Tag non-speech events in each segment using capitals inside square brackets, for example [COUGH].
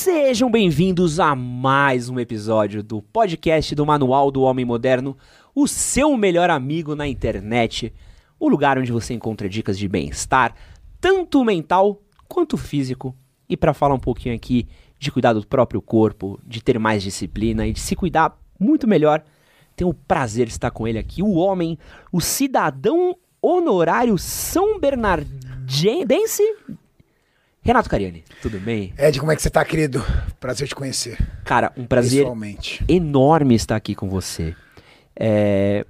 Sejam bem-vindos a mais um episódio do podcast do Manual do Homem Moderno, o seu melhor amigo na internet, o lugar onde você encontra dicas de bem-estar, tanto mental quanto físico. E para falar um pouquinho aqui de cuidar do próprio corpo, de ter mais disciplina e de se cuidar muito melhor, tenho o prazer de estar com ele aqui, o homem, o cidadão honorário São Bernardense Renato Cariani, tudo bem? Ed, como é que você tá, querido? Prazer te conhecer. Cara, um prazer enorme estar aqui com você. É,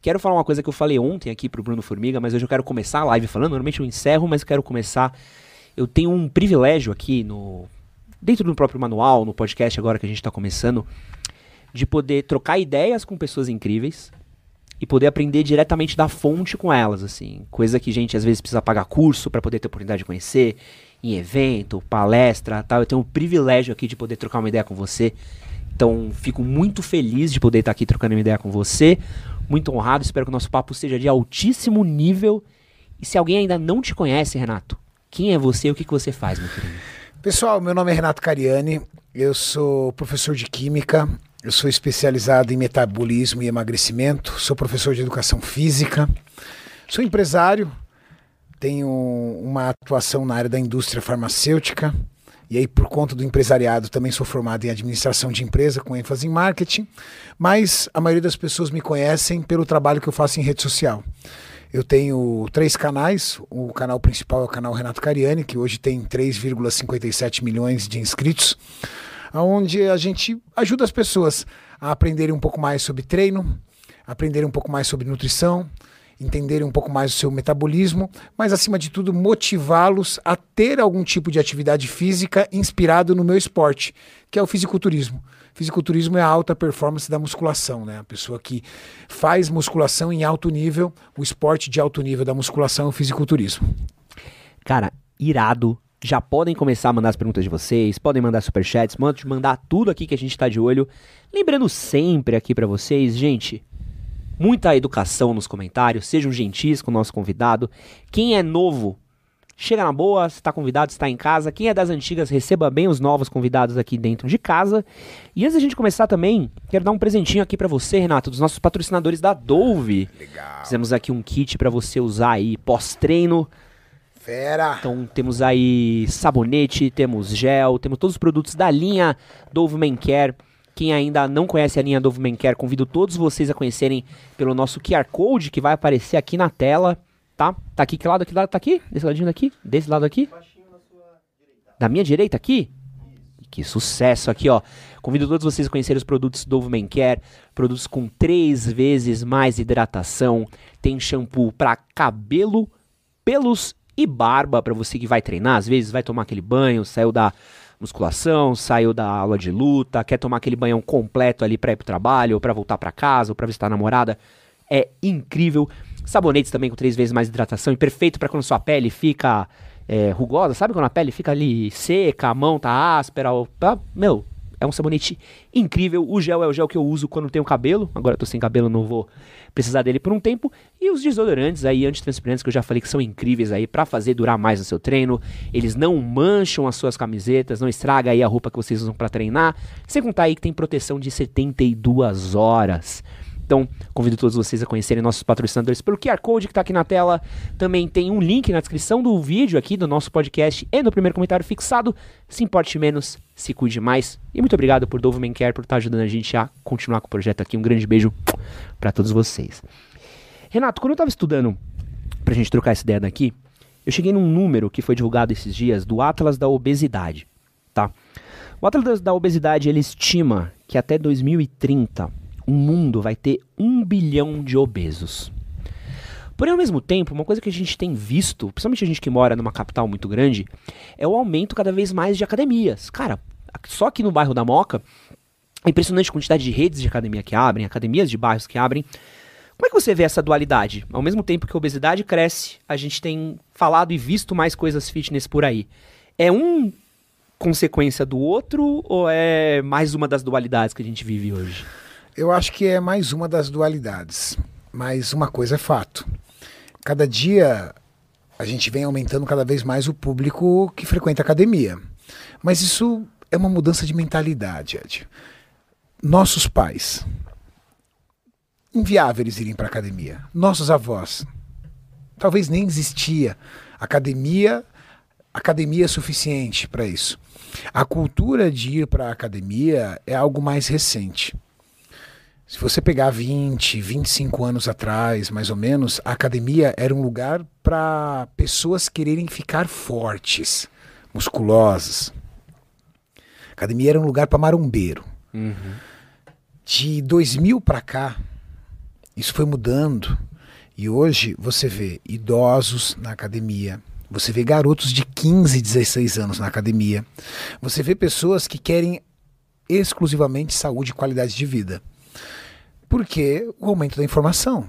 Quero falar uma coisa que eu falei ontem aqui pro Bruno Formiga, mas hoje eu quero começar a live falando. Normalmente eu encerro, mas eu quero começar. Eu tenho um privilégio aqui no dentro do próprio manual, no podcast agora que a gente está começando, de poder trocar ideias com pessoas incríveis e poder aprender diretamente da fonte com elas, assim. Coisa que a gente às vezes precisa pagar curso para poder ter oportunidade de conhecer, em evento, palestra, tal. Eu tenho o privilégio aqui de poder trocar uma ideia com você. Então, fico muito feliz de poder estar aqui trocando uma ideia com você. Muito honrado, espero que o nosso papo seja de altíssimo nível. E se alguém ainda não te conhece, Renato, quem é você e o que, que você faz, meu querido? Pessoal, meu nome é Renato Cariani, eu sou professor de Química, eu sou especializado em metabolismo e emagrecimento, sou professor de educação física, sou empresário, tenho uma atuação na área da indústria farmacêutica, e aí, por conta do empresariado, também sou formado em administração de empresa, com ênfase em marketing. Mas a maioria das pessoas me conhecem pelo trabalho que eu faço em rede social. Eu tenho três canais. O canal principal é o canal Renato Cariani, que hoje tem 3,57 milhões de inscritos, onde a gente ajuda as pessoas a aprenderem um pouco mais sobre treino, aprenderem um pouco mais sobre nutrição, entenderem um pouco mais o seu metabolismo, mas acima de tudo motivá-los a ter algum tipo de atividade física inspirado no meu esporte, que é o fisiculturismo. Fisiculturismo é a alta performance da musculação, né? A pessoa que faz musculação em alto nível, o esporte de alto nível da musculação é o fisiculturismo. Cara, irado. Já podem começar a mandar as perguntas de vocês, podem mandar superchats, pode mandar tudo aqui que a gente tá de olho. Lembrando sempre aqui para vocês, gente, muita educação nos comentários, sejam gentis com o nosso convidado. Quem é novo, chega na boa, está convidado, está em casa. Quem é das antigas, receba bem os novos convidados aqui dentro de casa. E antes da gente começar também, quero dar um presentinho aqui para você, Renato, dos nossos patrocinadores da Dove. Legal. Fizemos aqui um kit para você usar aí pós-treino. Fera! Então temos aí sabonete, temos gel, temos todos os produtos da linha Dove Men Care. Quem ainda não conhece a linha Men Care, convido todos vocês a conhecerem pelo nosso QR Code que vai aparecer aqui na tela, tá? Tá aqui, que lado, que lado tá aqui? Desse ladinho daqui? Desse lado aqui? Da minha direita aqui? Que sucesso aqui, ó. Convido todos vocês a conhecerem os produtos Dove Men Care, produtos com três vezes mais hidratação. Tem shampoo para cabelo, pelos e barba para você que vai treinar, às vezes vai tomar aquele banho, saiu da musculação, saiu da aula de luta, quer tomar aquele banhão completo ali para ir pro trabalho, ou para voltar para casa, ou para visitar a namorada. É incrível. Sabonetes também com três vezes mais hidratação e perfeito para quando sua pele fica é, rugosa, sabe quando a pele fica ali seca, a mão tá áspera, ou, meu, é um sabonete incrível. O gel é o gel que eu uso quando tenho cabelo. Agora eu tô sem cabelo, não vou precisar dele por um tempo. E os desodorantes aí, antitranspirantes, que eu já falei que são incríveis aí para fazer durar mais o seu treino. Eles não mancham as suas camisetas, não estraga aí a roupa que vocês usam para treinar. Sem contar aí que tem proteção de 72 horas. Então, convido todos vocês a conhecerem nossos patrocinadores pelo QR Code que está aqui na tela. Também tem um link na descrição do vídeo aqui do nosso podcast e no primeiro comentário fixado. Se importe menos, se cuide mais. E muito obrigado por Men Care por estar ajudando a gente a continuar com o projeto aqui. Um grande beijo para todos vocês. Renato, quando eu estava estudando pra gente trocar essa ideia daqui, eu cheguei num número que foi divulgado esses dias do Atlas da Obesidade, tá? O Atlas da Obesidade, ele estima que até 2030 o mundo vai ter um bilhão de obesos. Porém, ao mesmo tempo, uma coisa que a gente tem visto, principalmente a gente que mora numa capital muito grande, é o aumento cada vez mais de academias. Cara, só aqui no bairro da Moca, é impressionante quantidade de redes de academia que abrem, academias de bairros que abrem. Como é que você vê essa dualidade? Ao mesmo tempo que a obesidade cresce, a gente tem falado e visto mais coisas fitness por aí. É um consequência do outro ou é mais uma das dualidades que a gente vive hoje? Eu acho que é mais uma das dualidades. Mas uma coisa é fato. Cada dia a gente vem aumentando cada vez mais o público que frequenta a academia. Mas isso é uma mudança de mentalidade, Ed. Nossos pais, inviável eles irem para academia. Nossos avós, talvez nem existia academia, academia suficiente para isso. A cultura de ir para a academia é algo mais recente. Se você pegar 20, 25 anos atrás, mais ou menos, a academia era um lugar para pessoas quererem ficar fortes, musculosas. A academia era um lugar para marombeiro. Uhum. De 2000 para cá, isso foi mudando. E hoje você vê idosos na academia, você vê garotos de 15, 16 anos na academia, você vê pessoas que querem exclusivamente saúde e qualidade de vida. Porque o aumento da informação.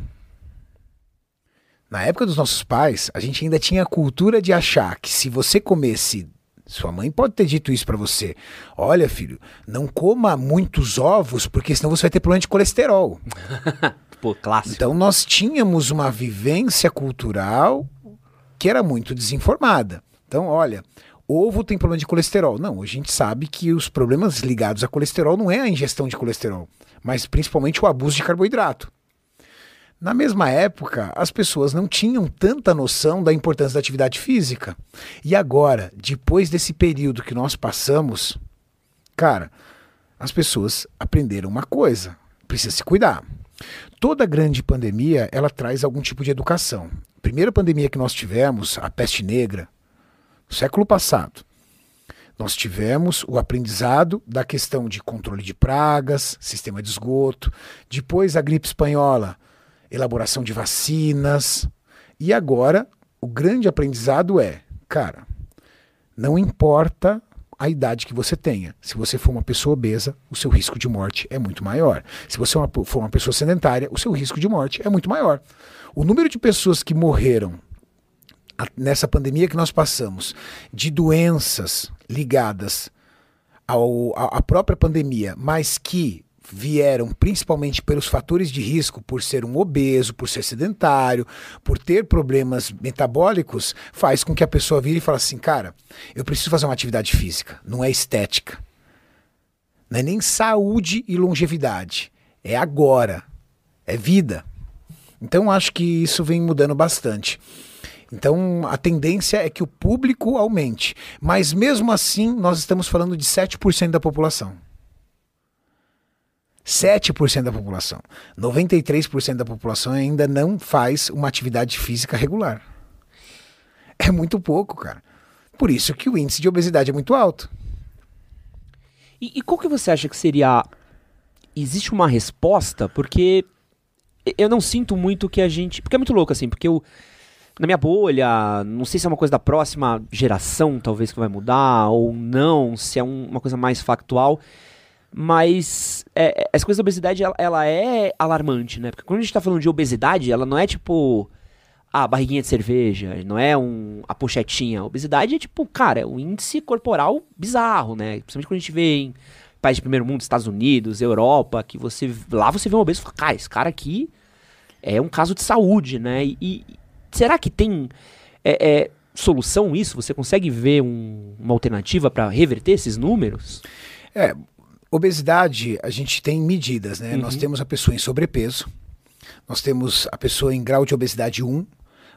Na época dos nossos pais, a gente ainda tinha a cultura de achar que se você comesse sua mãe pode ter dito isso para você. Olha, filho, não coma muitos ovos, porque senão você vai ter problema de colesterol. [LAUGHS] Pô, clássico. Então nós tínhamos uma vivência cultural que era muito desinformada. Então, olha, ovo tem problema de colesterol. Não, a gente sabe que os problemas ligados a colesterol não é a ingestão de colesterol, mas principalmente o abuso de carboidrato. Na mesma época, as pessoas não tinham tanta noção da importância da atividade física. E agora, depois desse período que nós passamos, cara, as pessoas aprenderam uma coisa: precisa se cuidar. Toda grande pandemia, ela traz algum tipo de educação. Primeira pandemia que nós tivemos, a peste negra, no século passado, nós tivemos o aprendizado da questão de controle de pragas, sistema de esgoto, depois a gripe espanhola, elaboração de vacinas. E agora, o grande aprendizado é, cara, não importa a idade que você tenha. Se você for uma pessoa obesa, o seu risco de morte é muito maior. Se você for uma pessoa sedentária, o seu risco de morte é muito maior. O número de pessoas que morreram nessa pandemia que nós passamos de doenças ligadas ao, à própria pandemia, mas que vieram principalmente pelos fatores de risco, por ser um obeso, por ser sedentário, por ter problemas metabólicos, faz com que a pessoa vire e fale assim: cara, eu preciso fazer uma atividade física, não é estética. Não é nem saúde e longevidade. É agora. É vida. Então acho que isso vem mudando bastante. Então a tendência é que o público aumente. Mas mesmo assim, nós estamos falando de 7% da população. 7% da população. 93% da população ainda não faz uma atividade física regular. É muito pouco, cara. Por isso que o índice de obesidade é muito alto. E, e qual que você acha que seria. Existe uma resposta? Porque eu não sinto muito que a gente. Porque é muito louco, assim, porque eu. Na minha bolha, não sei se é uma coisa da próxima geração, talvez, que vai mudar, ou não, se é um, uma coisa mais factual. Mas é, é, essa coisa da obesidade, ela, ela, é alarmante, né? Porque quando a gente tá falando de obesidade, ela não é tipo a barriguinha de cerveja, não é um, a pochetinha. A obesidade é tipo, cara, é um índice corporal bizarro, né? Principalmente quando a gente vê em países de primeiro mundo, Estados Unidos, Europa, que você lá você vê um obeso e fala, cara, esse cara aqui é um caso de saúde, né? E será que tem é, é, solução isso? Você consegue ver um, uma alternativa para reverter esses números? É, Obesidade, a gente tem medidas, né? Uhum. Nós temos a pessoa em sobrepeso, nós temos a pessoa em grau de obesidade 1,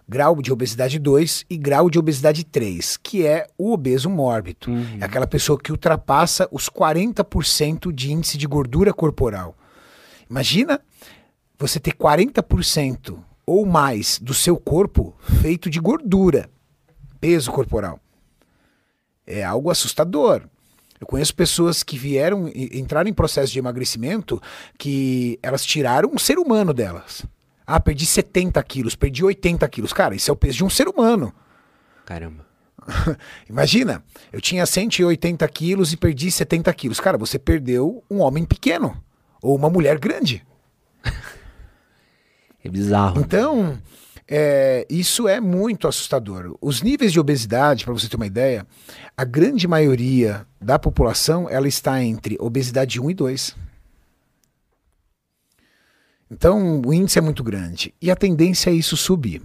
grau de obesidade 2 e grau de obesidade 3, que é o obeso mórbido. Uhum. É aquela pessoa que ultrapassa os 40% de índice de gordura corporal. Imagina você ter 40% ou mais do seu corpo feito de gordura, peso corporal. É algo assustador. Eu conheço pessoas que vieram, entraram em processo de emagrecimento que elas tiraram um ser humano delas. Ah, perdi 70 quilos, perdi 80 quilos. Cara, isso é o peso de um ser humano. Caramba. [LAUGHS] Imagina, eu tinha 180 quilos e perdi 70 quilos. Cara, você perdeu um homem pequeno ou uma mulher grande. É bizarro. Então, é, isso é muito assustador. Os níveis de obesidade, para você ter uma ideia, a grande maioria da população ela está entre obesidade 1 e 2. Então, o índice é muito grande. E a tendência é isso subir.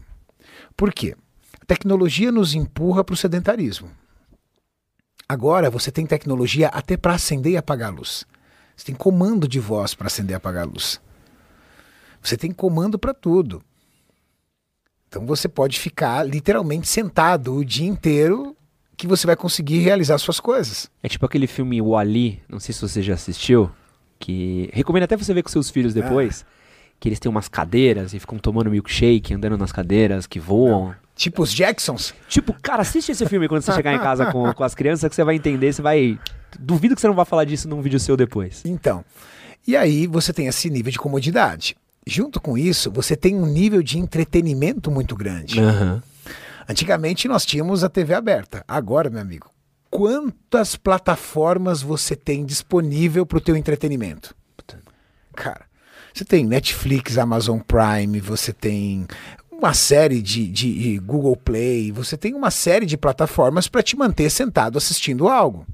Por quê? A tecnologia nos empurra para o sedentarismo. Agora você tem tecnologia até para acender e apagar a luz. Você tem comando de voz para acender e apagar a luz. Você tem comando para tudo. Então você pode ficar literalmente sentado o dia inteiro que você vai conseguir realizar suas coisas. É tipo aquele filme Wally, não sei se você já assistiu, que recomendo até você ver com seus filhos depois, que eles têm umas cadeiras e ficam tomando milkshake, andando nas cadeiras que voam. Tipo os Jacksons. Tipo, cara, assiste esse filme quando você chegar em casa com, com as crianças que você vai entender, você vai... Duvido que você não vai falar disso num vídeo seu depois. Então, e aí você tem esse nível de comodidade. Junto com isso, você tem um nível de entretenimento muito grande. Aham. Antigamente nós tínhamos a TV aberta. Agora, meu amigo, quantas plataformas você tem disponível para o teu entretenimento? Cara, você tem Netflix, Amazon Prime, você tem uma série de, de Google Play, você tem uma série de plataformas para te manter sentado assistindo algo.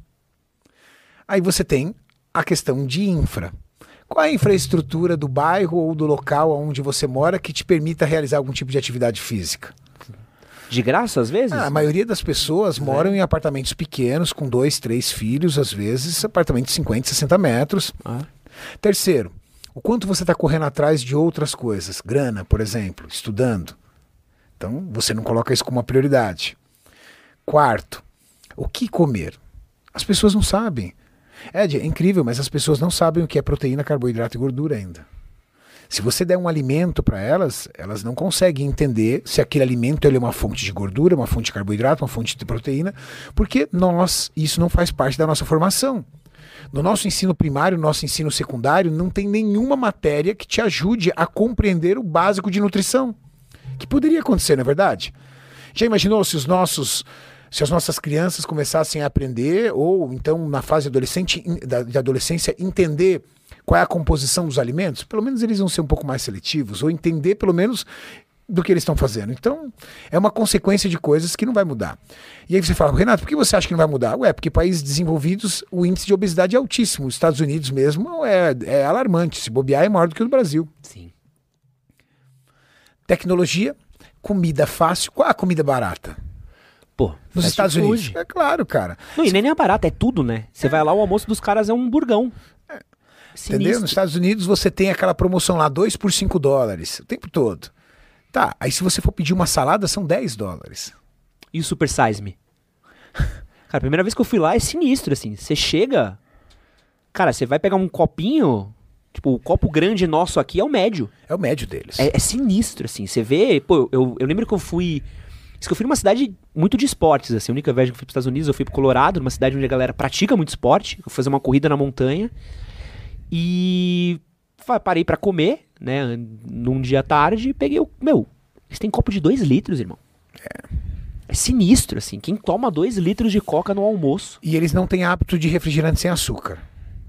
Aí você tem a questão de infra. Qual é a infraestrutura do bairro ou do local onde você mora que te permita realizar algum tipo de atividade física? De graça, às vezes? Ah, a maioria das pessoas moram em apartamentos pequenos, com dois, três filhos, às vezes, apartamentos de 50, 60 metros. Ah. Terceiro, o quanto você está correndo atrás de outras coisas, grana, por exemplo, estudando. Então, você não coloca isso como uma prioridade. Quarto, o que comer? As pessoas não sabem. Ed, é incrível, mas as pessoas não sabem o que é proteína, carboidrato e gordura ainda. Se você der um alimento para elas, elas não conseguem entender se aquele alimento é uma fonte de gordura, uma fonte de carboidrato, uma fonte de proteína, porque nós, isso não faz parte da nossa formação. No nosso ensino primário, no nosso ensino secundário, não tem nenhuma matéria que te ajude a compreender o básico de nutrição. Que poderia acontecer, não é verdade? Já imaginou se os nossos se as nossas crianças começassem a aprender, ou então na fase adolescente, de adolescência, entender qual é a composição dos alimentos, pelo menos eles vão ser um pouco mais seletivos, ou entender pelo menos do que eles estão fazendo. Então, é uma consequência de coisas que não vai mudar. E aí você fala, Renato, por que você acha que não vai mudar? Ué, porque países desenvolvidos, o índice de obesidade é altíssimo. Os Estados Unidos mesmo é, é alarmante. Se bobear, é maior do que o Brasil. Sim. Tecnologia, comida fácil. Qual a comida barata? Pô, Nos Estados. Unidos. É claro, cara. Não, e nem é barato, é tudo, né? Você vai lá, o almoço dos caras é um burgão. Entendeu? Sinistro. Nos Estados Unidos você tem aquela promoção lá, 2 por 5 dólares, o tempo todo. Tá, aí se você for pedir uma salada, são 10 dólares. E o Super Size Me? Cara, a primeira vez que eu fui lá é sinistro, assim. Você chega. Cara, você vai pegar um copinho. Tipo, o copo grande nosso aqui é o médio. É o médio deles. É, é sinistro, assim. Você vê. Pô, eu, eu lembro que eu fui. Isso que eu fui numa cidade muito de esportes, assim. A única vez que eu fui para os Estados Unidos, eu fui pro Colorado, numa cidade onde a galera pratica muito esporte. Eu fui fazer uma corrida na montanha. E. Parei para comer, né? Num dia tarde. Peguei o. Meu, eles têm copo de 2 litros, irmão. É sinistro, assim. Quem toma 2 litros de coca no almoço. E eles não têm hábito de refrigerante sem açúcar.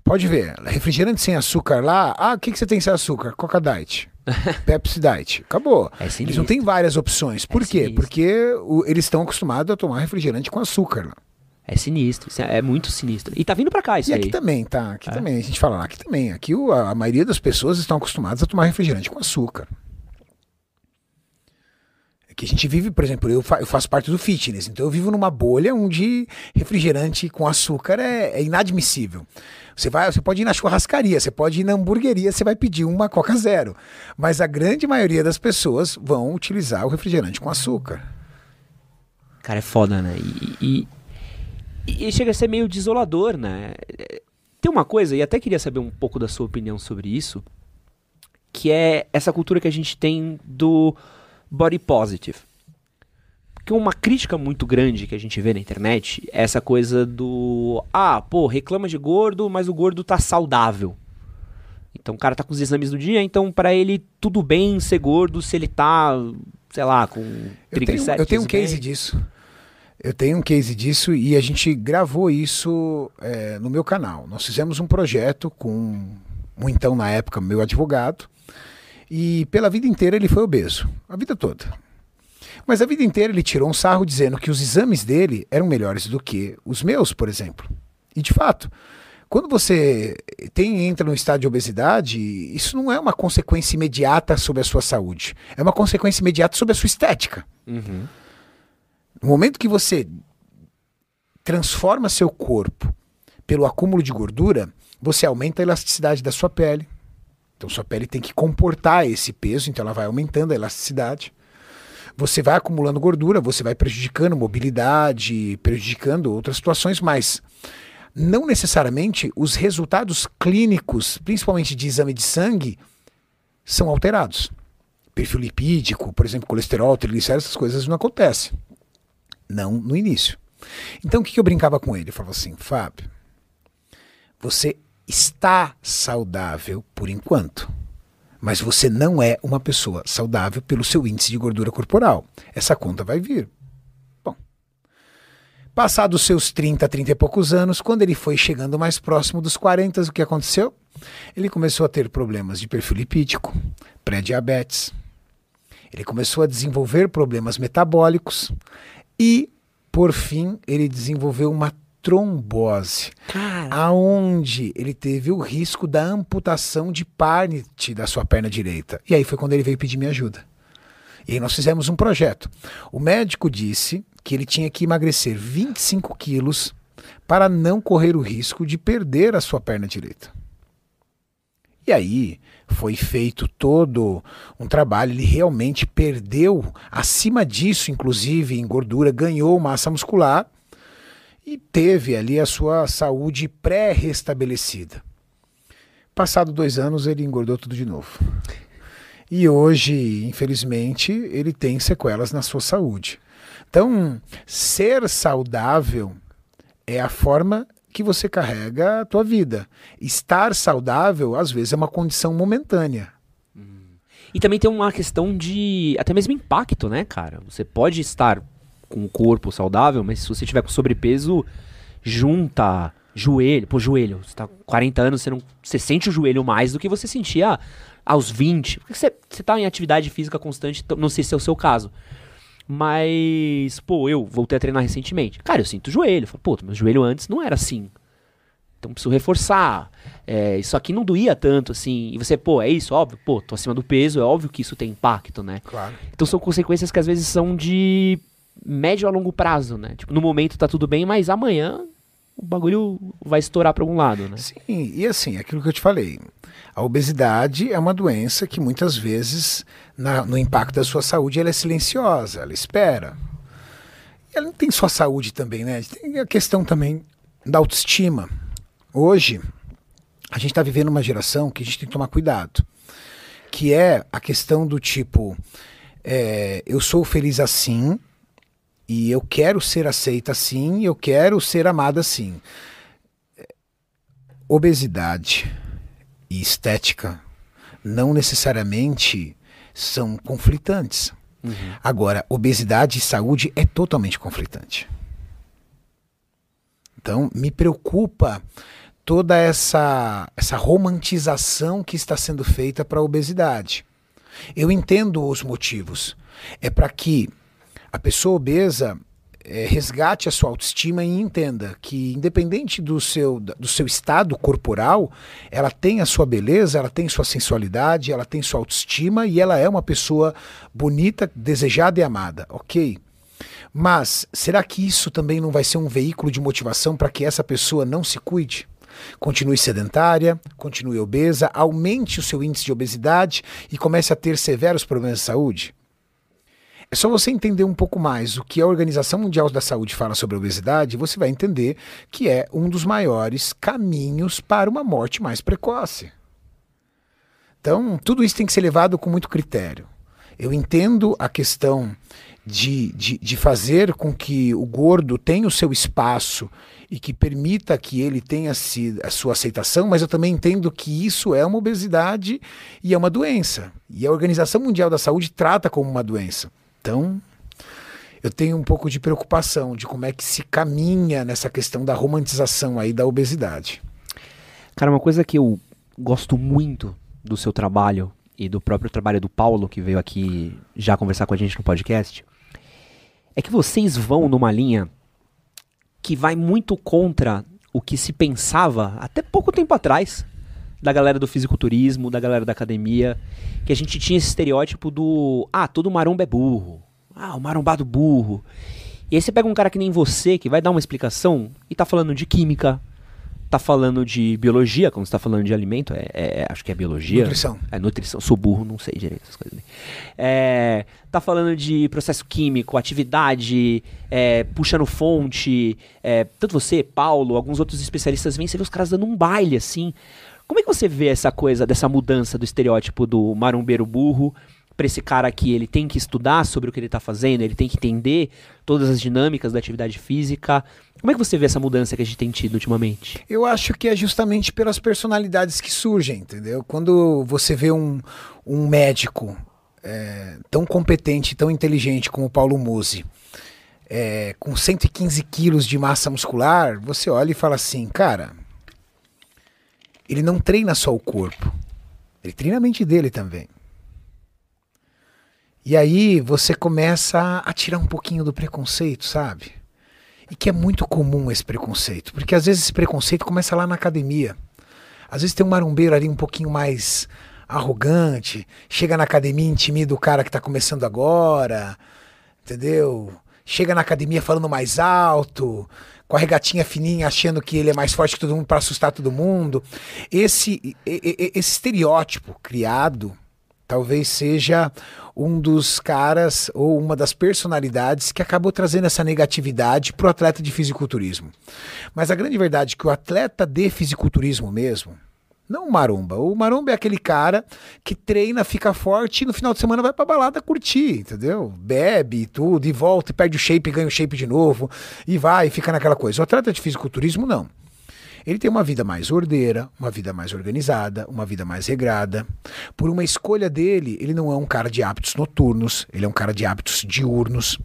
Pode ver, refrigerante sem açúcar lá, ah, o que, que você tem sem açúcar? Coca Diet, [LAUGHS] Pepsi Diet, acabou. É eles não têm várias opções. Por É quê? sinistro. Porque o- eles estão acostumados a tomar refrigerante com açúcar lá. É sinistro. é, é muito sinistro. E tá vindo pra cá isso E aí. aqui também, tá? Aqui É? também, a gente fala aqui também. Aqui o- a, a maioria das pessoas estão acostumadas a tomar refrigerante com açúcar. É que a gente vive, por exemplo, eu, fa- eu faço parte do fitness, então eu vivo numa bolha onde refrigerante com açúcar é, é inadmissível. Você, vai, você pode ir na churrascaria, você pode ir na hamburgueria, você vai pedir uma Coca Zero. Mas a grande maioria das pessoas vão utilizar o refrigerante com açúcar. Cara, é foda, né? E, e, e chega a ser meio desolador, né? Tem uma coisa, e até queria saber um pouco da sua opinião sobre isso, que é essa cultura que a gente tem do body positive. Uma crítica muito grande que a gente vê na internet é essa coisa do. Ah, pô, reclama de gordo, mas o gordo tá saudável. Então o cara tá com os exames do dia, então pra ele tudo bem ser gordo se ele tá, sei lá, com Eu tenho, eu tenho um bem. case disso. Eu tenho um case disso e a gente gravou isso é, no meu canal. Nós fizemos um projeto com um então, na época, meu advogado. E pela vida inteira ele foi obeso. A vida toda. Mas a vida inteira ele tirou um sarro dizendo que os exames dele eram melhores do que os meus, por exemplo. E de fato, quando você tem entra no estado de obesidade, isso não é uma consequência imediata sobre a sua saúde. É uma consequência imediata sobre a sua estética. Uhum. No momento que você transforma seu corpo pelo acúmulo de gordura, você aumenta a elasticidade da sua pele. Então sua pele tem que comportar esse peso, então ela vai aumentando a elasticidade. Você vai acumulando gordura, você vai prejudicando mobilidade, prejudicando outras situações, mas não necessariamente os resultados clínicos, principalmente de exame de sangue, são alterados. Perfil lipídico, por exemplo, colesterol, triglicéridos, essas coisas não acontecem. Não no início. Então o que eu brincava com ele? Eu falava assim, Fábio, você está saudável por enquanto, mas você não é uma pessoa saudável pelo seu índice de gordura corporal. Essa conta vai vir. Bom, passados seus 30, 30 e poucos anos, quando ele foi chegando mais próximo dos 40, o que aconteceu? Ele começou a ter problemas de perfil lipídico, pré-diabetes. Ele começou a desenvolver problemas metabólicos e por fim, ele desenvolveu uma trombose, Cara. aonde ele teve o risco da amputação de parte da sua perna direita. E aí foi quando ele veio pedir minha ajuda. E aí nós fizemos um projeto. O médico disse que ele tinha que emagrecer 25 quilos para não correr o risco de perder a sua perna direita. E aí foi feito todo um trabalho, ele realmente perdeu, acima disso, inclusive em gordura, ganhou massa muscular e teve ali a sua saúde pré-restabelecida. Passado dois anos, ele engordou tudo de novo. E hoje, infelizmente, ele tem sequelas na sua saúde. Então, ser saudável é a forma que você carrega a tua vida. Estar saudável, às vezes, é uma condição momentânea. E também tem uma questão de até mesmo impacto, né, cara? Você pode estar com o corpo saudável, mas se você tiver com sobrepeso, junta joelho, pô, joelho, você tá com 40 anos, você não você sente o joelho mais do que você sentia aos 20. Porque você, você tá em atividade física constante, então, não sei se é o seu caso. Mas, pô, eu voltei a treinar recentemente. Cara, eu sinto o joelho. Falo, pô, meu joelho antes não era assim. Então preciso reforçar. É, isso aqui não doía tanto, assim. E você, pô, é isso, óbvio. Pô, tô acima do peso, é óbvio que isso tem impacto, né? Claro. Então são consequências que às vezes são de médio a longo prazo, né? Tipo, no momento tá tudo bem, mas amanhã o bagulho vai estourar pra algum lado, né? Sim, e assim, aquilo que eu te falei. A obesidade é uma doença que muitas vezes, na- no impacto da sua saúde, ela é silenciosa, ela espera. E ela não tem só saúde também, né? Tem a questão também da autoestima. Hoje, a gente está vivendo uma geração que a gente tem que tomar cuidado. Que é a questão do tipo, é, eu sou feliz assim, e eu quero ser aceita assim, eu quero ser amada assim. Obesidade e estética não necessariamente são conflitantes. Agora, obesidade e saúde é totalmente conflitante. Então, me preocupa toda essa, essa romantização que está sendo feita para a obesidade. Eu entendo os motivos. É para que a pessoa obesa eh, resgate a sua autoestima e entenda que, independente do seu, do seu estado corporal, ela tem a sua beleza, ela tem sua sensualidade, ela tem sua autoestima e ela é uma pessoa bonita, desejada e amada, ok? Mas será que isso também não vai ser um veículo de motivação para que essa pessoa não se cuide? Continue sedentária, continue obesa, aumente o seu índice de obesidade e comece a ter severos problemas de saúde? É só você entender um pouco mais o que a Organização Mundial da Saúde fala sobre a obesidade, você vai entender que é um dos maiores caminhos para uma morte mais precoce. Então, tudo isso tem que ser levado com muito critério. Eu entendo a questão de, de, de fazer com que o gordo tenha o seu espaço e que permita que ele tenha a sua aceitação, mas eu também entendo que isso é uma obesidade e é uma doença. E a Organização Mundial da Saúde trata como uma doença. Então, eu tenho um pouco de preocupação de como é que se caminha nessa questão da romantização aí da obesidade. Cara, uma coisa que eu gosto muito do seu trabalho e do próprio trabalho do Paulo, que veio aqui já conversar com a gente no podcast, é que vocês vão numa linha que vai muito contra o que se pensava até pouco tempo atrás da galera do fisiculturismo, da galera da academia, que a gente tinha esse estereótipo do ah, todo maromba é burro. Ah, o marombado burro. E aí você pega um cara que nem você, que vai dar uma explicação e tá falando de química, tá falando de biologia, como você tá falando de alimento, é, é- acho que é biologia. Nutrição. É nutrição, sou burro, não sei direito essas coisas. É, tá falando de processo químico, atividade, é, puxando fonte. é, tanto você, Paulo, alguns outros especialistas vêm, você vê os caras dando um baile assim. Como é que você vê essa coisa, dessa mudança do estereótipo do marombeiro burro pra esse cara que ele tem que estudar sobre o que ele tá fazendo, ele tem que entender todas as dinâmicas da atividade física? Como é que você vê essa mudança que a gente tem tido ultimamente? Eu acho que é justamente pelas personalidades que surgem, entendeu? Quando você vê um, um médico é, tão competente, tão inteligente como o Paulo Musi, é, com 115 quilos de massa muscular, você olha e fala assim, cara, ele não treina só o corpo, ele treina a mente dele também. E aí você começa a tirar um pouquinho do preconceito, sabe? E que é muito comum esse preconceito, porque às vezes esse preconceito começa lá na academia. Às vezes tem um marombeiro ali um pouquinho mais arrogante, chega na academia e intimida o cara que tá começando agora, entendeu? Chega na academia falando mais alto, com a regatinha fininha, achando que ele é mais forte que todo mundo para assustar todo mundo. Esse, esse estereótipo criado talvez seja um dos caras ou uma das personalidades que acabou trazendo essa negatividade para o atleta de fisiculturismo. Mas a grande verdade é que o atleta de fisiculturismo mesmo, não o maromba. O maromba é aquele cara que treina, fica forte e no final de semana vai pra balada curtir, entendeu? Bebe e tudo, e volta, e perde o shape, ganha o shape de novo, e vai, e fica naquela coisa. O atleta de fisiculturismo, não. Ele tem uma vida mais ordeira, uma vida mais organizada, uma vida mais regrada. Por uma escolha dele, ele não é um cara de hábitos noturnos, ele é um cara de hábitos diurnos.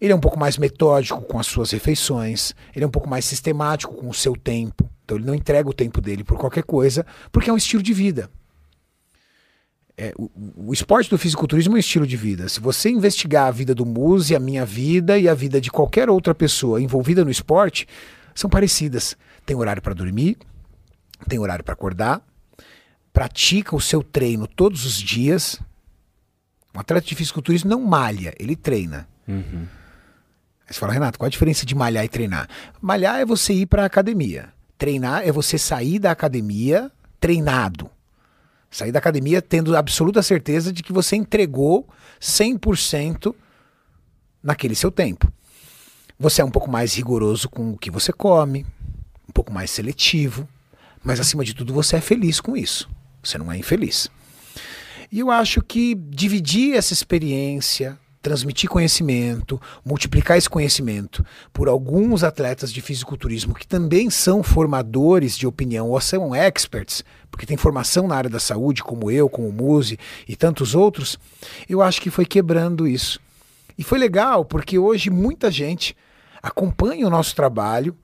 Ele é um pouco mais metódico com as suas refeições, ele é um pouco mais sistemático com o seu tempo. Então ele não entrega o tempo dele por qualquer coisa, porque é um estilo de vida. É, o, o esporte do fisiculturismo é um estilo de vida. Se você investigar a vida do Muse, a minha vida e a vida de qualquer outra pessoa envolvida no esporte, são parecidas. Tem horário para dormir, tem horário para acordar, pratica o seu treino todos os dias. Um atleta de fisiculturismo não malha, ele treina. Aí você fala, Renato, qual a diferença de malhar e treinar? Malhar é você ir para a academia. Treinar é você sair da academia treinado. Sair da academia tendo absoluta certeza de que você entregou 100% naquele seu tempo. Você é um pouco mais rigoroso com o que você come, um pouco mais seletivo, mas acima de tudo você é feliz com isso. Você não é infeliz. E eu acho que dividir essa experiência, transmitir conhecimento, multiplicar esse conhecimento por alguns atletas de fisiculturismo que também são formadores de opinião ou são experts, porque tem formação na área da saúde, como eu, como o Muse e tantos outros, eu acho que foi quebrando isso. E foi legal, porque hoje muita gente acompanha o nosso trabalho,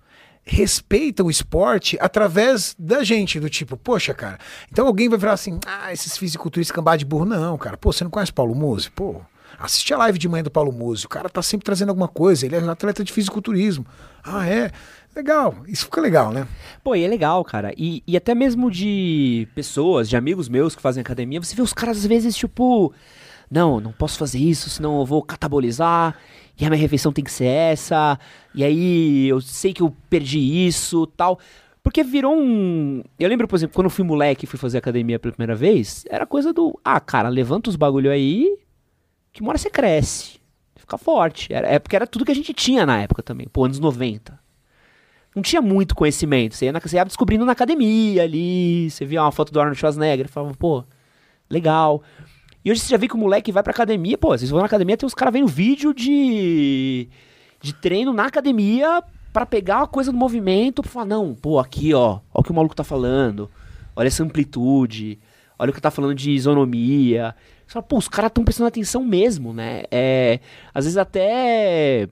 respeita o esporte através da gente, do tipo, poxa, cara, então alguém vai falar assim, ah, esses fisiculturistas cambá de burro, não, cara, pô, você não conhece Paulo Musi? Pô, assiste a live de manhã do Paulo Musi, o cara tá sempre trazendo alguma coisa, ele é um atleta de fisiculturismo. Ah, é? Legal, isso fica legal, né? Pô, e é legal, cara. E, e até mesmo de pessoas, de amigos meus que fazem academia, você vê os caras às vezes, tipo, não, não posso fazer isso, senão eu vou catabolizar, e a minha refeição tem que ser essa, e aí eu sei que eu perdi isso tal. Porque virou um. Eu lembro, por exemplo, quando eu fui moleque e fui fazer academia pela primeira vez, era coisa do. Ah, cara, levanta os bagulho aí, que uma hora você cresce. Fica forte. Era, é porque era tudo que a gente tinha na época também, pô, anos 90 não tinha muito conhecimento. Você ia, na, você ia descobrindo na academia ali, você via uma foto do Arnold Schwarzenegger falava, pô, legal. E hoje você já vê que o moleque vai pra academia, pô, vocês vão na academia, tem uns caras vendo vídeo de, de treino na academia pra pegar a coisa do movimento, pra falar, não, pô, aqui, ó, ó o que o maluco tá falando, olha essa amplitude, olha o que tá falando de isonomia. Você fala, pô, os caras tão prestando atenção mesmo, né? É, às vezes até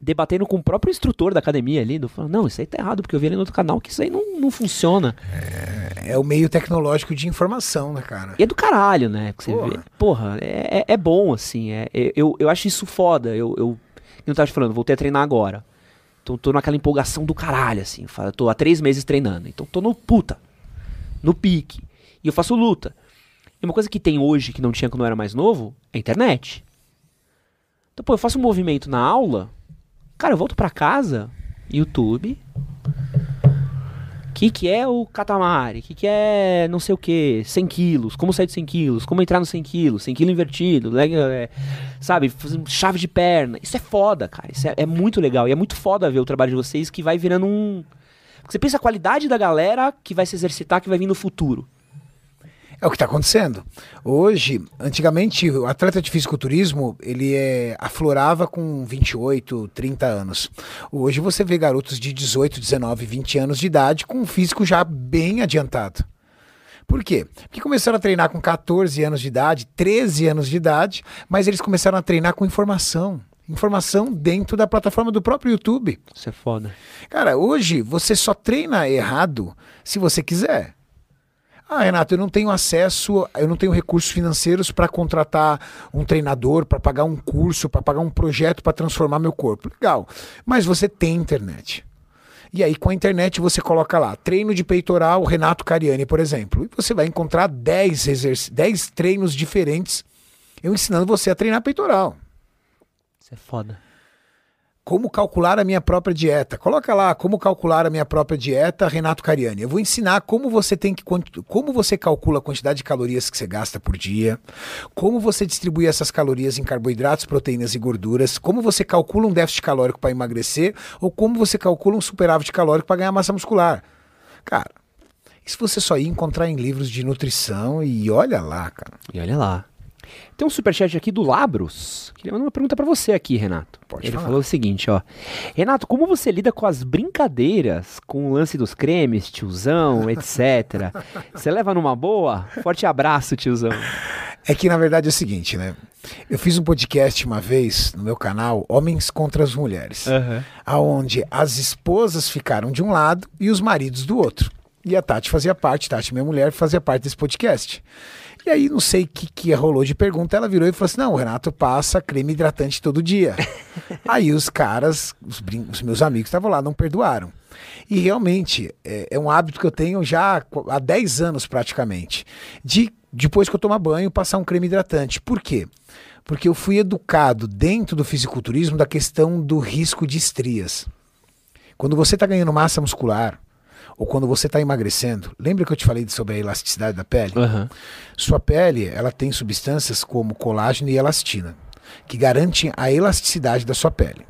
debatendo com o próprio instrutor da academia ali, do, falando, não, isso aí tá errado, porque eu vi ali no outro canal que isso aí não, não funciona. É o meio tecnológico de informação, né, cara? E é do caralho, né? Que você Porra. vê. Porra, é, é, é bom, assim. É, é- eu, eu acho isso foda. Eu, eu, eu tava te falando, voltei a treinar agora. Então tô naquela empolgação do caralho, assim. Fala, Tô há três meses treinando. Então tô no puta. No pique. E eu faço luta. E uma coisa que tem hoje, que não tinha quando eu era mais novo, é a internet. Então, pô, eu faço um movimento na aula, Cara, eu volto pra casa, YouTube. O que, que é o Katamari? O que, que é não sei o que? 100 quilos, como sair de 100 quilos, como entrar no 100 quilos, 100 quilos invertido, é, sabe? Chave de perna. Isso é foda, cara. Isso é, é muito legal. E é muito foda ver o trabalho de vocês que vai virando um. Você pensa a qualidade da galera que vai se exercitar, que vai vir no futuro. É o que está acontecendo. Hoje, antigamente, o atleta de fisiculturismo, ele é, aflorava com 28, 30 anos. Hoje você vê garotos de 18, 19, 20 anos de idade com um físico já bem adiantado. Por quê? Porque começaram a treinar com 14 anos de idade, 13 anos de idade, mas eles começaram a treinar com informação. Informação dentro da plataforma do próprio YouTube. Isso é foda. Cara, hoje você só treina errado se você quiser. Ah, Renato, eu não tenho acesso, eu não tenho recursos financeiros para contratar um treinador, para pagar um curso, para pagar um projeto para transformar meu corpo. Legal. Mas você tem internet. E aí, com a internet, você coloca lá, treino de peitoral Renato Cariani, por exemplo. E você vai encontrar 10, exerc 10 treinos diferentes eu ensinando você a treinar peitoral. Isso é foda. Como calcular a minha própria dieta. Coloca lá como calcular a minha própria dieta, Renato Cariani. Eu vou ensinar como você tem que como você calcula a quantidade de calorias que você gasta por dia, como você distribui essas calorias em carboidratos, proteínas e gorduras, como você calcula um déficit calórico para emagrecer ou como você calcula um superávit calórico para ganhar massa muscular. Cara, isso você só ia encontrar em livros de nutrição e olha lá, cara. E olha lá. Tem um superchat aqui do Labros. Queria mandar uma pergunta pra você aqui, Renato. Pode Ele falar. falou o seguinte, ó. Renato, como você lida com as brincadeiras, com o lance dos cremes, tiozão, [LAUGHS] etc? você leva numa boa? Forte abraço, tiozão. É que na verdade é o seguinte, né? Eu fiz um podcast uma vez no meu canal, Homens contra as Mulheres, aonde as esposas ficaram de um lado e os maridos do outro. E a Tati fazia parte, Tati, minha mulher, fazia parte desse podcast. E aí, não sei o que, que rolou de pergunta, ela virou e falou assim: não, o Renato passa creme hidratante todo dia. [LAUGHS] aí os caras, os, os meus amigos estavam lá, não perdoaram. E realmente, é, é um hábito que eu tenho já há 10 anos praticamente. De, depois que eu tomar banho, passar um creme hidratante. Por quê? Porque eu fui educado dentro do fisiculturismo da questão do risco de estrias. Quando você está ganhando massa muscular, ou quando você está emagrecendo, lembra que eu te falei sobre a elasticidade da pele? Aham. Sua pele, ela tem substâncias como colágeno e elastina, que garantem a elasticidade da sua pele.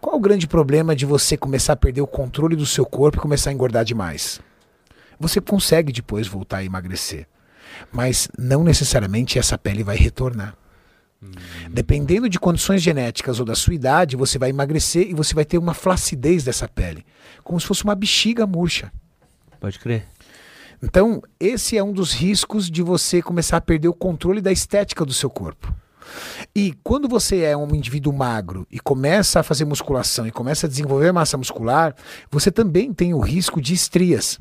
Qual o grande problema de você começar a perder o controle do seu corpo e começar a engordar demais? Você consegue depois voltar a emagrecer, mas não necessariamente essa pele vai retornar. Dependendo de condições genéticas ou da sua idade, você vai emagrecer e você vai ter uma flacidez dessa pele, como se fosse uma bexiga murcha. Pode crer. Então, esse é um dos riscos de você começar a perder o controle da estética do seu corpo. E quando você é um indivíduo magro e começa a fazer musculação e começa a desenvolver massa muscular, você também tem o risco de estrias,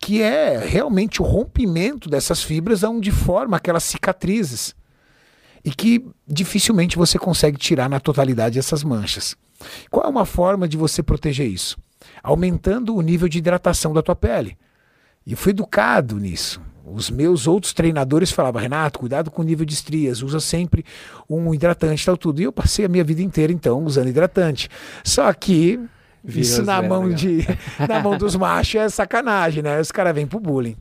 que é realmente o rompimento dessas fibras onde forma aquelas cicatrizes e que dificilmente você consegue tirar na totalidade essas manchas. Qual é uma forma de você proteger isso? Aumentando o nível de hidratação da tua pele. E eu fui educado nisso. Os meus outros treinadores falavam, Renato, cuidado com o nível de estrias, usa sempre um hidratante e tal tudo. E eu passei a minha vida inteira, então, usando hidratante. Só que Virou isso na mão, legal. de, [LAUGHS] na mão dos machos é sacanagem, né? Os caras vêm pro bullying.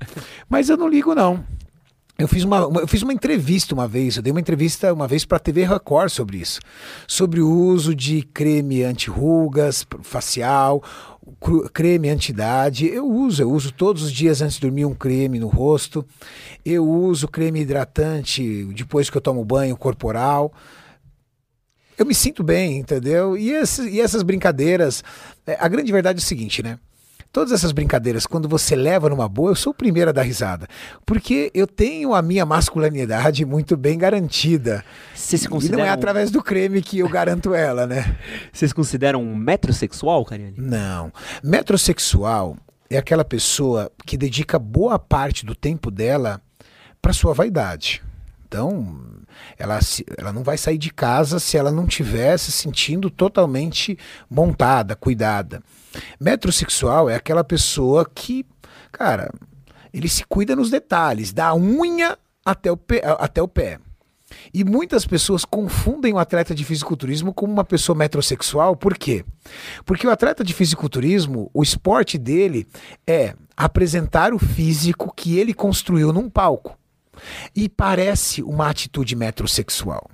Mas eu não ligo, não. Eu fiz, uma, eu fiz uma entrevista uma vez, eu dei uma entrevista uma vez para a TV Record sobre isso. Sobre o uso de creme anti-rugas, facial, creme anti-idade. Eu uso, eu uso todos os dias antes de dormir um creme no rosto. Eu uso creme hidratante depois que eu tomo banho corporal. Eu me sinto bem, entendeu? E, esse- e essas brincadeiras. é, A grande verdade é o seguinte, né? Todas essas brincadeiras, quando você leva numa boa, eu sou o primeiro a dar risada. Porque eu tenho a minha masculinidade muito bem garantida. Se E não é através do creme que eu garanto ela, né? [LAUGHS] Vocês consideram um metrosexual, Cariane? Não. Metrosexual é aquela pessoa que dedica boa parte do tempo dela para sua vaidade. Então, ela, ela não vai sair de casa se ela não estiver se sentindo totalmente montada, cuidada. Metrosexual é aquela pessoa que, cara, ele se cuida nos detalhes, da unha até o pé. Até o pé. E muitas pessoas confundem o atleta de fisiculturismo com uma pessoa metrosexual. Por quê? Porque o atleta de fisiculturismo, o esporte dele é apresentar o físico que ele construiu num palco. E parece uma atitude metrosexual.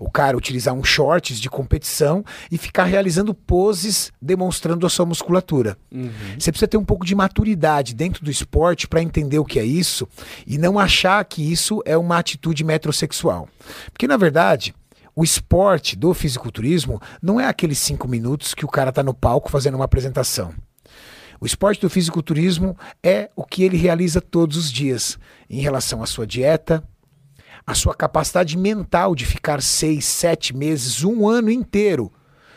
O cara utilizar um shorts de competição e ficar realizando poses demonstrando a sua musculatura. Uhum. Você precisa ter um pouco de maturidade dentro do esporte para entender o que é isso e não achar que isso é uma atitude metrosexual. Porque, na verdade, o esporte do fisiculturismo não é aqueles cinco minutos que o cara está no palco fazendo uma apresentação. O esporte do fisiculturismo é o que ele realiza todos os dias em relação à sua dieta, a sua capacidade mental de ficar seis, sete meses, um ano inteiro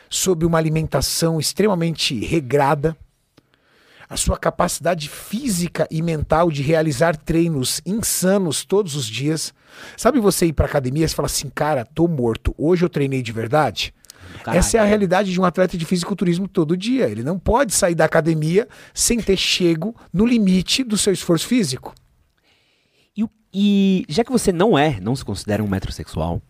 sob uma alimentação extremamente regrada, a sua capacidade física e mental de realizar treinos insanos todos os dias. Sabe você ir para academia e falar assim, cara, tô morto, hoje eu treinei de verdade? Caralho. Essa é a realidade de um atleta de fisiculturismo todo dia. Ele não pode sair da academia sem ter chego no limite do seu esforço físico. E já que você não é, não se considera um metrosexual,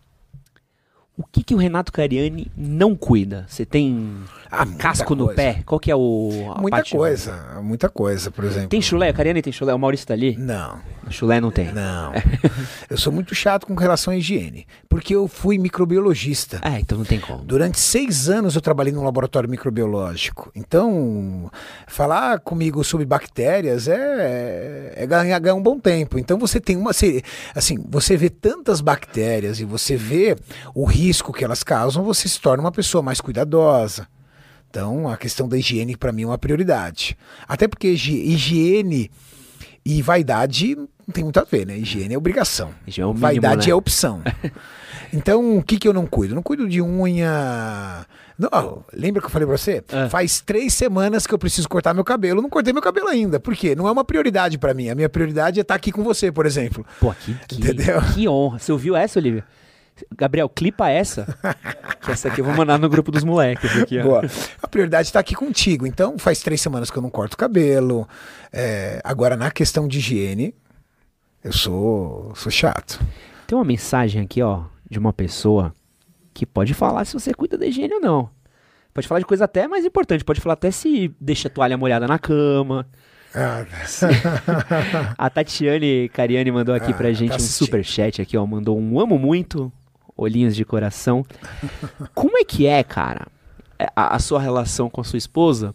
o que, que o Renato Cariani não cuida? Você tem ah, casco no pé? Qual que é o. Muita coisa, muita coisa, por exemplo. Tem chulé? Cariani tem chulé? O Maurício tá ali? Não. O chulé não tem? Não. [LAUGHS] eu sou muito chato com relação à higiene, porque eu fui microbiologista. É, então não tem como. Durante seis anos eu trabalhei num laboratório microbiológico. Então, falar comigo sobre bactérias é, é ganhar, ganhar um bom tempo. Então você tem uma. Assim, você vê tantas bactérias e você vê o risco que elas causam, você se torna uma pessoa mais cuidadosa. Então, a questão da higiene para mim é uma prioridade. Até porque higiene e vaidade não tem muito a ver, né? Higiene é obrigação. Higiene é mínimo, vaidade né? é opção. [LAUGHS] Então, o que, que eu não cuido? não cuido de unha. Não, lembra que eu falei pra você? É. Faz três semanas que eu preciso cortar meu cabelo. Não cortei meu cabelo ainda. Por quê? Não é uma prioridade para mim. A minha prioridade é estar tá aqui com você, por exemplo. Pô, que, que, Entendeu? que honra. Você ouviu essa, Olivia? Gabriel, clipa essa. que essa aqui eu vou mandar no grupo dos moleques. Aqui, Boa. A prioridade está aqui contigo. Então, faz três semanas que eu não corto cabelo. É, agora, na questão de higiene, eu sou, sou chato. Tem uma mensagem aqui, ó, de uma pessoa que pode falar se você cuida da higiene ou não. Pode falar de coisa até mais importante. Pode falar até se deixa a toalha molhada na cama. Ah, [LAUGHS] a Tatiane Cariani mandou aqui ah, pra gente tá um super chat aqui, ó, mandou um amo muito, olhinhos de coração. Como é que é, cara, é, a, a sua relação com a sua esposa?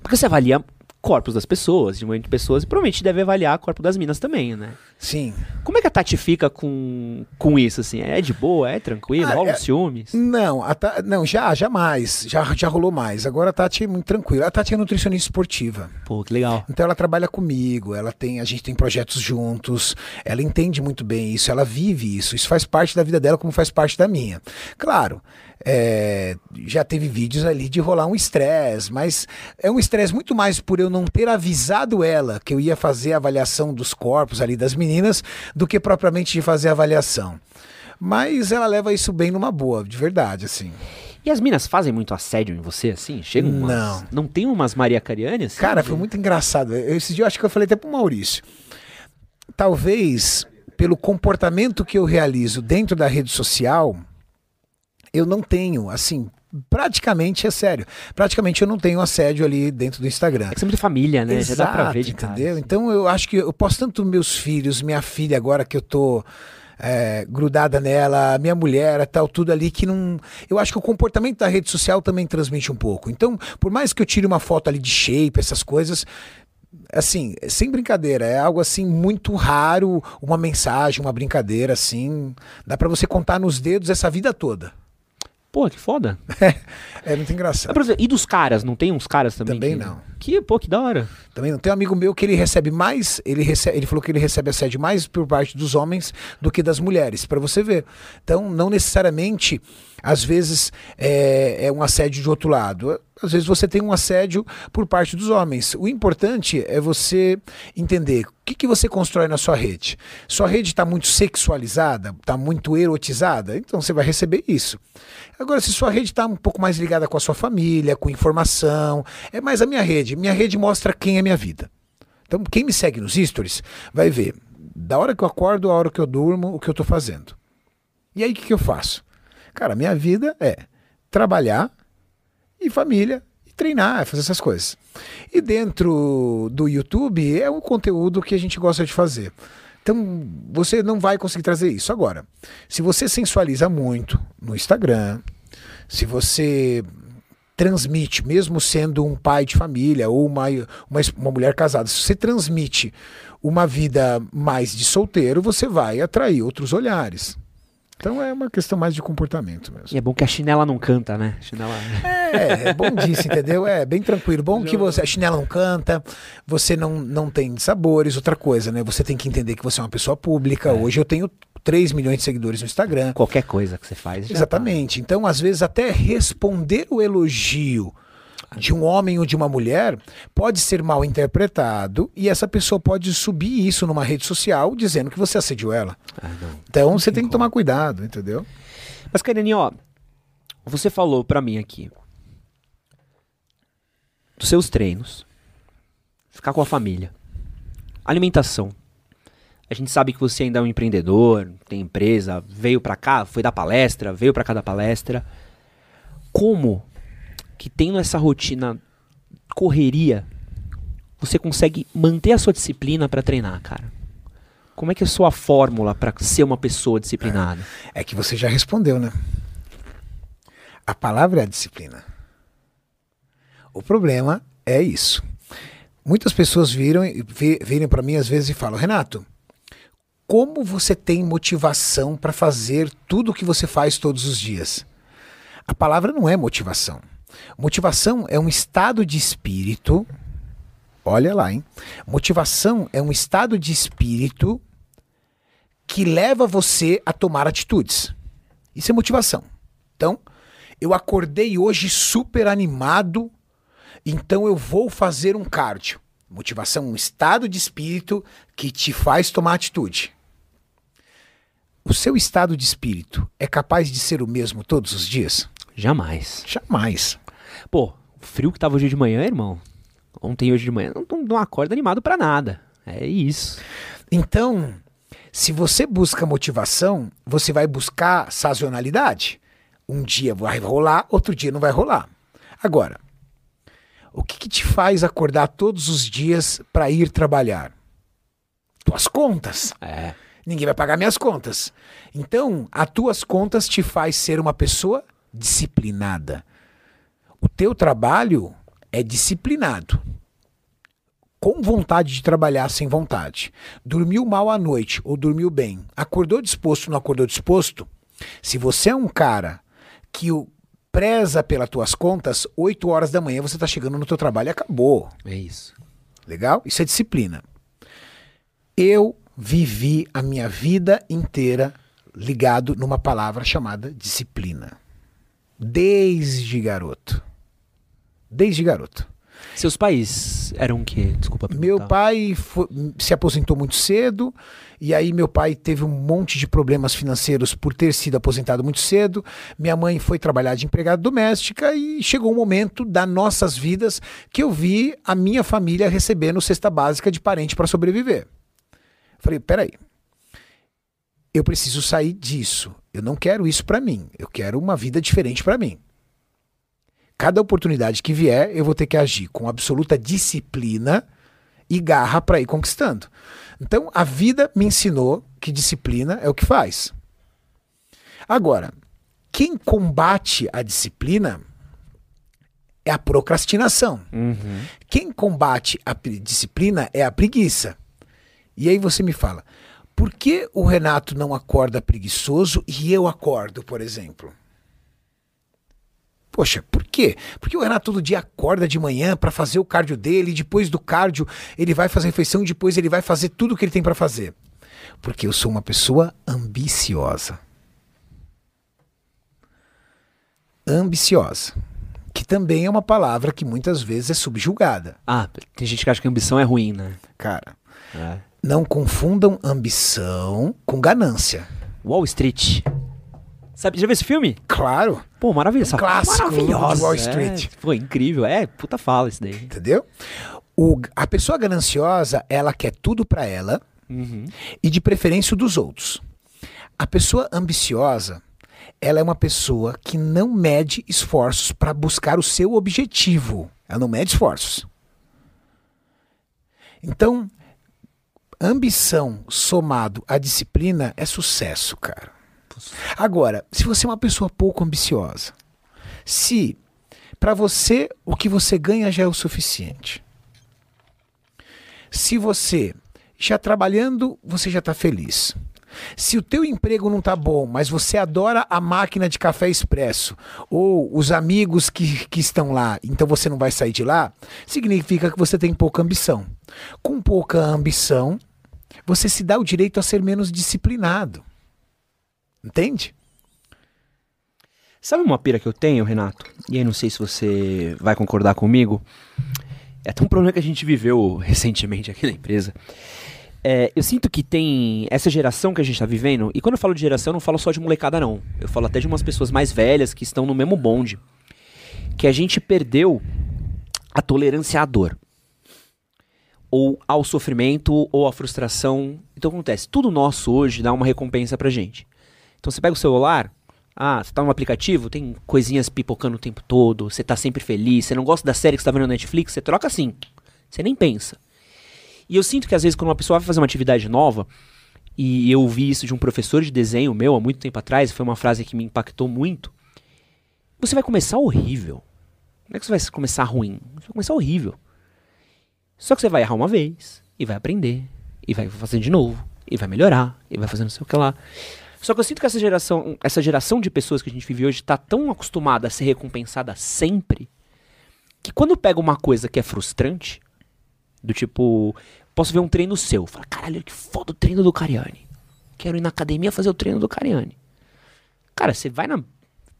Porque você avalia corpos das pessoas, de de pessoas, e provavelmente deve avaliar o corpo das minas também, né? Sim. Como é que a Tati fica com, com isso, assim? É de boa, é tranquilo, ah, rola é... ciúmes? Não, a ta... não, já, jamais, já, já rolou mais. Agora a Tati é muito tranquila. A Tati é nutricionista esportiva. Pô, que legal. Então ela trabalha comigo, ela tem, a gente tem projetos juntos, ela entende muito bem isso, ela vive isso, isso faz parte da vida dela como faz parte da minha. Claro, é, já teve vídeos ali de rolar um estresse, mas é um estresse muito mais por eu não ter avisado ela que eu ia fazer a avaliação dos corpos ali das meninas do que propriamente de fazer a avaliação. Mas ela leva isso bem numa boa, de verdade, assim. E as minas fazem muito assédio em você, assim? Chegam umas... Não. Não tem umas Maria Cariani, assim? Cara, foi muito engraçado. Esse dia eu acho que eu falei até pro Maurício. Talvez pelo comportamento que eu realizo dentro da rede social, eu não tenho, assim, praticamente é sério. Praticamente eu não tenho assédio ali dentro do Instagram. É sempre família, né? Exato, Já dá pra ver de entendeu? Cara, assim. Então eu acho que eu posso tanto meus filhos, minha filha agora que eu tô é, grudada nela, minha mulher, tal, tudo ali que não. Eu acho que o comportamento da rede social também transmite um pouco. Então, por mais que eu tire uma foto ali de shape, essas coisas, assim, sem brincadeira, é algo assim muito raro, uma mensagem, uma brincadeira assim, dá para você contar nos dedos essa vida toda. Pô, que foda. [LAUGHS] É, é muito engraçado. e dos caras, não tem uns caras também? Também que... não. Que, pô, que da hora. Também não. Tem um amigo meu que ele recebe mais, ele, recebe, ele falou que ele recebe assédio mais por parte dos homens do que das mulheres, para você ver. Então, não necessariamente, às vezes, é, é um assédio de outro lado às vezes você tem um assédio por parte dos homens. O importante é você entender o que, que você constrói na sua rede. Sua rede está muito sexualizada, está muito erotizada, então você vai receber isso. Agora, se sua rede está um pouco mais ligada com a sua família, com informação, é mais a minha rede. Minha rede mostra quem é minha vida. Então, quem me segue nos stories vai ver da hora que eu acordo, a hora que eu durmo, o que eu estou fazendo. E aí o que, que eu faço? Cara, minha vida é trabalhar e família e treinar, fazer essas coisas. E dentro do YouTube é um conteúdo que a gente gosta de fazer. Então, você não vai conseguir trazer isso. Agora, se você sensualiza muito no Instagram, se você transmite, mesmo sendo um pai de família ou uma, uma, uma mulher casada, se você transmite uma vida mais de solteiro, você vai atrair outros olhares. Então é uma questão mais de comportamento mesmo. E é bom que a chinela não canta, né? Chinela... É, é bom disso, entendeu? É bem tranquilo. Bom que você, a chinela não canta, você não, não tem sabores, outra coisa, né? Você tem que entender que você é uma pessoa pública. É. Hoje eu tenho 3 milhões de seguidores no Instagram. Qualquer coisa que você faz. Tá. Exatamente. Tá. Então, às vezes, até responder o elogio de um homem ou de uma mulher pode ser mal interpretado e essa pessoa pode subir isso numa rede social dizendo que você assediou ela. Ah, então não você tem, tem que tomar cuidado, entendeu? Mas, Karine, ó, você falou para mim aqui dos seus treinos, ficar com a família, alimentação. A gente sabe que você ainda é um empreendedor, tem empresa, veio para cá, foi dar palestra, veio para cada palestra. Como que tendo essa rotina correria, você consegue manter a sua disciplina para treinar, cara? Como é que é a sua fórmula para ser uma pessoa disciplinada? É, é, que você já respondeu, né? A palavra é a disciplina. O problema é isso. Muitas pessoas viram, virem para mim às vezes e falam: Renato, como você tem motivação para fazer tudo o que você faz todos os dias? A palavra não é motivação. Motivação é um estado de espírito. Olha lá, hein? Motivação é um estado de espírito que leva você a tomar atitudes. Isso é motivação. Então, eu acordei hoje super animado, então eu vou fazer um cardio. Motivação, um estado de espírito que te faz tomar atitude. O seu estado de espírito é capaz de ser o mesmo todos os dias? Jamais. Jamais. Pô, o frio que tava hoje de manhã, irmão. Ontem hoje de manhã, não, não acorda animado para nada. É isso. Então, se você busca motivação, você vai buscar sazonalidade. Um dia vai rolar, outro dia não vai rolar. Agora, o que, que te faz acordar todos os dias para ir trabalhar? Tuas contas. É. Ninguém vai pagar minhas contas. Então, as tuas contas te faz ser uma pessoa disciplinada. O teu trabalho é disciplinado. Com vontade de trabalhar sem vontade. Dormiu mal à noite ou dormiu bem. Acordou disposto ou não acordou disposto? Se você é um cara que o preza pelas tuas contas, 8 horas da manhã você está chegando no teu trabalho e acabou. É isso. Legal? Isso é disciplina. Eu vivi a minha vida inteira ligado numa palavra chamada disciplina. Desde garoto desde garoto. Seus pais eram o quê? Desculpa. Meu pai foi, se aposentou muito cedo, e aí meu pai teve um monte de problemas financeiros por ter sido aposentado muito cedo. Minha mãe foi trabalhar de empregada doméstica e chegou um momento das nossas vidas que eu vi a minha família recebendo cesta básica de parente para sobreviver. Falei, peraí, eu preciso sair disso. Eu não quero isso para mim. Eu quero uma vida diferente para mim. Cada oportunidade que vier, eu vou ter que agir com absoluta disciplina e garra para ir conquistando. Então, a vida me ensinou que disciplina é o que faz. Agora, quem combate a disciplina é a procrastinação. Uhum. Quem combate a disciplina é a preguiça. E aí você me fala, por que o Renato não acorda preguiçoso e eu acordo, por exemplo? Poxa, por quê? Porque o Renato todo dia acorda de manhã para fazer o cardio dele, e depois do cardio ele vai fazer a refeição, e depois ele vai fazer tudo o que ele tem para fazer. Porque eu sou uma pessoa ambiciosa. Ambiciosa. Que também é uma palavra que muitas vezes é subjugada. Ah, tem gente que acha que ambição é ruim, né? Cara, é. não confundam ambição com ganância. Wall Street. Sabe, já viu esse filme? Claro. Pô, maravilhoso. Um clássico Maravilhosa. Wall Street. É, foi incrível. É, puta fala isso daí. Entendeu? O, a pessoa gananciosa, ela quer tudo para ela uhum. e de preferência dos outros. A pessoa ambiciosa, ela é uma pessoa que não mede esforços para buscar o seu objetivo. Ela não mede esforços. Então, ambição somado à disciplina é sucesso, cara. Agora, se você é uma pessoa pouco ambiciosa, se para você o que você ganha já é o suficiente, se você já trabalhando, você já está feliz. Se o teu emprego não tá bom, mas você adora a máquina de café expresso ou os amigos que, que estão lá, então você não vai sair de lá, significa que você tem pouca ambição. Com pouca ambição, você se dá o direito a ser menos disciplinado. Entende? Sabe uma pira que eu tenho, Renato? E aí não sei se você vai concordar comigo. É até um problema que a gente viveu recentemente aqui na empresa. É, eu sinto que tem essa geração que a gente está vivendo, e quando eu falo de geração, eu não falo só de molecada, não. Eu falo até de umas pessoas mais velhas que estão no mesmo bonde. Que a gente perdeu a tolerância à dor. Ou ao sofrimento, ou à frustração. Então acontece, tudo nosso hoje dá uma recompensa pra gente. Então você pega o celular, ah, você tá no aplicativo, tem coisinhas pipocando o tempo todo, você tá sempre feliz, você não gosta da série que você tá vendo na Netflix, você troca assim. Você nem pensa. E eu sinto que às vezes quando uma pessoa vai fazer uma atividade nova, e eu vi isso de um professor de desenho meu há muito tempo atrás, foi uma frase que me impactou muito. Você vai começar horrível. Não é que você vai começar ruim, você vai começar horrível. Só que você vai errar uma vez, e vai aprender, e vai fazer de novo, e vai melhorar, e vai fazer não sei o que lá. Só que eu sinto que essa geração, essa geração de pessoas que a gente vive hoje está tão acostumada a ser recompensada sempre, que quando pega uma coisa que é frustrante, do tipo, posso ver um treino seu. Fala, caralho, que foda o treino do Cariani. Quero ir na academia fazer o treino do Cariani. Cara, você vai na.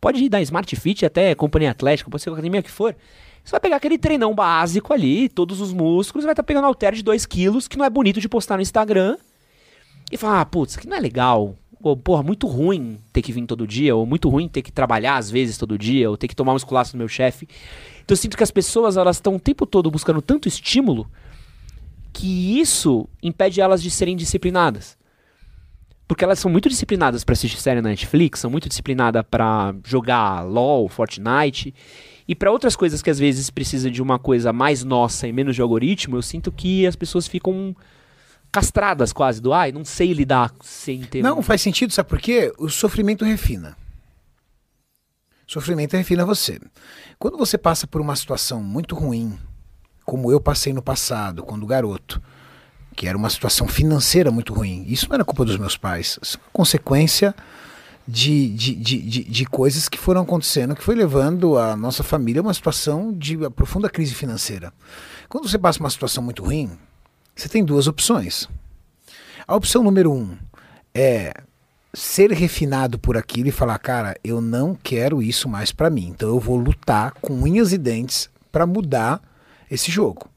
Pode ir da Smart Fit até companhia atlética, pode ser a academia que for. Você vai pegar aquele treinão básico ali, todos os músculos, vai estar tá pegando halter de 2 quilos, que não é bonito de postar no Instagram. E falar, ah, putz, isso aqui não é legal. Ou, porra, muito ruim ter que vir todo dia, ou muito ruim ter que trabalhar às vezes todo dia, ou ter que tomar um esculacho do meu chefe. Então eu sinto que as pessoas, elas estão o tempo todo buscando tanto estímulo que isso impede elas de serem disciplinadas. Porque elas são muito disciplinadas para assistir série na Netflix, são muito disciplinadas para jogar LoL, Fortnite. E para outras coisas que às vezes precisa de uma coisa mais nossa e menos de algoritmo, eu sinto que as pessoas ficam castradas quase do ai, não sei lidar sem ter. Não, um... faz sentido, sabe por quê? O sofrimento refina. O sofrimento refina você. Quando você passa por uma situação muito ruim, como eu passei no passado, quando garoto, que era uma situação financeira muito ruim. Isso não era culpa dos meus pais, isso é consequência de, de, de, de, de coisas que foram acontecendo, que foi levando a nossa família a uma situação de profunda crise financeira. Quando você passa uma situação muito ruim, você tem duas opções. A opção número um é ser refinado por aquilo e falar, cara, eu não quero isso mais para mim, então eu vou lutar com unhas e dentes para mudar esse jogo.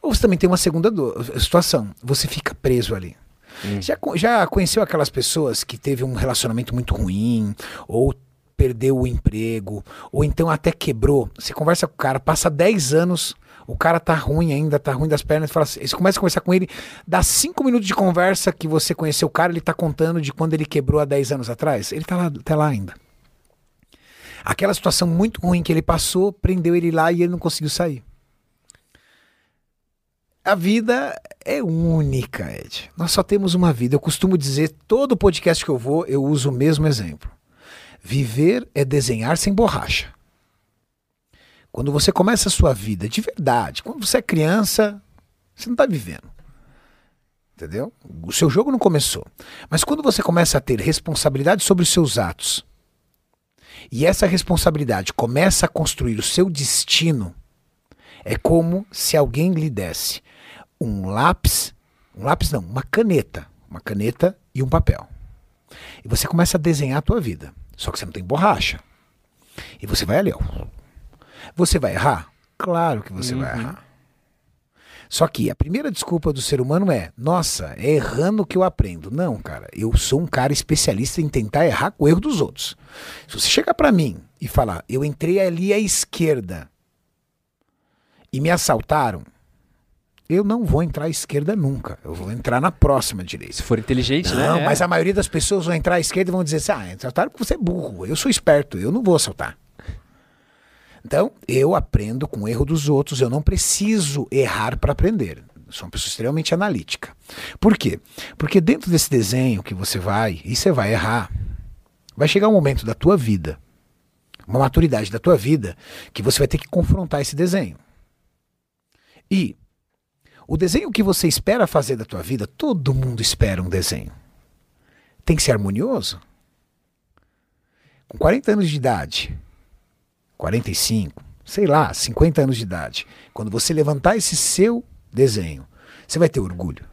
Ou você também tem uma segunda situação, você fica preso ali. Hum. Já, já conheceu aquelas pessoas que teve um relacionamento muito ruim, ou perdeu o emprego, ou então até quebrou. Você conversa com o cara, passa 10 anos, o cara tá ruim ainda, tá ruim das pernas, fala assim, você começa a conversar com ele, dá 5 minutos de conversa que você conheceu o cara, ele tá contando de quando ele quebrou há 10 anos atrás. Ele tá lá, tá lá ainda. Aquela situação muito ruim que ele passou, prendeu ele lá e ele não conseguiu sair. A vida é única, Ed. Nós só temos uma vida. Eu costumo dizer, todo podcast que eu vou, eu uso o mesmo exemplo. Viver é desenhar sem borracha. Quando você começa a sua vida de verdade, quando você é criança, você não está vivendo. Entendeu? O seu jogo não começou. Mas quando você começa a ter responsabilidade sobre os seus atos, e essa responsabilidade começa a construir o seu destino, é como se alguém lhe desse um lápis, um lápis não, uma caneta, uma caneta e um papel. E você começa a desenhar a tua vida. Só que você não tem borracha. E você vai ali, ó. Você vai errar? Claro que você uhum. vai errar. Só que a primeira desculpa do ser humano é: nossa, é errando que eu aprendo. Não, cara, eu sou um cara especialista em tentar errar com o erro dos outros. Se você chegar para mim e falar, eu entrei ali à esquerda e me assaltaram, eu não vou entrar à esquerda nunca. Eu vou entrar na próxima direita. Se for inteligente, Não, né? mas a maioria das pessoas vão entrar à esquerda e vão dizer assim: ah, assaltaram porque você é burro. Eu sou esperto, eu não vou assaltar. Então, eu aprendo com o erro dos outros, eu não preciso errar para aprender. Sou uma pessoa extremamente analítica. Por quê? Porque dentro desse desenho que você vai, e você vai errar, vai chegar um momento da tua vida, uma maturidade da tua vida, que você vai ter que confrontar esse desenho. E o desenho que você espera fazer da tua vida, todo mundo espera um desenho. Tem que ser harmonioso. Com 40 anos de idade, 45, sei lá, 50 anos de idade, quando você levantar esse seu desenho, você vai ter orgulho.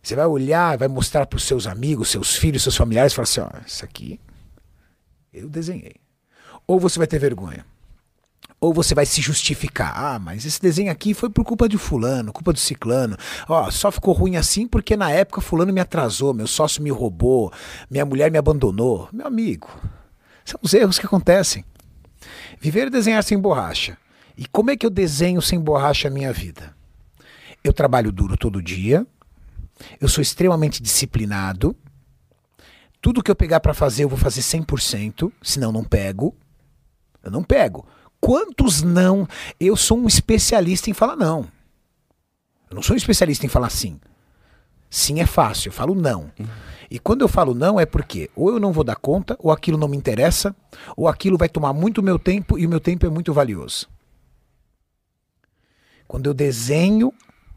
Você vai olhar, vai mostrar para os seus amigos, seus filhos, seus familiares, e falar assim: ó, isso aqui eu desenhei. Ou você vai ter vergonha. Ou você vai se justificar. Ah, mas esse desenho aqui foi por culpa de fulano, culpa do ciclano. Ó, só ficou ruim assim porque na época fulano me atrasou, meu sócio me roubou, minha mulher me abandonou. Meu amigo, são os erros que acontecem. Viver e desenhar sem borracha. E como é que eu desenho sem borracha a minha vida? Eu trabalho duro todo dia. Eu sou extremamente disciplinado. Tudo que eu pegar para fazer, eu vou fazer 100%, senão não pego. Eu não pego. Quantos não? Eu sou um especialista em falar não. Eu não sou um especialista em falar sim. Sim é fácil, eu falo não. E quando eu falo não é porque ou eu não vou dar conta, ou aquilo não me interessa, ou aquilo vai tomar muito meu tempo e o meu tempo é muito valioso. Quando eu desenho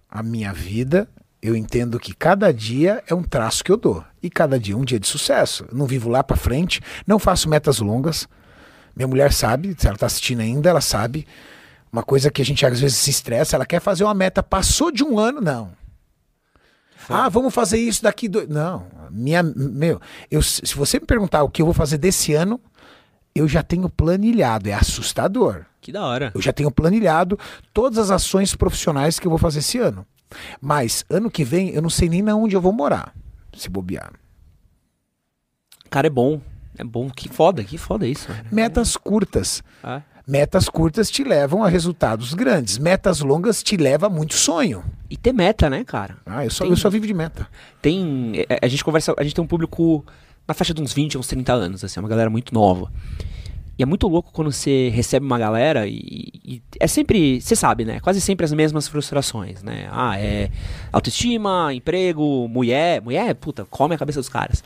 a minha vida, eu entendo que cada dia é um traço que eu dou. E cada dia é um dia de sucesso. Eu não vivo lá para frente, não faço metas longas. Minha mulher sabe, se ela está assistindo ainda, ela sabe. Uma coisa que a gente às vezes se estressa, ela quer fazer uma meta, passou de um ano, não. Ah, vamos fazer isso daqui do... Não, minha, meu, eu, se você me perguntar o que eu vou fazer desse ano, eu já tenho planilhado, é assustador. Que da hora. Eu já tenho planilhado todas as ações profissionais que eu vou fazer esse ano. Mas ano que vem eu não sei nem na onde eu vou morar, se bobear. Cara, é bom. É bom. Que foda, que foda isso. Metas curtas. É. Metas curtas te levam a resultados grandes. Metas longas te levam a muito sonho. E ter meta, né, cara? Ah, eu só, Tem- eu só vivo de meta. Tem. é, A gente conversa. A gente tem um público na faixa de uns 20, uns 30 anos, assim, é uma galera muito nova. E é muito louco quando você recebe uma galera e, e é sempre, você sabe, né? Quase sempre as mesmas frustrações, né? Ah, é autoestima, emprego, mulher. Mulher, puta, come a cabeça dos caras.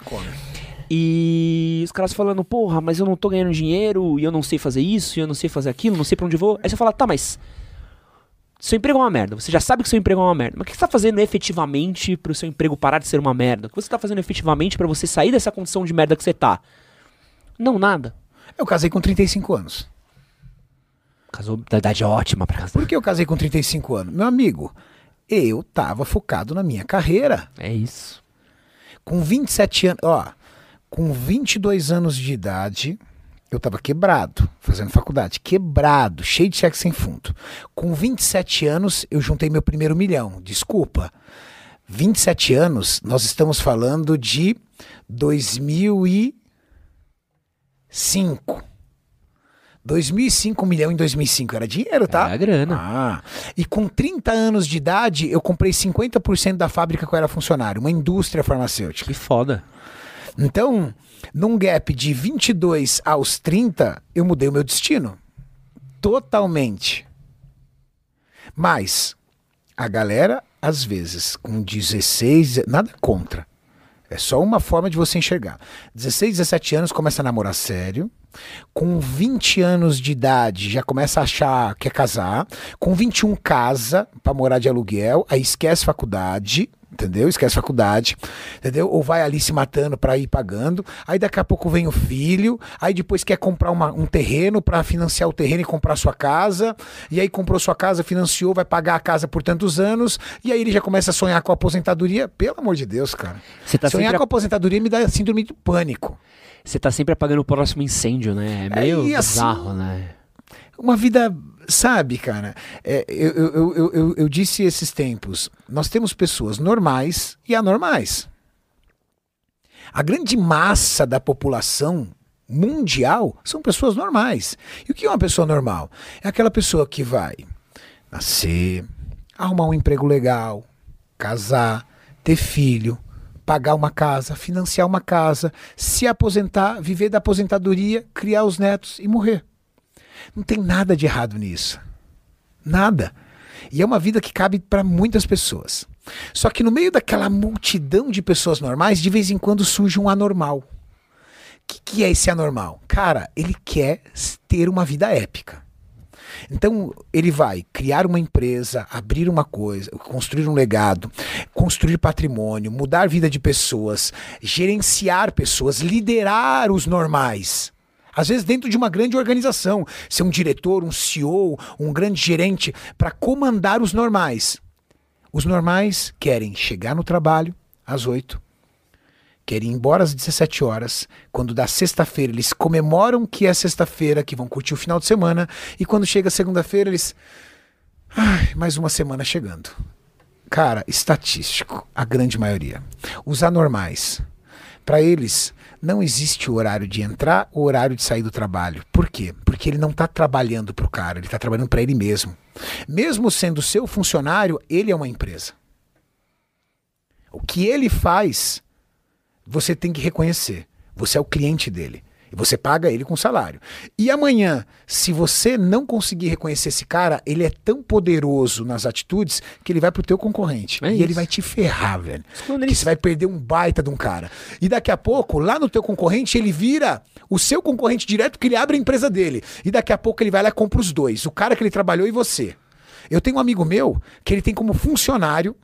E os caras falando, porra, mas eu não tô ganhando dinheiro e eu não sei fazer isso, e eu não sei fazer aquilo, não sei pra onde vou. Aí você fala, tá, mas seu emprego é uma merda. Você já sabe que seu emprego é uma merda. Mas o que você tá fazendo efetivamente pro seu emprego parar de ser uma merda? O que você tá fazendo efetivamente pra você sair dessa condição de merda que você tá? Não, nada. Eu casei com 35 anos. Casou da idade ótima pra casar. Por que eu casei com 35 anos? Meu amigo, eu tava focado na minha carreira. É isso. Com 27 anos, ó, com 22 anos de idade, eu tava quebrado, fazendo faculdade, quebrado, cheio de cheque sem fundo. Com 27 anos, eu juntei meu primeiro milhão. Desculpa. 27 anos, nós estamos falando de 2005. 2005, um milhão em 2005 era dinheiro, tá? É a grana. Ah, e com 30 anos de idade, eu comprei 50% da fábrica que eu era funcionário, uma indústria farmacêutica. Que foda. Então, num gap de 22 aos 30, eu mudei o meu destino. Totalmente. Mas, a galera, às vezes, com 16, nada contra. É só uma forma de você enxergar. 16, 17 anos começa a namorar sério. Com 20 anos de idade já começa a achar que quer casar. Com 21 casa pra morar de aluguel, aí esquece faculdade, entendeu? Esquece faculdade, entendeu? Ou vai ali se matando pra ir pagando. Aí daqui a pouco vem o filho, aí depois quer comprar uma- um terreno pra financiar o terreno e comprar sua casa. E aí comprou sua casa, financiou, vai pagar a casa por tantos anos. E aí ele já começa a sonhar com a aposentadoria. Pelo amor de Deus, cara. Tá, sonhar sempre, com a aposentadoria me dá síndrome de pânico. você tá sempre apagando o próximo incêndio, né? É meio e assim- bizarro, né? Uma vida, sabe, cara? É, eu, eu, eu, eu, eu- disse esses tempos: nós temos pessoas normais e anormais. A grande massa da população mundial são pessoas normais. E o que é uma pessoa normal? É aquela pessoa que vai nascer, arrumar um emprego legal, casar, ter filho, pagar uma casa, financiar uma casa, se aposentar, viver da aposentadoria, criar os netos e morrer. Não tem nada de errado nisso. Nada. E é uma vida que cabe para muitas pessoas. Só que no meio daquela multidão de pessoas normais, de vez em quando surge um anormal. O que, que é esse anormal? Cara, ele quer ter uma vida épica. Então, ele vai criar uma empresa, abrir uma coisa, construir um legado, construir patrimônio, mudar a vida de pessoas, gerenciar pessoas, liderar os normais. Às vezes, dentro de uma grande organização, ser um diretor, um CEO, um grande gerente, para comandar os normais. Os normais querem chegar no trabalho às 8, querem ir embora às 17 horas. Quando dá sexta-feira, eles comemoram que é sexta-feira, que vão curtir o final de semana. E quando chega segunda-feira, eles. Ai, mais uma semana chegando. Cara, estatístico, a grande maioria. Os anormais. Para eles, não existe o horário de entrar ou horário de sair do trabalho. Por quê? Porque ele não está trabalhando para o cara, ele está trabalhando para ele mesmo. Mesmo sendo seu funcionário, ele é uma empresa. O que ele faz você tem que reconhecer. Você é o cliente dele. E você paga ele com salário. E amanhã, se você não conseguir reconhecer esse cara, ele é tão poderoso nas atitudes que ele vai pro teu concorrente. É e isso. ele vai te ferrar, velho. Que você vai perder um baita de um cara. E daqui a pouco, lá no teu concorrente, ele vira o seu concorrente direto que ele abre a empresa dele. E daqui a pouco ele vai lá e compra os dois. O cara que ele trabalhou e você. Eu tenho um amigo meu que ele tem como funcionário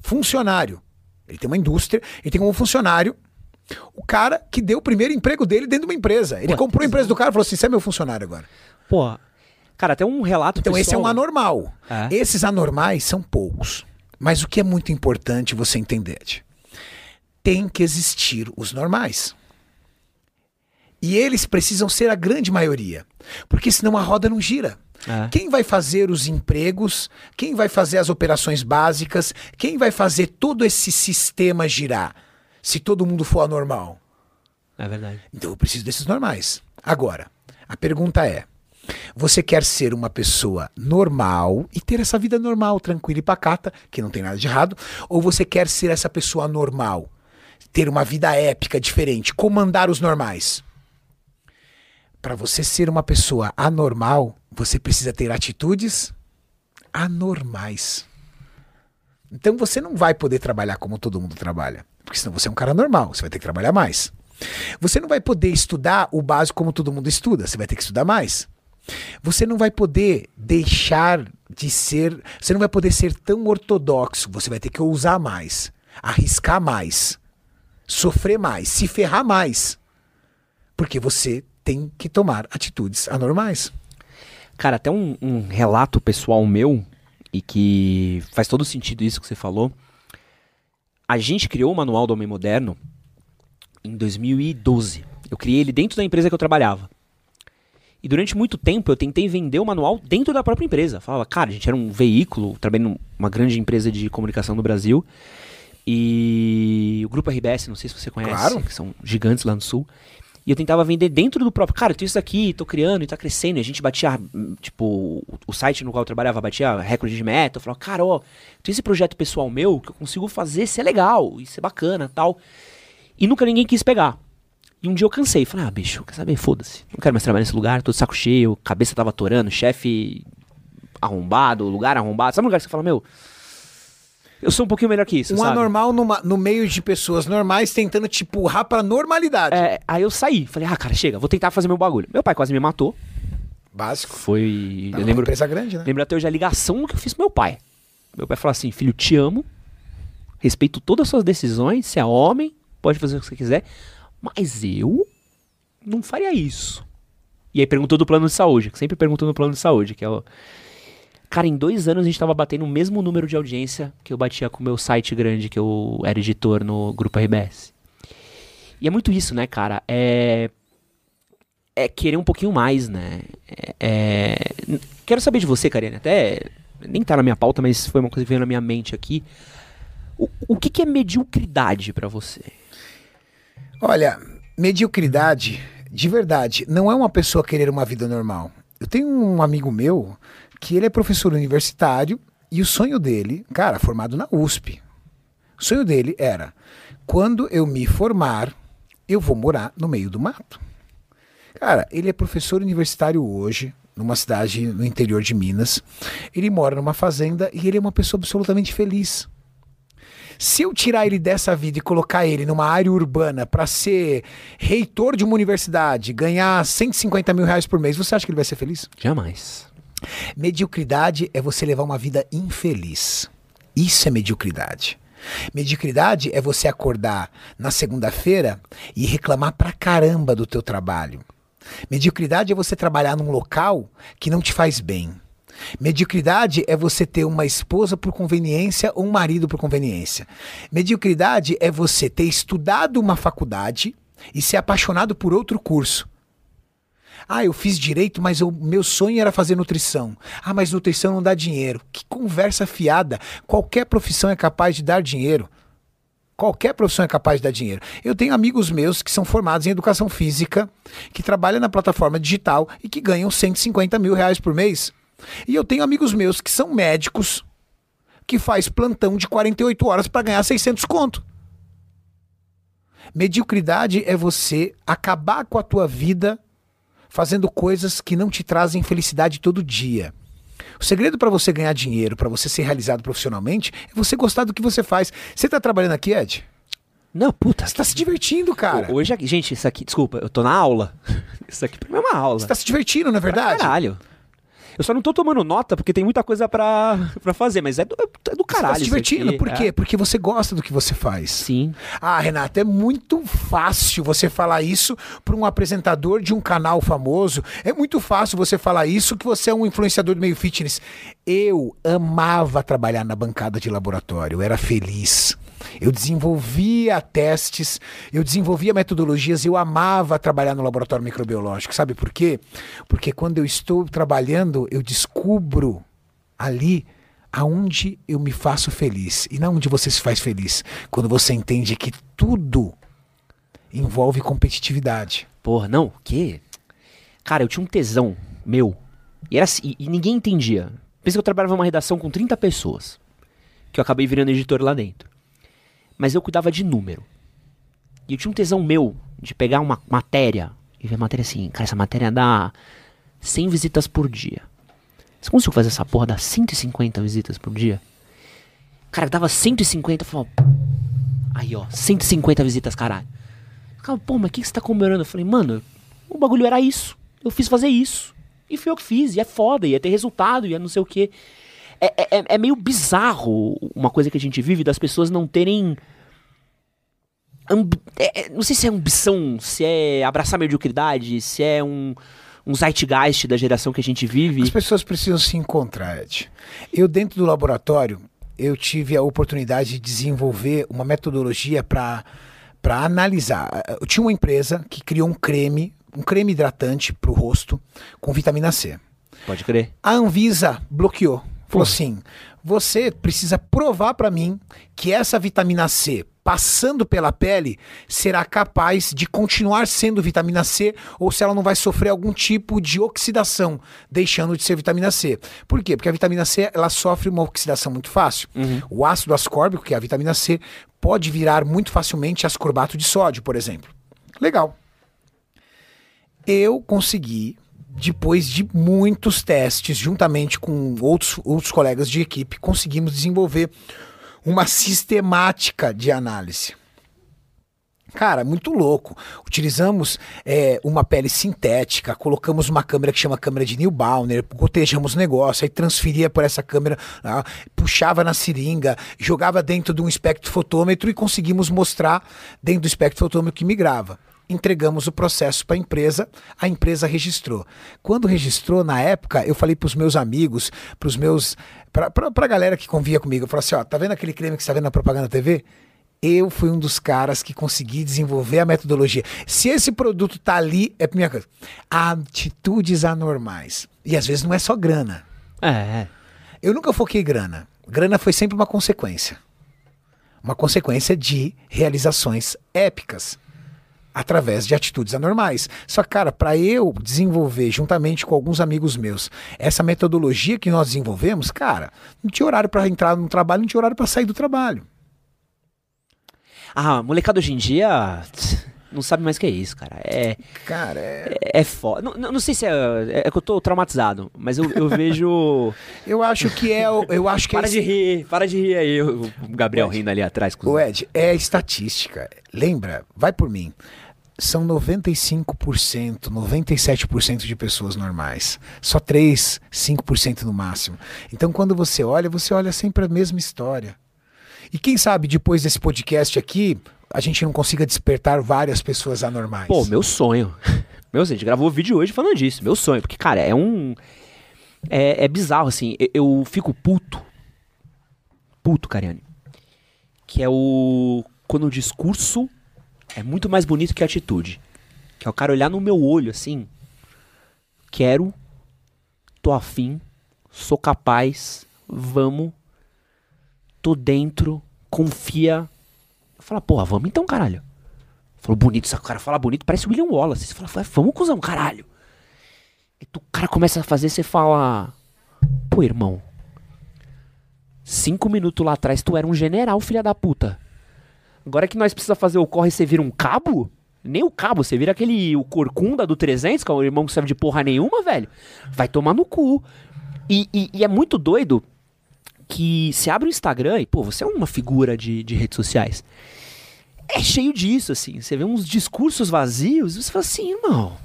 funcionário. Ele tem uma indústria, ele tem como funcionário o cara que deu o primeiro emprego dele dentro de uma empresa. Ele Pô, comprou a empresa do cara e falou assim: você é meu funcionário agora. Pô, cara, até um relato Então esse é pessoal- um anormal. É. Esses anormais são poucos. Mas o que é muito importante você entender? Tem que existir os normais. E eles precisam ser a grande maioria. Porque senão a roda não gira. É. Quem vai fazer os empregos? Quem vai fazer as operações básicas? Quem vai fazer todo esse sistema girar? Se todo mundo for anormal. É verdade. Então eu preciso desses normais. Agora, a pergunta é: você quer ser uma pessoa normal e ter essa vida normal, tranquila e pacata, que não tem nada de errado, ou você quer ser essa pessoa normal, ter uma vida épica, diferente, comandar os normais? Para você ser uma pessoa anormal, você precisa ter atitudes anormais. Então você não vai poder trabalhar como todo mundo trabalha, porque senão você é um cara normal, você vai ter que trabalhar mais. Você não vai poder estudar o básico como todo mundo estuda, você vai ter que estudar mais. Você não vai poder deixar de ser, você não vai poder ser tão ortodoxo, você vai ter que ousar mais, arriscar mais, sofrer mais, se ferrar mais. Porque você tem que tomar atitudes anormais. Cara, até um, um relato pessoal meu, e que faz todo sentido isso que você falou. A gente criou o Manual do Homem Moderno em 2012. Eu criei ele dentro da empresa que eu trabalhava. E durante muito tempo eu tentei vender o manual dentro da própria empresa. Falava, cara, a gente era um veículo, trabalhei numa grande empresa de comunicação no Brasil. E o grupo RBS, não sei se você conhece, Claro. que são gigantes lá no sul. E eu tentava vender dentro do próprio. Cara, eu tenho isso aqui, tô criando e tá crescendo. E a gente batia, tipo, o- site no qual eu trabalhava batia recorde de meta. Eu falava, cara, ó, tem esse projeto pessoal meu que eu consigo fazer ser legal e ser bacana tal. E nunca ninguém quis pegar. E um dia eu cansei. Falei, ah, bicho, quer saber? Foda-se. Não quero mais trabalhar nesse lugar, tô de saco cheio, cabeça tava atorando, chefe arrombado, lugar arrombado. Sabe um lugar que você fala, meu, eu sou um pouquinho melhor que isso, Um sabe? anormal numa- no meio de pessoas normais tentando te empurrar pra normalidade. É, aí eu saí. Falei, ah, cara, chega, vou tentar fazer meu bagulho. Meu pai quase me matou. Básico. Foi. É Eu uma lembro, empresa grande, né? lembro até hoje a ligação que eu fiz pro meu pai. Meu pai falou assim: filho, te amo, respeito todas as suas decisões, você é homem, pode fazer o que você quiser, mas eu não faria isso. E aí perguntou do plano de saúde, que sempre perguntou no plano de saúde, que é o. Cara, em dois anos a gente tava batendo o mesmo número de audiência que eu batia com o meu site grande, que eu era editor no grupo RBS. E é muito isso, né, cara? É. É querer um pouquinho mais, né? É, é, Quero saber de você, Karine, até. Nem tá na minha pauta, mas foi uma coisa que veio na minha mente aqui. O, o que, que é mediocridade pra você? Olha, mediocridade, de verdade, não é uma pessoa querer uma vida normal. Eu tenho um amigo meu que ele é professor universitário E o sonho dele, cara, formado na USP. O sonho dele era: quando eu me formar, eu vou morar no meio do mato. Cara, ele é professor universitário hoje, numa cidade no interior de Minas. Ele mora numa fazenda e ele é uma pessoa absolutamente feliz. Se eu tirar ele dessa vida e colocar ele numa área urbana para ser reitor de uma universidade, ganhar 150 mil reais por mês, você acha que ele vai ser feliz? Jamais. Mediocridade é você levar uma vida infeliz. Isso é mediocridade. Mediocridade é você acordar na segunda-feira e reclamar pra caramba do teu trabalho. Mediocridade é você trabalhar num local que não te faz bem. Mediocridade é você ter uma esposa por conveniência ou um marido por conveniência. Mediocridade é você ter estudado uma faculdade e ser apaixonado por outro curso. Ah, eu fiz direito, mas o meu sonho era fazer nutrição. Ah, mas nutrição não dá dinheiro. Que conversa fiada. Qualquer profissão é capaz de dar dinheiro. Qualquer profissão é capaz de dar dinheiro. Eu tenho amigos meus que são formados em educação física, que trabalham na plataforma digital e que ganham 150 mil reais por mês. E eu tenho amigos meus que são médicos, que faz plantão de 48 horas para ganhar 600 conto. Mediocridade é você acabar com a tua vida fazendo coisas que não te trazem felicidade todo dia. O segredo para você ganhar dinheiro, para você ser realizado profissionalmente, é você gostar do que você faz. Você tá trabalhando aqui, Ed? Não, puta. Você tá se divertindo, cara. Hoje, aqui- gente, isso aqui, desculpa, eu tô na aula. [LAUGHS] Isso aqui pra mim é uma aula. Você tá se divertindo, não é verdade? Caralho. Eu só não tô tomando nota porque tem muita coisa pra, pra fazer, mas é do, é do Você caralho. tá se divertindo. aqui. Por quê? É. Porque você gosta do que você faz. Sim. Ah, Renato, é muito fácil você falar isso para um apresentador de um canal famoso. É muito fácil você falar isso que você é um influenciador do meio fitness. Eu amava trabalhar na bancada de laboratório, eu era feliz. Eu desenvolvia testes, eu desenvolvia metodologias, eu amava trabalhar no laboratório microbiológico. Sabe por quê? Porque quando eu estou trabalhando, eu descubro ali aonde eu me faço feliz e não onde você se faz feliz. Quando você entende que tudo envolve competitividade. Porra, não, o quê? Cara, eu tinha um tesão meu. E, era assim, e, ninguém entendia. Pensa que eu trabalhava numa redação com 30 pessoas. Que eu acabei virando editor lá dentro. Mas eu cuidava de número. E eu tinha um tesão meu de pegar uma matéria e ver a matéria assim, cara, essa matéria dá 100 visitas por dia. Você conseguiu fazer essa porra dar 150 visitas por dia? Cara, dava 150, eu falava, aí ó, 150 visitas, caralho. Eu pô, mas o que, que você tá comemorando? Eu falei, mano, o bagulho era isso. Eu fiz fazer isso. E foi eu que fiz. E é foda, ia ter resultado, ia não sei o quê. É, é, é- é meio bizarro uma coisa que a gente vive das pessoas não terem. é- é- não sei se é ambição, se é abraçar a mediocridade, se é um, um zeitgeist da geração que a gente vive. As pessoas precisam se encontrar, Ed. Eu, dentro do laboratório, eu tive a oportunidade de desenvolver uma metodologia para para analisar. Eu tinha uma empresa que criou um creme, um creme hidratante para o rosto com vitamina C. Pode crer. A Anvisa bloqueou. Falou assim: você precisa provar para mim que essa vitamina C, passando pela pele, será capaz de continuar sendo vitamina C ou se ela não vai sofrer algum tipo de oxidação, deixando de ser vitamina C. Por quê? Porque a vitamina C ela sofre uma oxidação muito fácil. O ácido ascórbico, que é a vitamina C, pode virar muito facilmente ascorbato de sódio, por exemplo. Legal eu consegui, depois de muitos testes, juntamente com outros, outros colegas de equipe, conseguimos desenvolver uma sistemática de análise. Cara, muito louco. Utilizamos é, uma pele sintética, colocamos uma câmera que chama câmera de Newbauner, gotejamos o negócio, aí transferia por essa câmera, ah, puxava na seringa, jogava dentro de um espectrofotômetro e conseguimos mostrar dentro do espectrofotômetro que migrava. Entregamos o processo para a empresa, a empresa registrou. Quando registrou, na época, eu falei para os meus amigos, para os meus. para a galera que convia comigo, eu falei assim: ó, tá vendo aquele creme que você está vendo na propaganda da TV? Eu fui um dos caras que consegui desenvolver a metodologia. Se esse produto tá ali, é pra minha coisa. Atitudes anormais. E às vezes não é só grana. É, é. Eu nunca foquei grana. Grana foi sempre uma consequência. Uma consequência de realizações épicas. Através de atitudes anormais. Só que, cara, para eu desenvolver, juntamente com alguns amigos meus, essa metodologia que nós desenvolvemos, cara, não tinha horário para entrar no trabalho, não tinha horário para sair do trabalho. Ah, molecada hoje em dia não sabe mais o que é isso, cara. É. Cara, é. É, é foda. Não, não sei se é, é. É que eu tô traumatizado, mas eu, eu vejo. [LAUGHS] eu acho que é. Eu acho que para é de rir, para de rir aí. O Gabriel Ed, rindo ali atrás. Com o Ed, é estatística. Lembra? Vai por mim são 95%, 97% de pessoas normais. Só 3, 5% no máximo. Então quando você olha, você olha sempre a mesma história. E quem sabe depois desse podcast aqui, a gente não consiga despertar várias pessoas anormais. Pô, meu sonho. [LAUGHS] Meu, a gente gravou vídeo hoje falando disso. Meu sonho. Porque, cara, é um. É, é bizarro, assim. Eu, eu fico puto. Puto, Cariane. Que é o. Quando o discurso é muito mais bonito que a atitude. Que é o cara olhar no meu olho assim. Quero, tô afim, sou capaz, vamos, tô dentro, confia. Fala, porra, vamos então, caralho. Falou bonito, o cara fala bonito, parece William Wallace. Você fala, vamos, cuzão, caralho. E tu, o cara começa a fazer, você fala, pô, irmão. Cinco minutos lá atrás tu era um general, filha da puta. Agora que nós precisamos fazer o corre, você vira um cabo? Nem o cabo, você vira aquele o corcunda do 300, que é o irmão que serve de porra nenhuma, velho. Vai tomar no cu. E, e, e é muito doido que se abre o Instagram e, pô, você é uma figura de, de redes sociais. É cheio disso, assim. Você vê uns discursos vazios e você fala assim, irmão,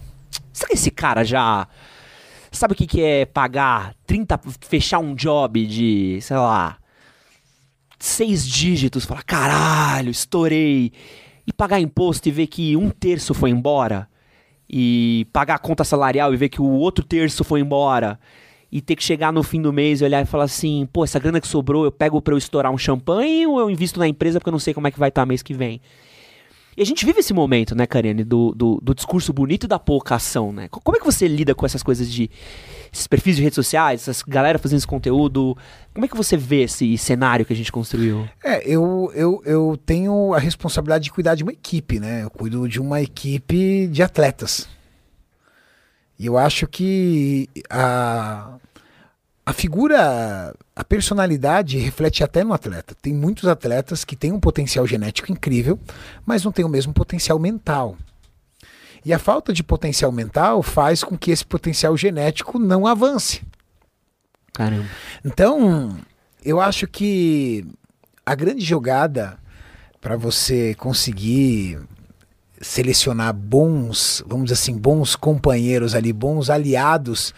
será que esse cara já. Sabe o que, que é pagar 30. fechar um job de, sei lá, seis dígitos, falar, caralho, estourei. E pagar imposto e ver que um terço foi embora. E pagar a conta salarial e ver que o outro terço foi embora. E ter que chegar no fim do mês e olhar e falar assim, pô, essa grana que sobrou eu pego pra eu estourar um champanhe ou eu invisto na empresa porque eu não sei como é que vai estar tá mês que vem. E a gente vive esse momento, né, Karine, do, do, do discurso bonito e da pouca ação, né? Como é que você lida com essas coisas de esses perfis de redes sociais, essas galera fazendo esse conteúdo. Como é que você vê esse cenário que a gente construiu? É, eu, eu, eu tenho a responsabilidade de cuidar de uma equipe, né? Eu cuido de uma equipe de atletas. E eu acho que a, a figura, a personalidade reflete até no atleta. Tem muitos atletas que têm um potencial genético incrível, mas não têm o mesmo potencial mental. E a falta de potencial mental faz com que esse potencial genético não avance. Caramba. Então, eu acho que a grande jogada para você conseguir selecionar bons, vamos dizer assim, bons companheiros ali, bons aliados,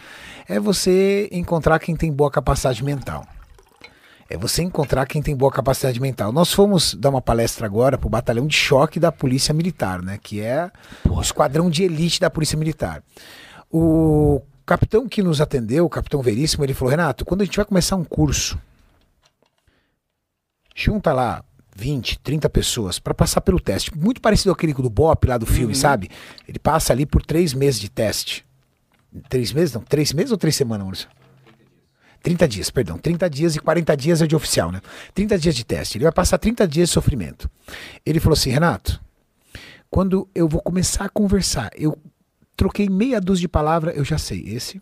é você encontrar quem tem boa capacidade mental é você encontrar quem tem boa capacidade mental. Nós fomos dar uma palestra agora para o batalhão de choque da Polícia Militar, né? Que é o esquadrão de elite da Polícia Militar. O capitão que nos atendeu, o capitão Veríssimo, ele falou: Renato, quando a gente vai começar um curso, junta lá 20, 30 pessoas para passar pelo teste. Muito parecido com aquele do Bop lá do filme, uhum. sabe? Ele passa ali por três meses de teste. Três meses? Não, três meses ou três semanas, Maurício? 30 dias, perdão. 30 dias e 40 dias é de oficial, né? 30 dias de teste. Ele vai passar 30 dias de sofrimento. Ele falou assim: Renato, quando eu vou começar a conversar, eu troquei meia dúzia de palavras, eu já sei. Esse.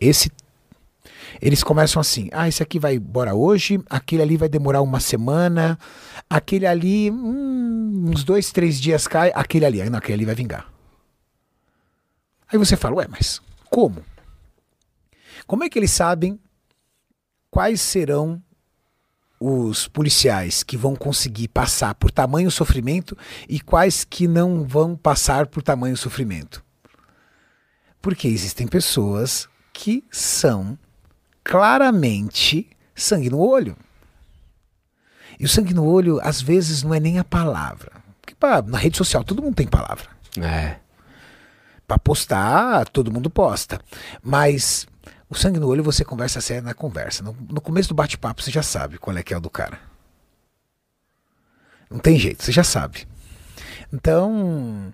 Esse. Eles começam assim: ah, esse aqui vai embora hoje, aquele ali vai demorar uma semana, aquele ali, hum, uns dois, três dias cai, aquele ali, não, aquele ali vai vingar. Aí você fala: ué, mas como? Como é que eles sabem quais serão os policiais que vão conseguir passar por tamanho sofrimento e quais que não vão passar por tamanho sofrimento? Porque existem pessoas que são claramente sangue no olho. E o sangue no olho, às vezes, não é nem a palavra. Porque pá, na rede social todo mundo tem palavra. É. Para postar, todo mundo posta. Mas o sangue no olho você conversa sério na conversa. No, no começo do bate-papo você já sabe qual é que é o do cara. Não tem jeito, você já sabe. Então,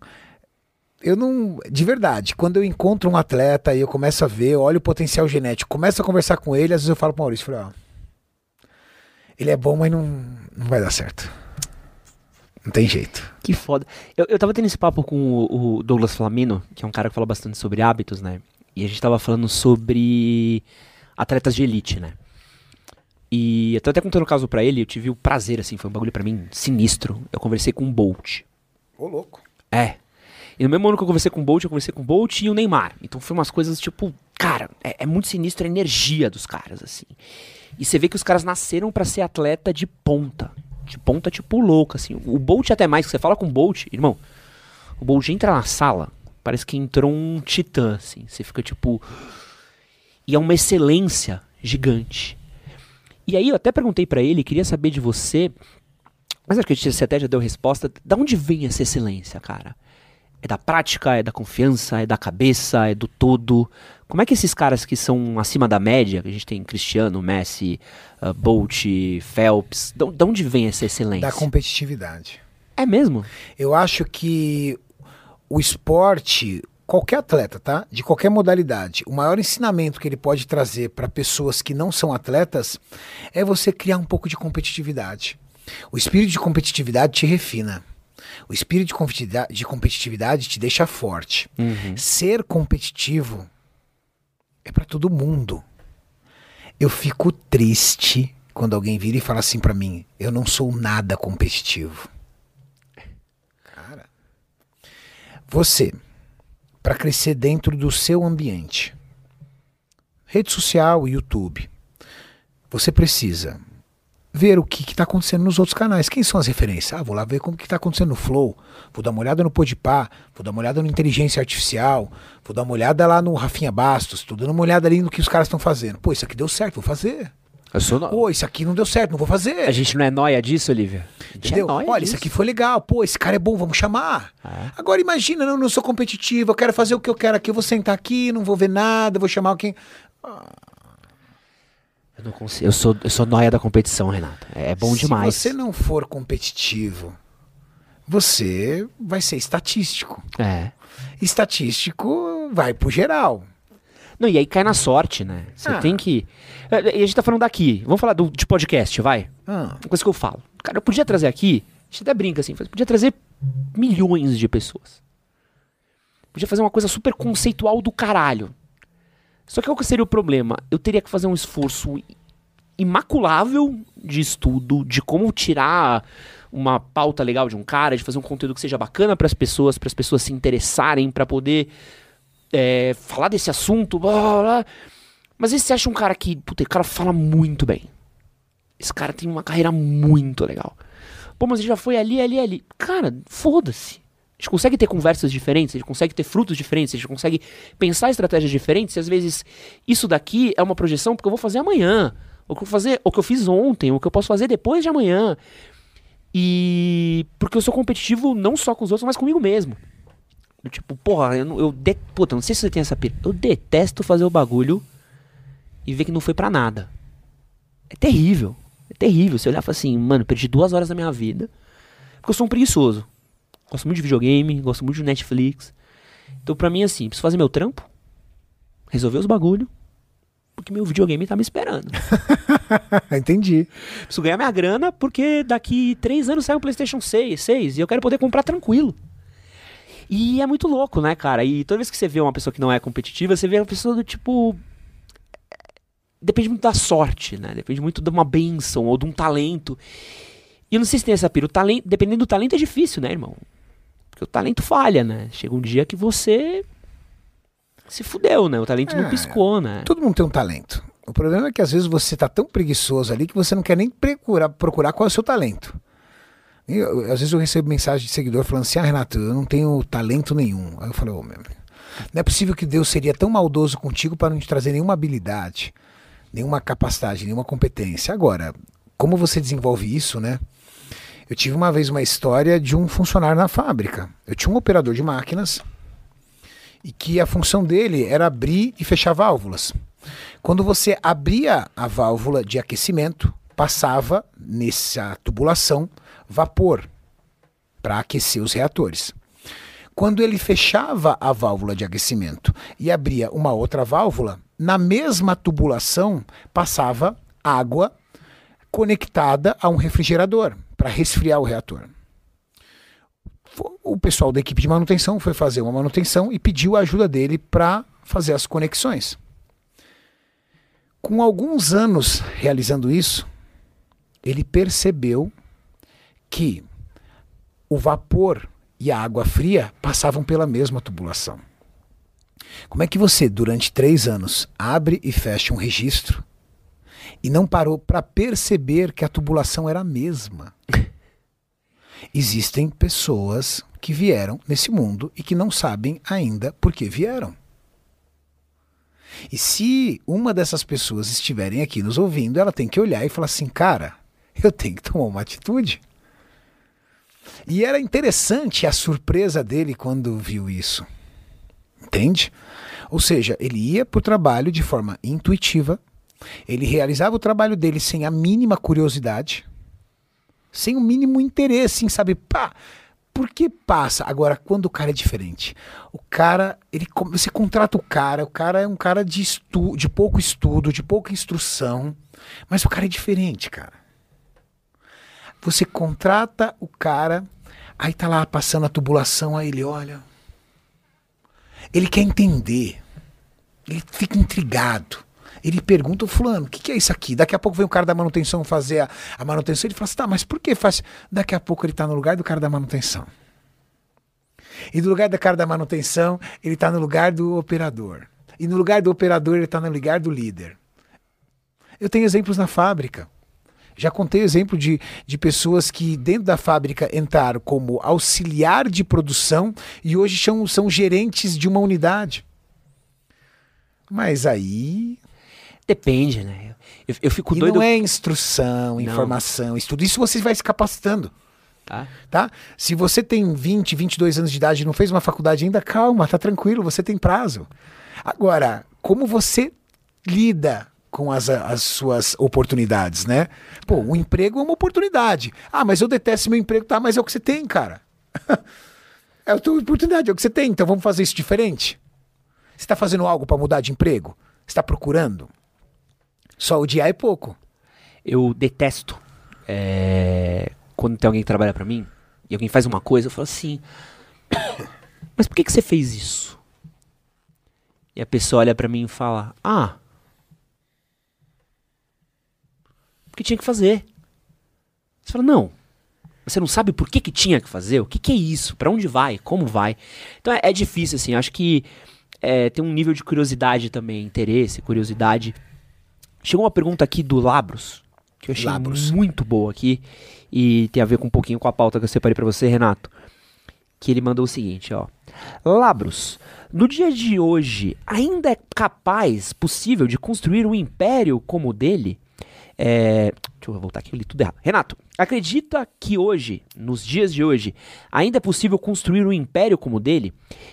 eu não. De verdade, quando eu encontro um atleta e eu começo a ver, olho o potencial genético, começo a conversar com ele, às vezes eu falo pro Maurício, falo, ó, ele é bom, mas não, não vai dar certo. Não tem jeito. Que foda. Eu, eu tava tendo esse papo com o, o Douglas Flamino, que é um cara que fala bastante sobre hábitos, né? E a gente tava falando sobre atletas de elite, né? E eu tô até contando o caso pra ele, eu tive o prazer, assim, foi um bagulho pra mim sinistro. Eu conversei com o Bolt. Ô, louco. É. E no mesmo ano que eu conversei com o Bolt, eu conversei com o Bolt e o Neymar. Então foi umas coisas tipo, cara, é, é muito sinistro a energia dos caras, assim. E você vê que os caras nasceram pra ser atleta de ponta. De ponta, tipo, louco, assim. O Bolt até mais, você fala com o Bolt, irmão, o Bolt entra na sala, parece que entrou um titã, assim. Você fica tipo. E é uma excelência gigante. E aí eu até perguntei pra ele, queria saber de você, mas acho que você até já deu resposta. Da onde vem essa excelência, cara? É da prática, é da confiança, é da cabeça, é do todo? Como é que esses caras que são acima da média, que a gente tem Cristiano, Messi, uh, Bolt, Phelps, da onde vem essa excelência? Da competitividade. É mesmo? Eu acho que o esporte, qualquer atleta, tá? De qualquer modalidade, o maior ensinamento que ele pode trazer para pessoas que não são atletas é você criar um pouco de competitividade. O espírito de competitividade te refina. O espírito de competitividade, de competitividade te deixa forte. Ser competitivo é para todo mundo. Eu fico triste quando alguém vira e fala assim para mim: eu não sou nada competitivo. Cara, você, para crescer dentro do seu ambiente, rede social, YouTube, você precisa ver o que está acontecendo nos outros canais. Quem são as referências? Ah, vou lá ver como que está acontecendo no Flow, vou dar uma olhada no Podpah, vou dar uma olhada no Inteligência Artificial, vou dar uma olhada lá no Rafinha Bastos, tô dando uma olhada ali no que os caras estão fazendo. Pô, isso aqui deu certo, vou fazer. Eu sou no... Pô, isso aqui não deu certo, não vou fazer. A gente não é noia disso, Olivia? Entendeu? É Olha, disso. isso aqui foi legal. Pô, esse cara é bom, vamos chamar. É. Agora imagina, não, não sou competitivo, eu quero fazer o que eu quero aqui, eu vou sentar aqui, não vou ver nada, vou chamar quem. Eu consigo. Eu sou, eu sou noia da competição, Renato. É é bom demais. Se você não for competitivo, você vai ser estatístico. É. Estatístico vai pro geral. Não, e aí cai na sorte, né? Você Ah. tem que. É, E a gente tá falando daqui. Vamos falar do, de podcast, vai? Ah, Uma coisa que eu falo. Cara, eu podia trazer aqui. A gente até brinca assim. Podia trazer milhões de pessoas. Podia fazer uma coisa super conceitual do caralho. Só que qual que seria o problema? Eu teria que fazer um esforço imaculável de estudo, de como tirar uma pauta legal de um cara, de fazer um conteúdo que seja bacana para as pessoas, para as pessoas se interessarem, para poder é, falar desse assunto, blá, blá, blá. Mas aí você acha um cara que, puta, o cara fala muito bem. Esse cara tem uma carreira muito legal. Pô, mas ele já foi ali, ali, ali. Cara, foda-se. A gente consegue ter conversas diferentes, a gente consegue ter frutos diferentes, a gente consegue pensar estratégias diferentes. E às vezes isso daqui é uma projeção porque eu vou fazer amanhã. Ou que eu vou fazer, ou que eu fiz ontem, ou que eu posso fazer depois de amanhã. E porque eu sou competitivo não só com os outros, mas comigo mesmo. Do Tipo, porra, eu, eu de... Puta, não sei se você tem essa pira. Eu detesto fazer o bagulho e ver que não foi pra nada. É terrível. É terrível. Você olhar e falar assim, mano, perdi duas horas da minha vida. Porque eu sou um preguiçoso. Gosto muito de videogame, gosto muito de Netflix. Então, pra mim, assim, preciso fazer meu trampo, resolver os bagulho, porque meu videogame tá me esperando. [LAUGHS] entendi. preciso ganhar minha grana, porque daqui três anos sai um PlayStation 6, 6 e eu quero poder comprar tranquilo. E é muito louco, né, cara? E toda vez que você vê uma pessoa que não é competitiva, você vê uma pessoa do tipo. Depende muito da sorte, né? Depende muito de uma benção ou de um talento. E eu não sei se tem essa pira. O talento, dependendo do talento é difícil, né, irmão? Porque o talento falha, né? Chega um dia que você se fudeu, né? O talento não É. piscou, né? Todo mundo tem um talento. O problema é que às vezes você tá tão preguiçoso ali que você não quer nem procurar, procurar qual é o seu talento. E eu- às vezes eu recebo mensagem de seguidor falando assim: Ah, Renato, eu não tenho talento nenhum. Aí eu falei: Ô, meu, amigo, não é possível que Deus seria tão maldoso contigo para não te trazer nenhuma habilidade, nenhuma capacidade, nenhuma competência. Agora, como você desenvolve isso, né? Eu tive uma vez uma história de um funcionário na fábrica. Eu tinha um operador de máquinas e que a função dele era abrir e fechar válvulas. Quando você abria a válvula de aquecimento, passava nessa tubulação vapor para aquecer os reatores. Quando ele fechava a válvula de aquecimento e abria uma outra válvula, na mesma tubulação passava água conectada a um refrigerador para resfriar o reator. o pessoal da equipe de manutenção foi fazer uma manutenção e pediu a ajuda dele para fazer as conexões. Com alguns anos realizando isso, ele percebeu que o vapor e a água fria passavam pela mesma tubulação. Como é que você, durante três anos, abre e fecha um registro e não parou para perceber que a tubulação era a mesma? Existem pessoas que vieram nesse mundo e que não sabem ainda por que vieram. E se uma dessas pessoas estiverem aqui nos ouvindo, ela tem que olhar e falar assim: cara, eu tenho que tomar uma atitude. E era interessante a surpresa dele quando viu isso. Entende? Ou seja, ele ia para o trabalho de forma intuitiva, ele realizava o trabalho dele sem a mínima curiosidade, sem o mínimo interesse em saber, pá, por que passa? Agora, quando o cara é diferente, o cara, ele, você contrata o cara, o cara é um cara de, estu, de pouco estudo, de pouca instrução, mas o cara é diferente, cara. Você contrata o cara, aí tá lá passando a tubulação, aí ele olha. Ele quer entender. Ele fica intrigado. Ele pergunta, fulano, o que, que, é isso aqui? Daqui a pouco vem o cara da manutenção fazer a, a manutenção. Ele fala assim, tá, mas por que faz? Daqui a pouco ele está no lugar do cara da manutenção. E no lugar do cara da manutenção, ele está no lugar do operador. E no lugar do operador, ele está no lugar do líder. Eu tenho exemplos na fábrica. Já contei exemplo de, de pessoas que dentro da fábrica entraram como auxiliar de produção e hoje são, são gerentes de uma unidade. Mas aí Depende, né? Eu, eu fico e doido. Não é instrução, informação, não. estudo. Isso você vai se capacitando. Tá. tá? Se você tem 20, 22 anos de idade e não fez uma faculdade ainda, calma, tá tranquilo, você tem prazo. Agora, como você lida com as, as suas oportunidades, né? Pô, o emprego é uma oportunidade. Ah, mas eu detesto meu emprego, tá? Mas é o que você tem, cara. [LAUGHS] é a tua oportunidade, é o que você tem. Então vamos fazer isso diferente. Você está fazendo algo para mudar de emprego? Está procurando? Só odiar é pouco. Eu detesto é, quando tem alguém que trabalha para mim e alguém faz uma coisa, eu falo assim: [COUGHS] Mas por que, que você fez isso? E a pessoa olha para mim e fala: Ah, porque tinha que fazer. Você fala: Não, você não sabe por que, que tinha que fazer? O que, que é isso? Para onde vai? Como vai? Então é, é difícil, assim. Acho que é, tem um nível de curiosidade também, interesse, curiosidade Chegou uma pergunta aqui do Labros, que eu achei Labros. muito boa aqui, e tem a ver com um pouquinho com a pauta que eu separei para você, Renato. Que ele mandou o seguinte, ó. Labros, no dia de hoje, ainda é capaz, possível, de construir um império como o dele? É, deixa eu voltar aqui, eu li tudo errado. Renato, acredita que hoje, nos dias de hoje, ainda é possível construir um império como o dele?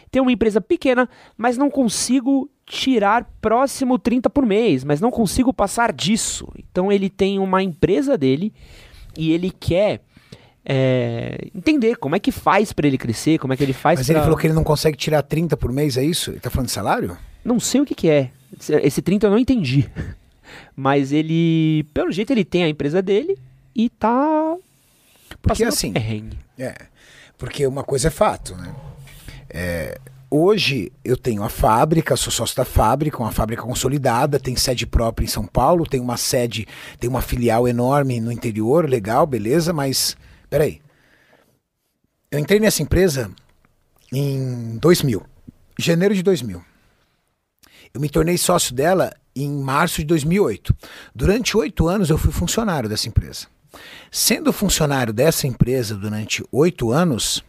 Tenho uma empresa pequena, mas não consigo tirar próximo 30 por mês, mas não consigo passar disso. Então ele tem uma empresa dele e ele quer é, entender como é que faz para ele crescer, como é que ele faz Mas pra... ele falou que ele não consegue tirar 30 por mês, é isso? Ele tá falando de salário? Não sei o que, que é. Esse 30 eu não entendi. [LAUGHS] Mas ele, pelo jeito, ele tem a empresa dele e tá. Porque assim. Perrengue. É. Porque uma coisa é fato, né? É, hoje eu tenho a fábrica, sou sócio da fábrica, uma fábrica consolidada, tem sede própria em São Paulo, tem uma sede, tem uma filial enorme no interior, legal, beleza, mas peraí. Eu entrei nessa empresa em 2000, janeiro de 2000. Eu me tornei sócio dela em março de 2008. Durante oito anos eu fui funcionário dessa empresa. Sendo funcionário dessa empresa durante oito anos,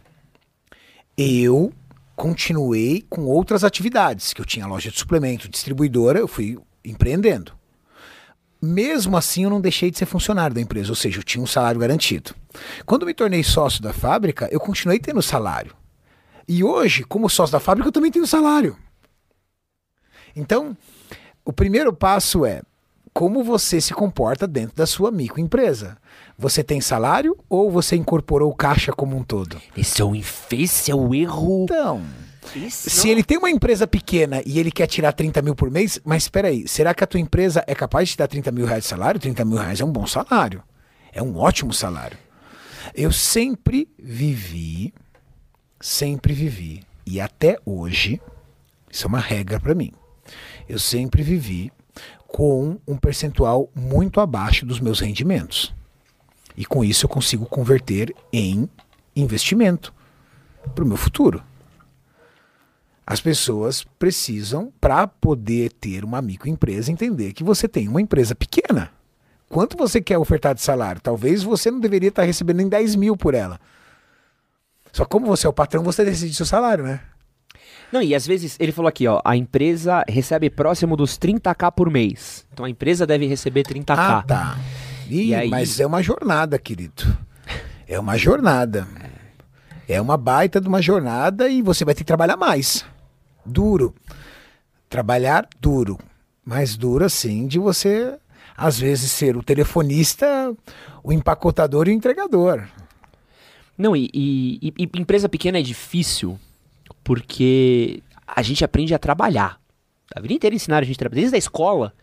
eu continuei com outras atividades, que eu tinha loja de suplemento, distribuidora, eu fui empreendendo. Mesmo assim, eu não deixei de ser funcionário da empresa, ou seja, eu tinha um salário garantido. Quando me tornei sócio da fábrica, eu continuei tendo salário. E hoje, como sócio da fábrica, eu também tenho salário. Então, o primeiro passo é como você se comporta dentro da sua microempresa. Você tem salário ou você incorporou caixa como um todo? Esse é o, esse é o erro. Então, Esse se ele tem uma empresa pequena e ele quer tirar 30 mil por mês, mas espera aí, será que a tua empresa é capaz de te dar 30 mil reais de salário? 30 mil reais é um bom salário. É um ótimo salário. Eu sempre vivi sempre vivi e até hoje, isso é uma regra para mim. Eu sempre vivi com um percentual muito abaixo dos meus rendimentos. E com isso eu consigo converter em investimento para o meu futuro. As pessoas precisam, para poder ter uma microempresa, entender que você tem uma empresa pequena. Quanto você quer ofertar de salário? Talvez você não deveria estar recebendo nem 10 mil por ela. Só como você é o patrão, você decide seu salário, né? Não, e às vezes ele falou aqui, ó, a empresa recebe próximo dos 30k por mês. Então a empresa deve receber 30k. Ah, tá. E aí- Mas é uma jornada, querido. É uma jornada. É uma baita de uma jornada e você vai ter que trabalhar mais. Duro. Trabalhar duro. Mais duro assim de você, às vezes, ser o telefonista, o empacotador e o entregador. Não, e, e- e- e empresa pequena é difícil porque a gente aprende a trabalhar. A vida inteira ensinaram a gente a trabalhar. Desde a escola,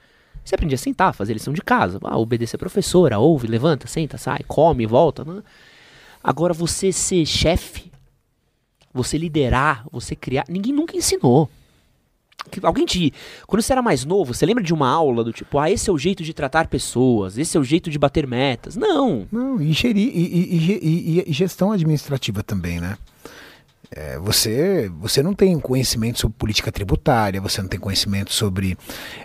você aprende a sentar, fazer lição de casa, ah, obedecer a professora, ouve, levanta, senta, sai, come, volta. Né? Agora, você ser chefe, você liderar, você criar, ninguém nunca ensinou. Alguém te. Quando você era mais novo, você lembra de uma aula do tipo, ah, esse é o jeito de tratar pessoas, esse é o jeito de bater metas? Não. Não, e, gerir, e- e- e- e gestão administrativa também, né? É, você, você não tem conhecimento sobre política tributária, você não tem conhecimento sobre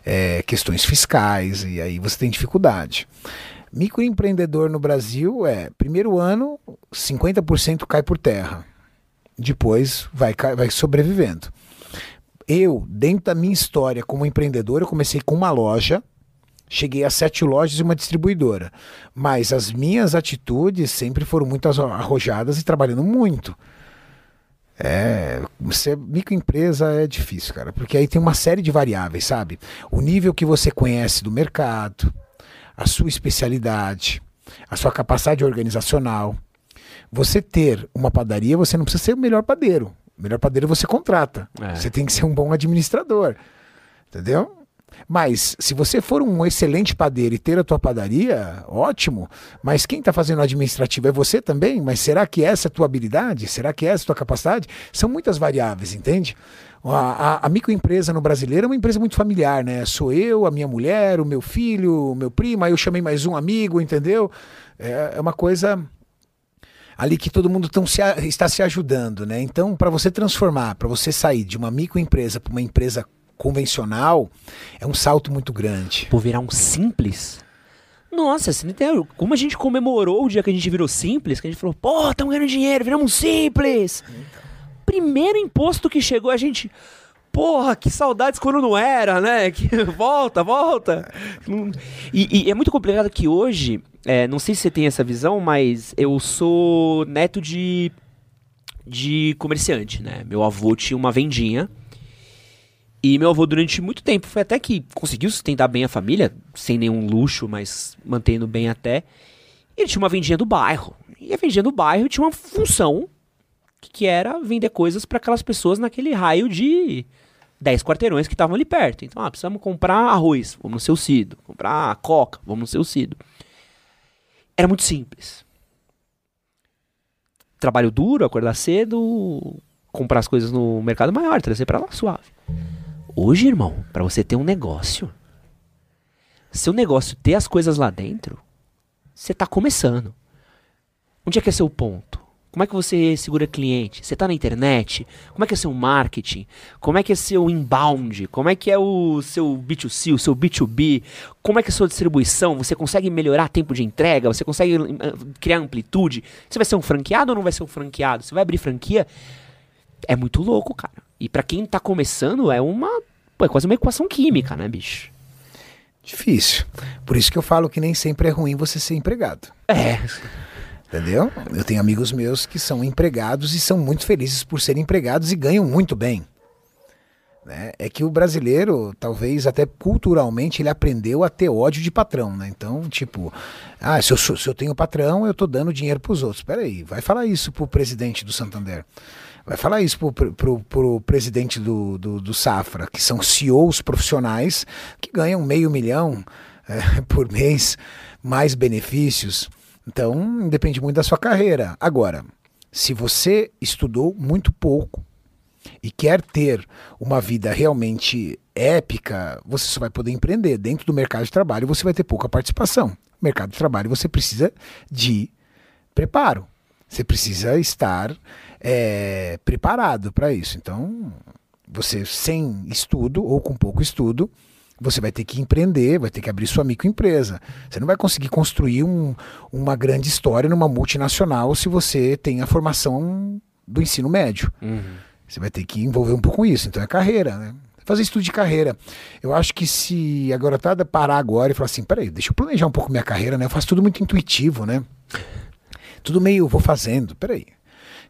é, questões fiscais, e aí você tem dificuldade. Microempreendedor no Brasil é, primeiro ano, 50% cai por terra. Depois vai, vai sobrevivendo. Eu, dentro da minha história como empreendedor, eu comecei com uma loja, cheguei a sete lojas e uma distribuidora. Mas as minhas atitudes sempre foram muito arro- arrojadas e trabalhando muito. É, ser microempresa é difícil, cara, porque aí tem uma série de variáveis, sabe? O nível que você conhece do mercado, a sua especialidade, a sua capacidade organizacional. Você ter uma padaria, você não precisa ser o melhor padeiro. O melhor padeiro você contrata. É. Você tem que ser um bom administrador. Entendeu? Mas se você for um excelente padeiro e ter a tua padaria, ótimo. Mas quem está fazendo administrativo é você também? Mas será que essa é a tua habilidade? Será que essa é a tua capacidade? São muitas variáveis, entende? A, a, a microempresa no brasileiro é uma empresa muito familiar, né? Sou eu, a minha mulher, o meu filho, o meu primo, aí eu chamei mais um amigo, entendeu? É, é uma coisa ali que todo mundo se está se ajudando, né? Então, para você transformar, para você sair de uma microempresa para uma empresa convencional, é um salto muito grande. Pô, virar um simples? Nossa, entendeu? Como a gente comemorou o dia que a gente virou simples, que a gente falou, pô, estamos ganhando dinheiro, viramos simples. Primeiro imposto que chegou, a gente. Porra, que saudades quando não era, né? Que, [LAUGHS] volta, volta. E, e é muito complicado que hoje, é, não sei se você tem essa visão, mas eu sou neto de, de comerciante, né? Meu avô tinha uma vendinha. E meu avô, durante muito tempo, foi até que conseguiu sustentar bem a família, sem nenhum luxo, mas mantendo bem até. Ele tinha uma vendinha do bairro. E a vendinha do bairro tinha uma função que, era vender coisas para aquelas pessoas naquele raio de 10 quarteirões que estavam ali perto. Então, ah, precisamos comprar arroz, vamos no seu Cido. Comprar coca, vamos no seu Cido. Era muito simples. Trabalho duro, acordar cedo, comprar as coisas no mercado maior, trazer para lá suave. Hoje, irmão, para você ter um negócio, seu negócio ter as coisas lá dentro, você tá começando. Onde é que é seu ponto? Como é que você segura cliente? Você tá na internet? Como é que é seu marketing? Como é que é seu inbound? Como é que é o seu B2C, o seu B2B? Como é que é a sua distribuição? Você consegue melhorar tempo de entrega? Você consegue ah, criar amplitude? Você vai ser um franqueado ou não vai ser um franqueado? Você vai abrir franquia? É muito louco, cara. E pra quem tá começando, é uma. Pô, é quase uma equação química, né, bicho? Difícil. Por isso que eu falo que nem sempre é ruim você ser empregado. É. Entendeu? Eu tenho amigos meus que são empregados e são muito felizes por serem empregados e ganham muito bem. Né? É que o brasileiro, talvez até culturalmente, ele aprendeu a ter ódio de patrão, né? Então, tipo, ah, se eu, se eu tenho patrão, eu tô dando dinheiro pros outros. Peraí, vai falar isso pro presidente do Santander. Vai falar isso pro, pro, pro, presidente do, do, do Safra, que são CEOs profissionais que ganham meio milhão eh, [LAUGHS] por mês, mais benefícios. Então, depende muito da sua carreira. Agora, Se você estudou muito pouco e quer ter uma vida realmente épica, você só vai poder empreender. Dentro do mercado de trabalho, você vai ter pouca participação. Mercado de trabalho, você precisa de preparo. Você precisa estar é, preparado para isso. Então, você sem estudo ou com pouco estudo, você vai ter que empreender, vai ter que abrir sua microempresa. Você não vai conseguir construir um, uma grande história numa multinacional se você tem a formação do ensino médio. Uhum. Você vai ter que envolver um pouco com isso. Então é carreira, né? Fazer estudo de carreira. Eu acho que se a garotada parar agora e falar assim, peraí, deixa eu planejar um pouco minha carreira, né? Eu faço tudo muito intuitivo, né? Tudo meio, vou fazendo. Peraí,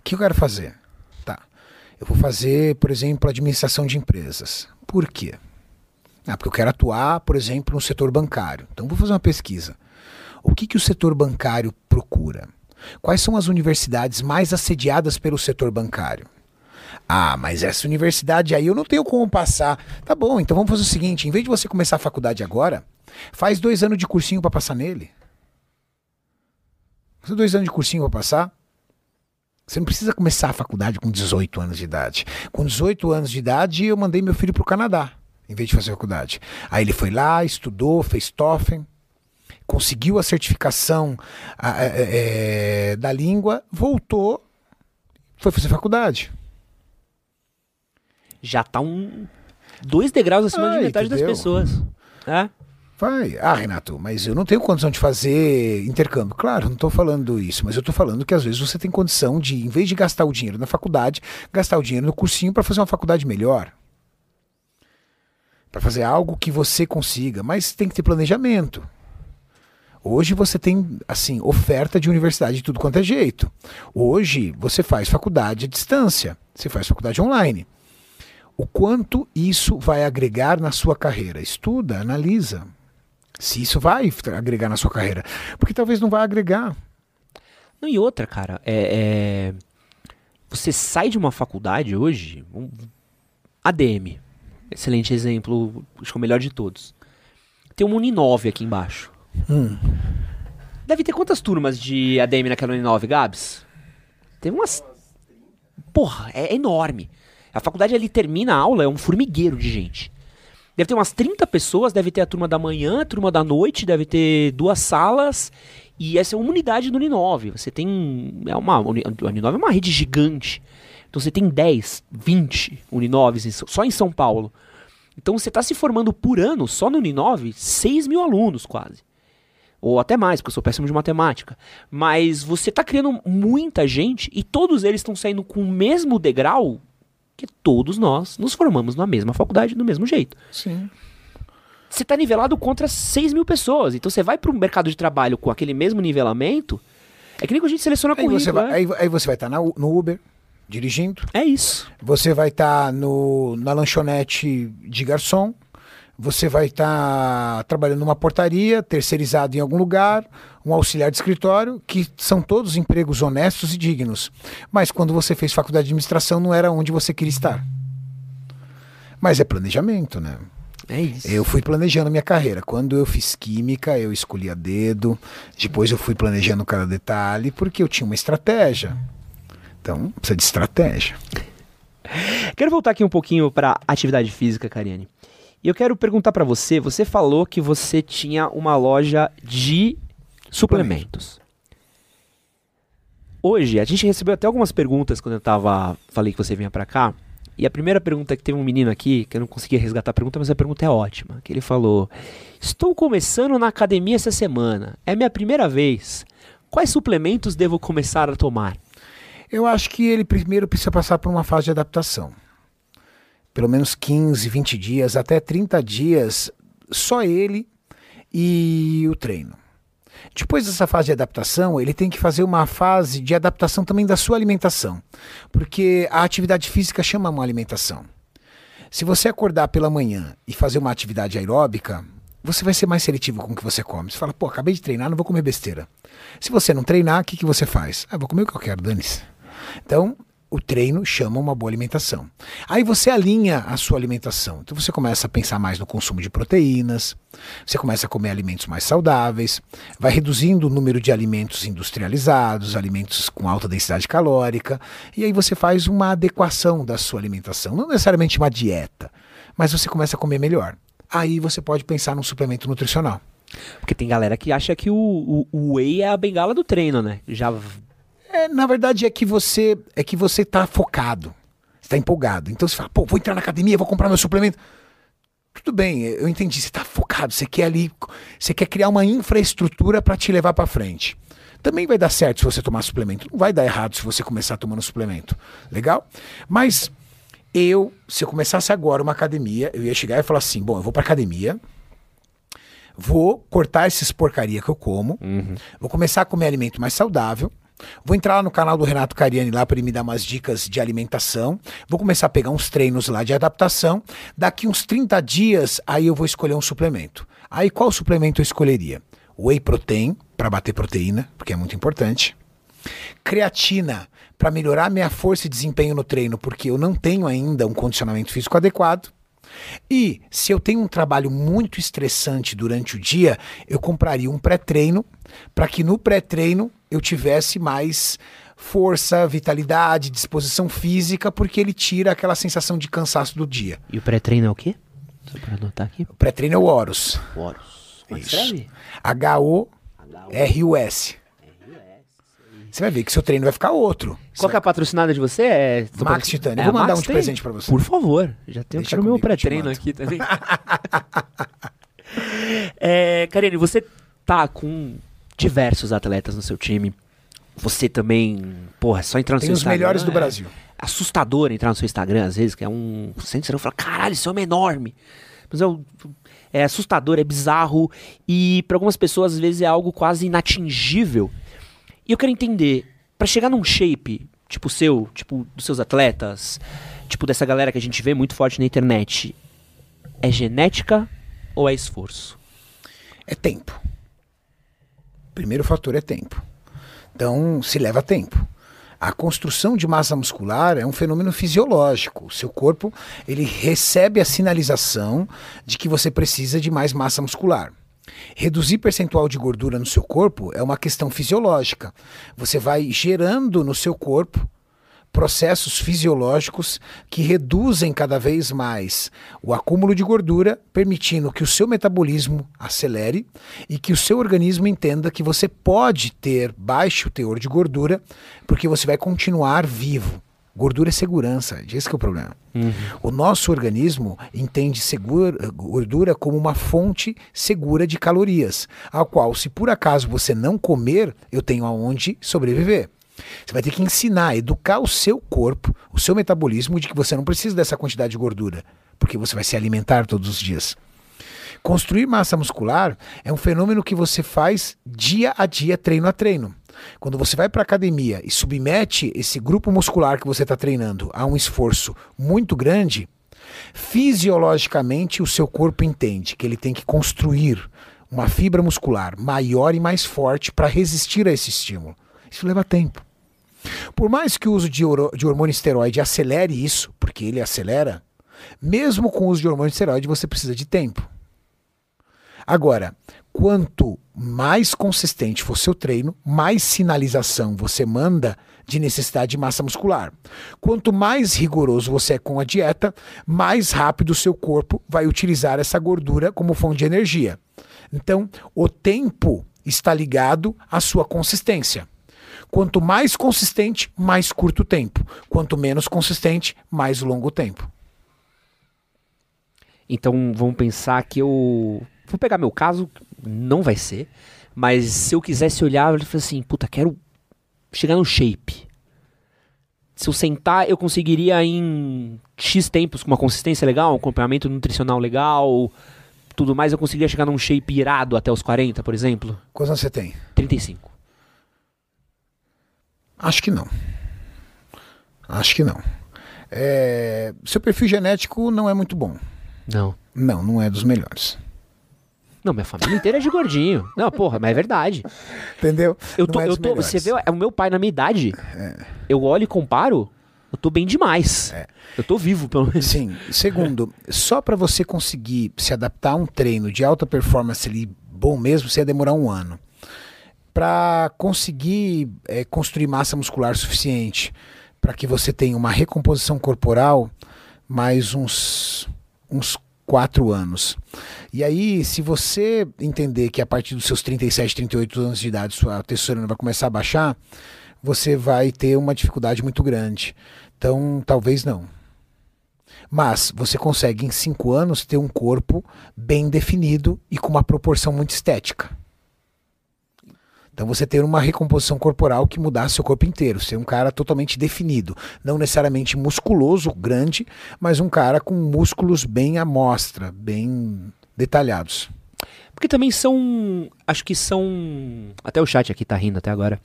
que eu quero fazer? Tá. Eu vou fazer, por exemplo, administração de empresas. Por quê? Ah, porque eu quero atuar, por exemplo, no setor bancário. Então vou fazer uma pesquisa. O que, que o setor bancário procura? Quais são as universidades mais assediadas pelo setor bancário? Ah, mas essa universidade aí eu não tenho como passar. Tá bom, então vamos fazer o seguinte: em vez de você começar a faculdade agora, faz dois anos de cursinho para passar nele. Faz dois anos de cursinho para passar. Você não precisa começar a faculdade com 18 anos de idade. Com 18 anos de idade, eu mandei meu filho para o Canadá em vez de fazer faculdade. Aí ele foi lá, estudou, fez TOEFL, conseguiu a certificação a, é, da língua, voltou, foi fazer faculdade. Já tá um dois degraus acima Ai, de metade das pessoas. É? Vai. Ah, Renato, mas eu não tenho condição de fazer intercâmbio. Claro, não estou falando isso, mas eu estou falando que às vezes você tem condição de, em vez de gastar o dinheiro na faculdade, gastar o dinheiro no cursinho para fazer uma faculdade melhor para fazer algo que você consiga, mas tem que ter planejamento. Hoje você tem assim oferta de universidade de tudo quanto é jeito. Hoje você faz faculdade à distância, você faz faculdade online. O quanto isso vai agregar na sua carreira? Estuda, analisa. Se isso vai agregar na sua carreira, porque talvez não vá agregar. Não, e outra, cara, é, é... você sai de uma faculdade hoje, um ADM, Excelente exemplo, acho que é o melhor de todos. Tem uma Uninove aqui embaixo. Hum. Deve ter quantas turmas de ADM naquela Uninove, Gabs? Tem umas. Porra, é enorme. A faculdade ali termina a aula, é um formigueiro de gente. Deve ter umas 30 pessoas, deve ter a turma da manhã, a turma da noite, deve ter duas salas. E essa é uma unidade do Uninove. Você tem. É uma, Uninove é uma rede gigante. Então você tem 10, 20 Uninoves só em São Paulo. Então você está se formando por ano, só no Uninove, 6 mil alunos quase. Ou até mais, porque eu sou péssimo de matemática. Mas você está criando muita gente e todos eles estão saindo com o mesmo degrau que todos nós nos formamos na mesma faculdade, do mesmo jeito. Sim. Você está nivelado contra 6 mil pessoas. Então você vai para o mercado de trabalho com aquele mesmo nivelamento. É que nem que a gente seleciona aí currículo. Você vai, é? aí, aí, você vai estar tá no Uber, dirigindo. É isso. Você vai estar tá no, na lanchonete de garçom. Você vai estar tá trabalhando numa portaria, terceirizado em algum lugar, um auxiliar de escritório, que são todos empregos honestos e dignos. Mas quando você fez faculdade de administração, não era onde você queria estar. Mas é planejamento, né? É isso. Eu fui planejando minha carreira. Quando eu fiz química, eu escolhi a dedo. Depois eu fui planejando cada detalhe, porque eu tinha uma estratégia. Então, precisa de estratégia. Quero voltar aqui um pouquinho para atividade física, Cariane. E eu quero perguntar para você, você falou que você tinha uma loja de suplementos. Hoje, a gente recebeu até algumas perguntas quando eu tava, falei que você vinha para cá. E a primeira pergunta que teve um menino aqui, que eu não conseguia resgatar a pergunta, mas a pergunta é ótima, que ele falou: "Estou começando na academia essa semana. É minha primeira vez. Quais suplementos devo começar a tomar?" Eu acho que ele primeiro precisa passar por uma fase de adaptação. Pelo menos 15, 20 dias, até 30 dias, só ele e o treino. Depois dessa fase de adaptação, ele tem que fazer uma fase de adaptação também da sua alimentação, porque a atividade física chama uma alimentação. Se você acordar pela manhã e fazer uma atividade aeróbica, você vai ser mais seletivo com o que você come. Você fala, pô, acabei de treinar, não vou comer besteira. Se você não treinar, o que, que você faz? Ah, vou comer o que eu quero, dane-se. Então, o treino chama uma boa alimentação. Aí você alinha a sua alimentação. Então você começa a pensar mais no consumo de proteínas, você começa a comer alimentos mais saudáveis, vai reduzindo o número de alimentos industrializados, alimentos com alta densidade calórica, e aí você faz uma adequação da sua alimentação, não necessariamente uma dieta, mas você começa a comer melhor. Aí você pode pensar num suplemento nutricional. Porque tem galera que acha que o, o, o whey é a bengala do treino, né? Já É, na verdade é que você é que você está focado, está empolgado. Então você fala, pô, vou entrar na academia, vou comprar meu suplemento. Tudo bem, eu entendi. Você está focado, você quer ali, você quer criar uma infraestrutura para te levar para frente. Também vai dar certo se você tomar suplemento. Não vai dar errado se você começar tomando suplemento. Legal? Mas eu, se eu começasse agora uma academia, eu ia chegar e falar assim: bom, eu vou para academia, vou cortar esses porcaria que eu como, vou começar a comer alimento mais saudável. Vou entrar lá no canal do Renato Cariani lá para ele me dar umas dicas de alimentação. Vou começar a pegar uns treinos lá de adaptação. Daqui uns 30 dias, aí eu vou escolher um suplemento. Aí qual suplemento eu escolheria? Whey protein, para bater proteína, porque é muito importante. Creatina, para melhorar minha força e desempenho no treino, porque eu não tenho ainda um condicionamento físico adequado. E se eu tenho um trabalho muito estressante durante o dia, eu compraria um pré-treino para que no pré-treino eu tivesse mais força, vitalidade, disposição física, porque ele tira aquela sensação de cansaço do dia. E o pré-treino é o quê? Só pra anotar aqui. O pré-treino é o Horus. Horus. É que Isso. H-O-R-U-S. Você vai ver que seu treino vai ficar outro. Qual que é a patrocinada de você? É Max Titânio. É, Vou mandar Max um de tem? presente pra você. Por favor. Já tenho Deixa quero meu pré-treino aqui também. [LAUGHS] é, Karine, você tá com diversos atletas no seu time. Você também, porra, é só entrar no Tem seu os Instagram. melhores do é Brasil. assustador entrar no seu Instagram, às vezes, que é um. Você entra e fala, caralho, esse homem é enorme. Mas é, é assustador, é bizarro. E para algumas pessoas, às vezes, é algo quase inatingível. E eu quero entender, pra chegar num shape, tipo o seu, tipo dos seus atletas, tipo dessa galera que a gente vê muito forte na internet, é genética ou é esforço? É tempo. Primeiro fator é tempo. Então, se leva tempo. A construção de massa muscular é um fenômeno fisiológico. O seu corpo, ele recebe a sinalização de que você precisa de mais massa muscular. Reduzir percentual de gordura no seu corpo é uma questão fisiológica. Você vai gerando no seu corpo processos fisiológicos que reduzem cada vez mais o acúmulo de gordura, permitindo que o seu metabolismo acelere e que o seu organismo entenda que você pode ter baixo teor de gordura, porque você vai continuar vivo. Gordura é segurança, esse que é o problema. O nosso organismo entende segura- gordura como uma fonte segura de calorias, a qual, se por acaso você não comer, eu tenho aonde sobreviver. Você vai ter que ensinar, educar o seu corpo, o seu metabolismo, de que você não precisa dessa quantidade de gordura, porque você vai se alimentar todos os dias. Construir massa muscular é um fenômeno que você faz dia a dia, treino a treino. Quando você vai para a academia e submete esse grupo muscular que você está treinando a um esforço muito grande, fisiologicamente o seu corpo entende que ele tem que construir uma fibra muscular maior e mais forte para resistir a esse estímulo. Isso leva tempo. Por mais que o uso de, de hormônio esteroide acelere isso, porque ele acelera, mesmo com o uso de hormônio esteroide você precisa de tempo. Agora, quanto mais consistente for seu treino, mais sinalização você manda de necessidade de massa muscular. Quanto mais rigoroso você é com a dieta, mais rápido o seu corpo vai utilizar essa gordura como fonte de energia. Então, o tempo está ligado à sua consistência. Quanto mais consistente, mais curto o tempo. Quanto menos consistente, mais longo o tempo. Então vamos pensar que eu. Vou pegar meu caso, não vai ser. Mas se eu quisesse olhar, eu falei assim, puta, quero chegar no shape. Se eu sentar, eu conseguiria em X tempos com uma consistência legal, um acompanhamento nutricional legal, tudo mais, eu conseguiria chegar num shape irado até os 40, por exemplo? Quantos anos você tem? 35. Acho que não. Acho que não. É, Seu perfil genético não é muito bom. Não. Não, não é dos melhores. Não, minha família inteira é de gordinho. Não, porra, mas é verdade. Entendeu? Eu tô, é eu tô, melhores. você vê, é o meu pai na minha idade. Eu olho e comparo. Eu tô bem demais. É. Eu tô vivo, pelo menos. Sim. Segundo, só para você conseguir se adaptar a um treino de alta performance ali bom mesmo, você ia demorar um ano. Para conseguir é, construir massa muscular suficiente para que você tenha uma recomposição corporal, mais uns, uns quatro anos. E aí, se você entender que a partir dos seus 37, 38 anos de idade sua testosterona vai começar a baixar, você vai ter uma dificuldade muito grande. Então, talvez não. Mas você consegue em cinco anos ter um corpo bem definido e com uma proporção muito estética. Então você ter uma recomposição corporal que mudasse seu corpo inteiro, ser um cara totalmente definido, não necessariamente musculoso, grande, mas um cara com músculos bem à mostra, bem detalhados. Porque também são. Acho que são. Até o chat aqui tá rindo até agora.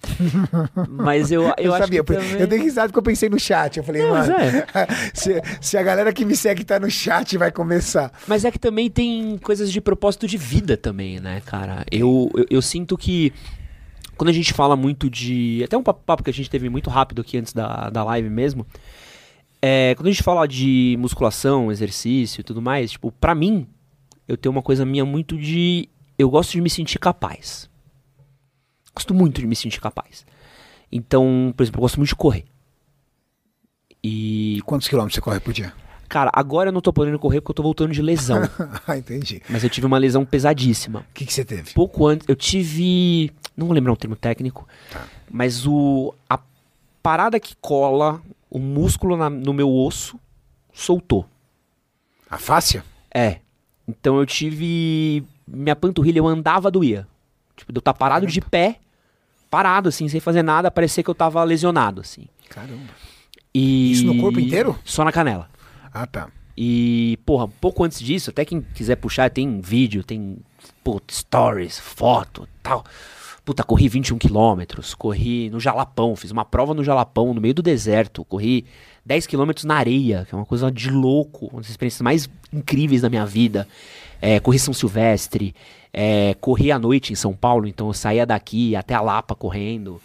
[LAUGHS] Mas eu, eu, Eu, acho sabia, que também... eu dei risada porque eu pensei no chat. Eu falei, Não, mano, é. [LAUGHS] se, se a galera que me segue tá no chat, vai começar. Mas é que também tem coisas de propósito de vida também, né, cara? Eu, eu, eu sinto que quando a gente fala muito de. Até um papo que a gente teve muito rápido aqui antes da, da live mesmo. É, quando a gente fala de musculação, exercício e tudo mais, tipo, pra mim, eu tenho uma coisa minha muito de. Eu gosto de me sentir capaz. Gosto muito de me sentir capaz. Então, por exemplo, eu gosto muito de correr. E, Quantos quilômetros você corre por dia? Cara, agora eu não tô podendo correr porque eu tô voltando de lesão. [LAUGHS] ah, entendi. Mas eu tive uma lesão pesadíssima. O que, que você teve? Pouco antes, eu tive. Não vou lembrar um termo técnico, Tá. mas o. A parada que cola o músculo na- no meu osso soltou. A fáscia? É. Então eu tive. Minha panturrilha, eu andava, doía. Tipo, eu estar parado de pé, parado, assim, sem fazer nada, parecia que eu tava lesionado, assim. Caramba. E... Isso no corpo inteiro? Só na canela. Ah, tá. E, porra, um pouco antes disso, até quem quiser puxar, tem vídeo, tem stories, foto tal. Puta, corri 21 quilômetros, corri no Jalapão, fiz uma prova no Jalapão, no meio do deserto, corri 10 quilômetros na areia, que é uma coisa de louco, uma das experiências mais incríveis da minha vida. É, corri São Silvestre, é, corri à noite em São Paulo, então eu saía daqui até a Lapa correndo.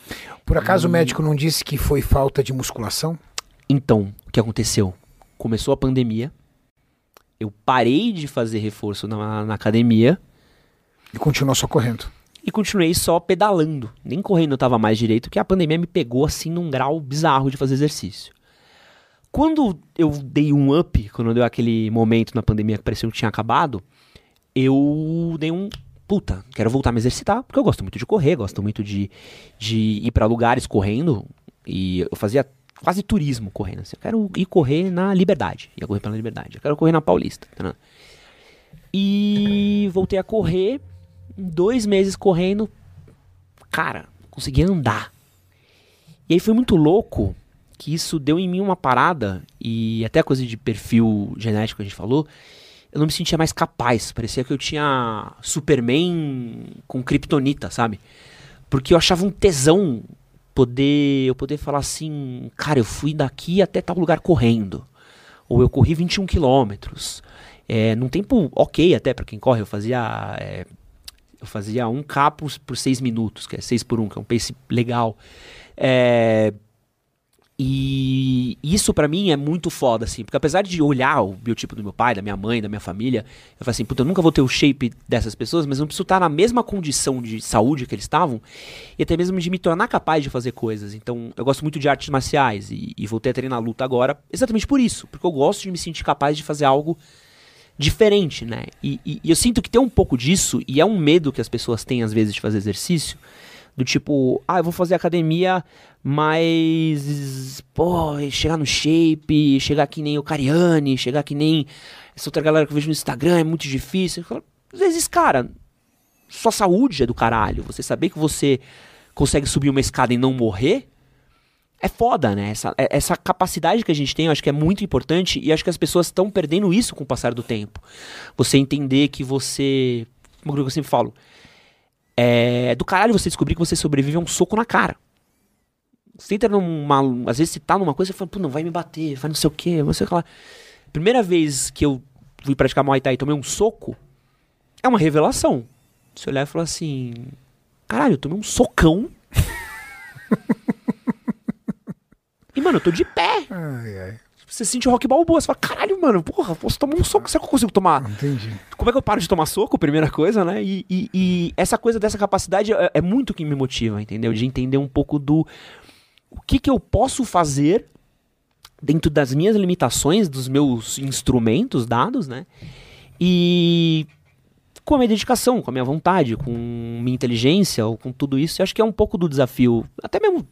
Por acaso o médico não disse que foi falta de musculação? Então, o que aconteceu? Começou a pandemia, eu parei de fazer reforço na, na academia E continuou só correndo. e continuei só pedalando. Nem correndo eu tava mais direito, porque a pandemia me pegou assim num grau bizarro de fazer exercício. Quando eu dei um up, quando deu aquele momento na pandemia que parecia que tinha acabado, eu dei um. Puta, quero voltar a me exercitar, porque eu gosto muito de correr, gosto muito de, de ir pra lugares correndo. E eu fazia quase turismo correndo. Assim, eu quero ir correr na Liberdade. Ia correr pela Liberdade. Eu quero correr na Paulista. tá? E voltei a correr. Dois meses correndo, cara, consegui andar. E aí foi muito louco que isso deu em mim uma parada, e até coisa de perfil genético que a gente falou, eu não me sentia mais capaz. Parecia que eu tinha Superman com kryptonita, sabe? Porque eu achava um tesão poder eu poder falar assim, cara, eu fui daqui até tal lugar correndo. Ou eu corri 21 quilômetros. É, num tempo ok até para quem corre, eu fazia é, eu fazia um K por, por 6 minutos, que é 6 por 1, que é um pace legal. É, e isso pra mim é muito foda, assim, porque apesar de olhar o biotipo do meu pai, da minha mãe, da minha família, eu falo assim, puta, eu nunca vou ter o shape dessas pessoas, mas eu preciso estar na mesma condição de saúde que eles estavam, e até mesmo de me tornar capaz de fazer coisas. Então, eu gosto muito de artes marciais, e, e voltei a treinar luta agora, exatamente por isso, porque eu gosto de me sentir capaz de fazer algo diferente, né? E, e- e eu sinto que tem um pouco disso, e é um medo que as pessoas têm às vezes de fazer exercício, do tipo, ah, eu vou fazer academia, mas, pô, chegar no shape, chegar que nem o Cariani, chegar que nem essa outra galera que eu vejo no Instagram, é muito difícil. Falo, Às vezes, cara, sua saúde é do caralho. Você saber que você consegue subir uma escada e não morrer é foda, né? Essa, é- essa capacidade que a gente tem, eu acho que é muito importante e acho que as pessoas estão perdendo isso com o passar do tempo. Você entender que você. Que eu sempre falo. É do caralho você descobrir que você sobrevive a um soco na cara. Você entra numa. Às vezes você tá numa coisa e fala, pô, não vai me bater, vai não sei o quê, não sei o que lá. Primeira vez que eu fui praticar Muay Thai e tomei um soco, é uma revelação. Você olhar e falar assim: caralho, eu tomei um socão. e, mano, eu tô de pé. Ai, ai. Você sente o rock balboa, você fala, caralho, mano, porra, posso tomar um soco, será que eu consigo tomar? Entendi. Como é que eu paro de tomar soco, primeira coisa, né? E, e- e essa coisa dessa capacidade é, é muito que me motiva, entendeu? De entender um pouco do o que, que eu posso fazer dentro das minhas limitações, dos meus instrumentos dados, né? E com a minha dedicação, com a minha vontade, com minha inteligência, ou com tudo isso, eu acho que é um pouco do desafio. Até mesmo.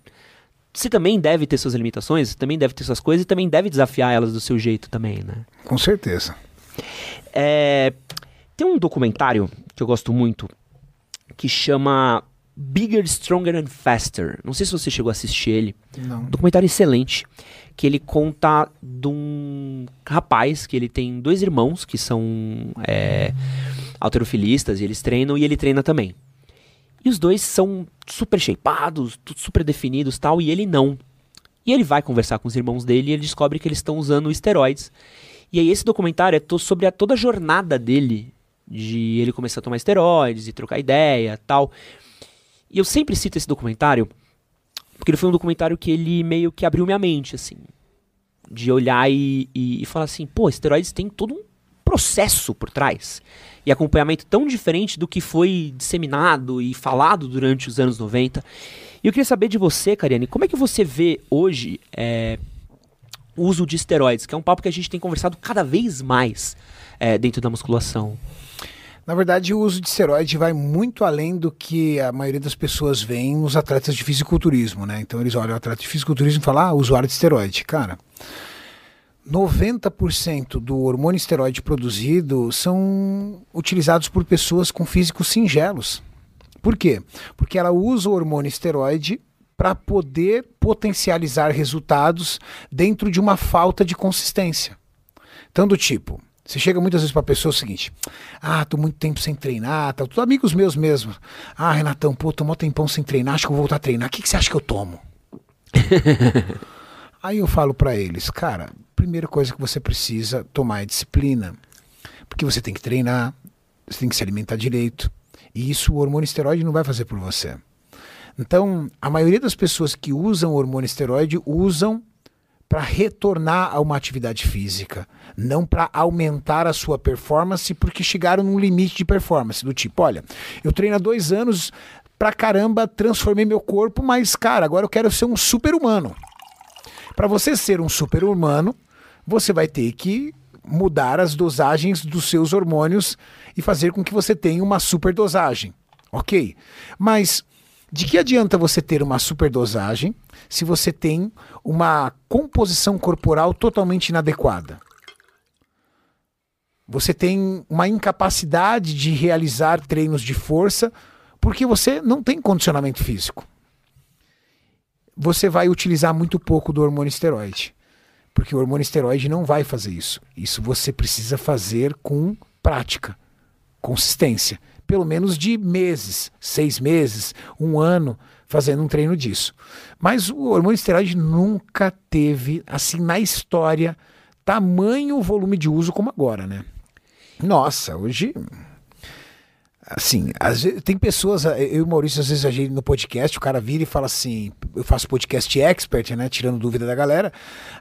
Você também deve ter suas limitações, você também deve ter suas coisas e também deve desafiar elas do seu jeito também, né? Com certeza. É, tem um documentário que eu gosto muito que chama Bigger, Stronger and Faster. Não sei se você chegou a assistir ele. Não. Um documentário excelente que ele conta de um rapaz que ele tem dois irmãos que são é, alterofilistas e eles treinam e ele treina também. E os dois são super shapeados, tudo super definidos tal, e ele não. E ele vai conversar com os irmãos dele e ele descobre que eles estão usando esteroides. E aí esse documentário é sobre a, toda a jornada dele, de ele começar a tomar esteroides e trocar ideia tal. E eu sempre cito esse documentário porque ele foi um documentário que ele meio que abriu minha mente, assim. De olhar e, e, e falar assim, pô, esteroides tem todo um processo por trás. E acompanhamento tão diferente do que foi disseminado e falado durante os anos 90. E eu queria saber de você, Cariane, como é que você vê hoje é, o uso de esteroides, que é um papo que a gente tem conversado cada vez mais é, dentro da musculação. Na verdade, o uso de esteroide vai muito além do que a maioria das pessoas veem nos atletas de fisiculturismo, né? Então eles olham o atleta de fisiculturismo e falam, ah, usuário de esteroide. Cara, 90% do hormônio esteroide produzido são utilizados por pessoas com físicos singelos. Por quê? Porque ela usa o hormônio esteroide para poder potencializar resultados dentro de uma falta de consistência. Então, do tipo, você chega muitas vezes para a pessoa o seguinte: Ah, tô muito tempo sem treinar, tá, tudo amigos meus mesmo. Ah, Renatão, pô, tô mó tempão sem treinar, acho que eu vou voltar a treinar. O que, que você acha que eu tomo? [LAUGHS] Aí eu falo para eles, cara, primeira coisa que você precisa tomar é disciplina. Porque você tem que treinar, você tem que se alimentar direito. E isso o hormônio esteroide não vai fazer por você. Então, a maioria das pessoas que usam o hormônio esteroide usam para retornar a uma atividade física, não para aumentar a sua performance, porque chegaram num limite de performance. Do tipo, olha, eu treino há dois anos pra caramba, transformei meu corpo, mas, cara, agora eu quero ser um super-humano. Para você ser um super-humano, você vai ter que mudar as dosagens dos seus hormônios e fazer com que você tenha uma superdosagem. Ok? Mas de que adianta você ter uma superdosagem se você tem uma composição corporal totalmente inadequada? Você tem uma incapacidade de realizar treinos de força porque você não tem condicionamento físico. Você vai utilizar muito pouco do hormônio esteroide. Porque o hormônio esteroide não vai fazer isso. Isso você precisa fazer com prática, consistência. Pelo menos de meses, seis meses, um ano, fazendo um treino disso. Mas o hormônio esteroide nunca teve, assim, na história, tamanho volume de uso como agora, né? Nossa, hoje. Assim, às vezes, tem pessoas, eu e o Maurício, às vezes a gente no podcast, o cara vira e fala assim: eu faço podcast expert, né? Tirando dúvida da galera.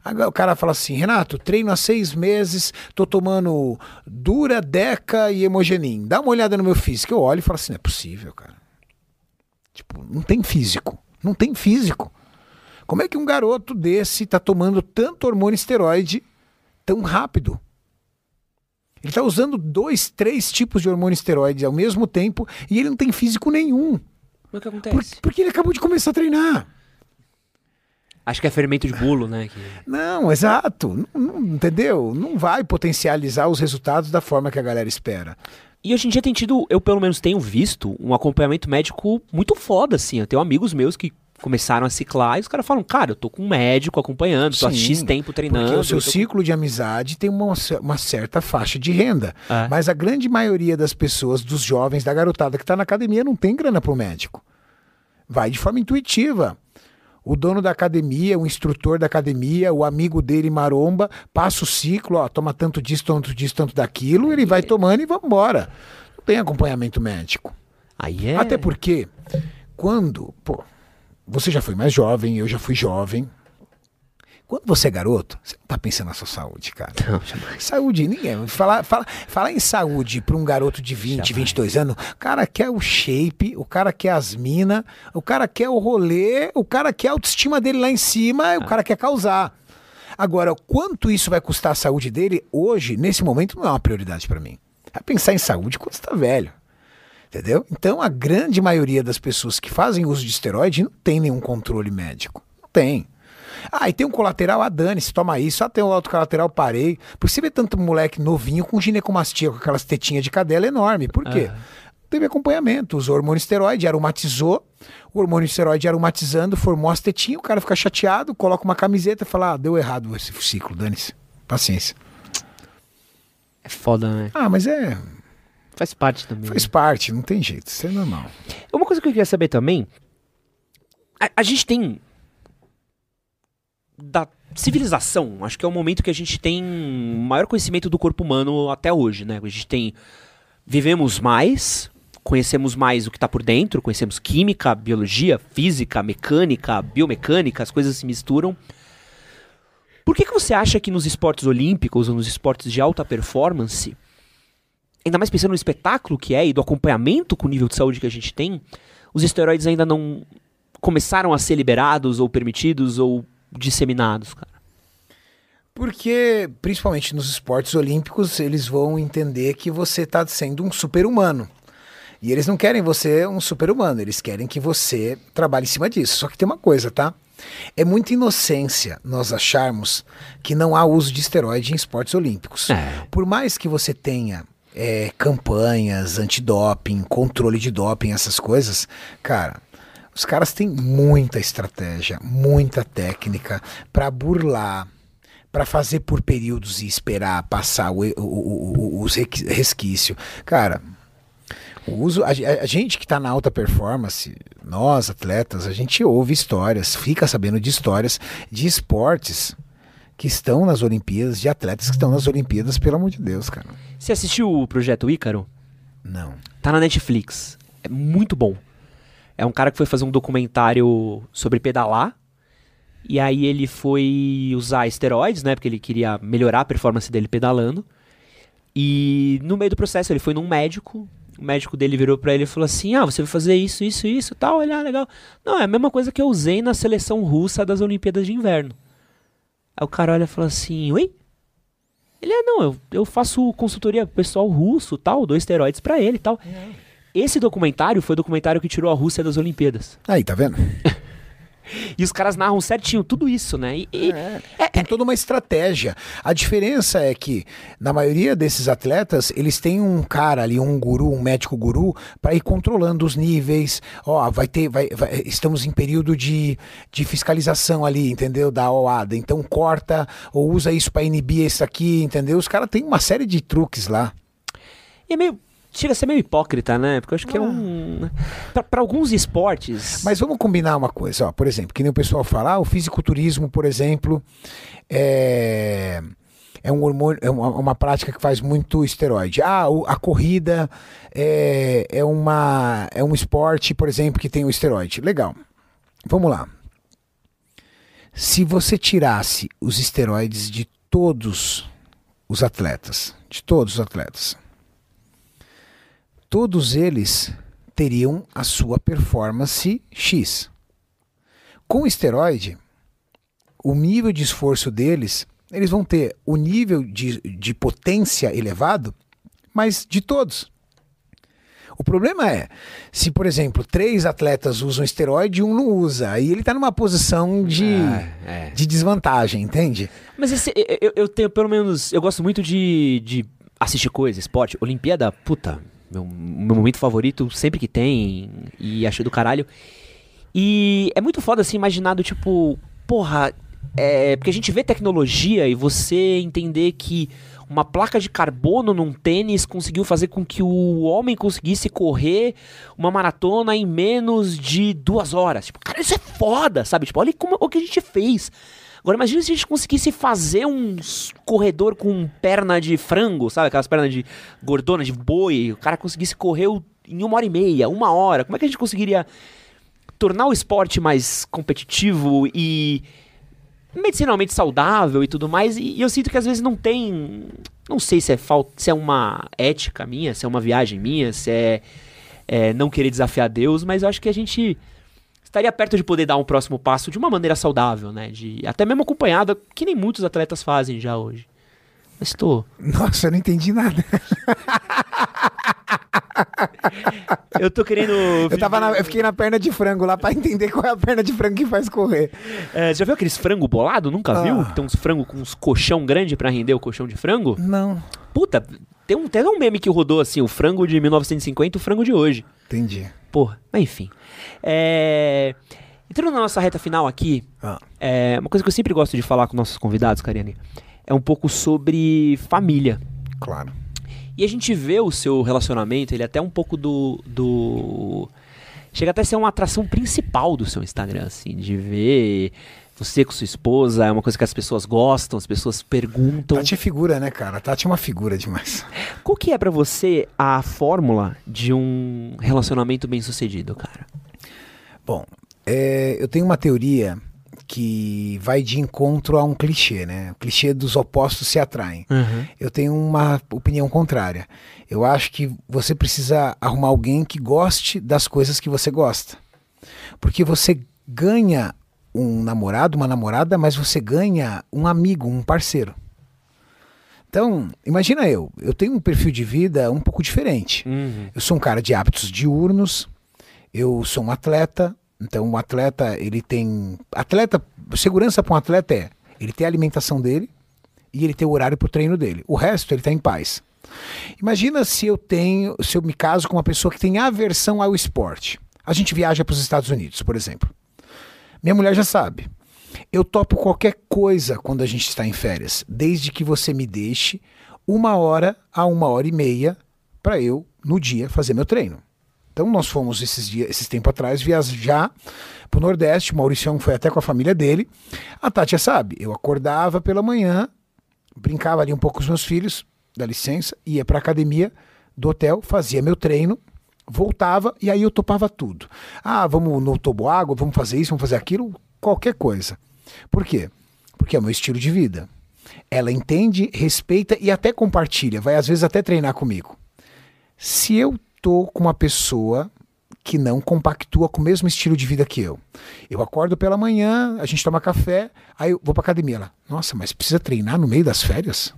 Agora o cara fala assim: Renato, treino há seis meses, tô tomando Dura, Deca e Hemogenin. Dá uma olhada no meu físico. Eu olho e falo assim: não é possível, cara. Tipo, não tem físico. Não tem físico. Como é que um garoto desse tá tomando tanto hormônio esteroide tão rápido? Ele está usando dois, três tipos de hormônio esteroide ao mesmo tempo e ele não tem físico nenhum. Como é que acontece? Por- porque ele acabou de começar a treinar. Acho que é fermento de bolo, né? que- Não, exato. Não, não- entendeu? Não vai potencializar os resultados da forma que a galera espera. E hoje em dia tem tido, eu pelo menos tenho visto, um acompanhamento médico muito foda, assim. Eu tenho amigos meus que começaram a ciclar e os caras falam, cara, eu tô com um médico acompanhando, tô há Sim, X tempo treinando. Porque o seu com- ciclo de amizade tem uma, uma certa faixa de renda. É. Mas a grande maioria das pessoas, dos jovens, da garotada que está na academia, não tem grana pro médico. Vai de forma intuitiva. O dono da academia, o instrutor da academia, o amigo dele maromba, passa o ciclo, ó, toma tanto disso, tanto disso, tanto daquilo, ele vai tomando e vamos embora. Não tem acompanhamento médico. Aí é... Até porque, quando. Pô, você já foi mais jovem, eu já fui jovem. Quando você é garoto, você não tá pensando na sua saúde, cara. Não, jamais. Saúde, ninguém. Falar, falar, falar em saúde para um garoto de 20, Jamais. 22 anos, o cara quer o shape, o cara quer as minas, o cara quer o rolê, o cara quer a autoestima dele lá em cima, o cara quer causar. Agora, quanto isso vai custar a saúde dele, hoje, nesse momento, não é uma prioridade para mim. É pensar em saúde quando você tá velho. Entendeu? Então, a grande maioria das pessoas que fazem uso de esteroide não tem nenhum controle médico. Não tem. Ah, e tem um colateral, ah, dane-se, toma isso. Ah, tem um outro colateral, parei. Por você vê tanto moleque novinho com ginecomastia, com aquelas tetinhas de cadela enorme. Por quê? Aham. Teve acompanhamento, usou hormônio esteroide, aromatizou, o hormônio esteroide aromatizando, formou as tetinhas, o cara fica chateado, coloca uma camiseta e fala, ah, deu errado esse ciclo, dane-se. Paciência. É foda, né? Ah, mas é, Faz parte também. faz né? parte, não tem jeito, isso é normal. Uma coisa que eu queria saber também. A, a gente tem. Da civilização, acho que é o momento que a gente tem maior conhecimento do corpo humano até hoje, né? A gente tem. Vivemos mais, conhecemos mais o que está por dentro, conhecemos química, biologia, física, mecânica, biomecânica, as coisas se misturam. Por que, que você acha que nos esportes olímpicos ou nos esportes de alta performance, ainda mais pensando no espetáculo que é e do acompanhamento com o nível de saúde que a gente tem, os esteroides ainda não começaram a ser liberados ou permitidos ou disseminados, cara? Porque, principalmente nos esportes olímpicos, eles vão entender que você está sendo um super-humano. E eles não querem você um super-humano, eles querem que você trabalhe em cima disso. Só que tem uma coisa, tá? É muita inocência nós acharmos que não há uso de esteroide em esportes olímpicos. É. Por mais que você tenha é, campanhas antidoping, controle de doping, essas coisas, cara, os caras têm muita estratégia, muita técnica para burlar, para fazer por períodos e esperar passar o, o- o- o- resquício. Cara, o uso, a, a gente que está na alta performance, nós atletas, a gente ouve histórias, fica sabendo de histórias de esportes que estão nas Olimpíadas, de atletas que estão nas Olimpíadas, pelo amor de Deus, cara. Você assistiu o Projeto Ícaro? Não. Tá na Netflix. É muito bom. É um cara que foi fazer um documentário sobre pedalar. E aí ele foi usar esteroides, né? Porque ele queria melhorar a performance dele pedalando. E no meio do processo ele foi num médico. O médico dele virou pra ele e falou assim: Ah, você vai fazer isso, isso, isso, tal. Ele, ah, legal. Não, é a mesma coisa que eu usei na seleção russa das Olimpíadas de Inverno. Aí o cara olha e fala assim: Oi? Ele é, não, eu, eu faço consultoria pro pessoal russo, tal, dou esteroides pra ele e tal. Esse documentário foi o documentário que tirou a Rússia das Olimpíadas. Aí, tá vendo? [LAUGHS] E os caras narram certinho tudo isso, né? E, e- é- Tem toda uma estratégia. A diferença é que, na maioria desses atletas, eles têm um cara ali, um guru, um médico guru, para ir controlando os níveis. Ó, vai ter. Vai, vai- estamos em período de, de fiscalização ali, entendeu? Da OADA. Então corta ou usa isso para inibir isso aqui, entendeu? Os caras têm uma série de truques lá. e é meio. Chega a ser meio hipócrita, né? Porque eu acho que é um. Pra, pra alguns esportes. Mas vamos combinar uma coisa, ó, por exemplo, que nem o pessoal fala, ah, o fisiculturismo, por exemplo, é, é um hormônio, é uma, uma prática que faz muito esteroide. Ah, o- a corrida é, é, uma, é um esporte, por exemplo, que tem o esteroide. Legal. Vamos lá. Se você tirasse os esteroides de todos os atletas, de todos os atletas, todos eles teriam a sua performance X. Com o esteroide, o nível de esforço deles, eles vão ter o nível de, de potência elevado, mas de todos. O problema é, se, por exemplo, três atletas usam esteroide e um não usa, aí ele está numa posição de, É, é. de desvantagem, entende? Mas esse, eu, eu- eu tenho pelo menos. Eu gosto muito de, de assistir coisa, esporte. Olimpíada, puta, meu, meu momento favorito sempre que tem. E acho do caralho. E é muito foda assim, imaginado, tipo, porra. É, porque a gente vê tecnologia e você entender que uma placa de carbono num tênis conseguiu fazer com que o homem conseguisse correr uma maratona em menos de duas horas. Tipo, cara, isso é foda, sabe? Tipo, olha como, o que a gente fez. Agora imagina se a gente conseguisse fazer um corredor com perna de frango, sabe? Aquelas pernas de gordona, de boi. O cara conseguisse correr em uma hora e meia, uma hora. Como é que a gente conseguiria tornar o esporte mais competitivo e medicinalmente saudável e tudo mais, e, e eu sinto que às vezes não tem. Não sei se é falta, se é uma ética minha, se é uma viagem minha, se é, é não querer desafiar Deus, mas eu acho que a gente estaria perto de poder dar um próximo passo de uma maneira saudável, né? De, até mesmo acompanhada, que nem muitos atletas fazem já hoje. Mas estou. Nossa, eu não entendi nada. eu tô querendo. Eu, tava na- eu fiquei na perna de frango lá pra entender qual é a perna de frango que faz correr. É, você já viu aqueles frango bolado? Nunca Ah. viu? Tem uns frango com uns colchão grande pra render o colchão de frango? Não. Puta, tem um, tem um meme que rodou assim, o frango de 1950 e o frango de hoje. Entendi. Porra, mas enfim. É... Entrando na nossa reta final aqui, Ah. é, uma coisa que eu sempre gosto de falar com nossos convidados, Kariane, é um pouco sobre família. Claro. E a gente vê o seu relacionamento, ele é até um pouco do. do... Chega até a ser uma atração principal do seu Instagram, assim, de ver você com sua esposa, é uma coisa que as pessoas gostam, as pessoas perguntam. Tati é figura, né, cara? Tati é uma figura demais. Qual que é pra você a fórmula de um relacionamento bem sucedido, cara? Bom, é, eu tenho uma teoria que vai de encontro a um clichê, né? O clichê dos opostos se atraem. Eu tenho uma opinião contrária. Eu acho que você precisa arrumar alguém que goste das coisas que você gosta. Porque você ganha um namorado, uma namorada, mas você ganha um amigo, um parceiro. Então, imagina eu, eu tenho um perfil de vida um pouco diferente. Uhum. Eu sou um cara de hábitos diurnos, eu sou um atleta, então um atleta, ele tem. Atleta, segurança para um atleta é ele ter a alimentação dele e ele ter o horário para o treino dele. O resto ele está em paz. Imagina se eu tenho, se eu me caso com uma pessoa que tem aversão ao esporte. A gente viaja para os Estados Unidos, por exemplo. Minha mulher já sabe. Eu topo qualquer coisa quando a gente está em férias, desde que você me deixe uma hora a uma hora e meia para eu, no dia, fazer meu treino. Então nós fomos esses dias, esses tempo atrás, viajar para o Nordeste. O Mauricião foi até com a família dele. A Tátia sabe, eu acordava pela manhã, brincava ali um pouco com os meus filhos, dá licença, ia para a academia do hotel, fazia meu treino, voltava e aí eu topava tudo. Ah, vamos no toboágua, vamos fazer isso, vamos fazer aquilo, qualquer coisa. Por quê? Porque é o meu estilo de vida. Ela entende, respeita e até compartilha, vai às vezes até treinar comigo. Se eu tô com uma pessoa que não compactua com o mesmo estilo de vida que eu. Eu acordo pela manhã, a gente toma café, aí eu vou pra academia. Ela, nossa, mas precisa treinar no meio das férias?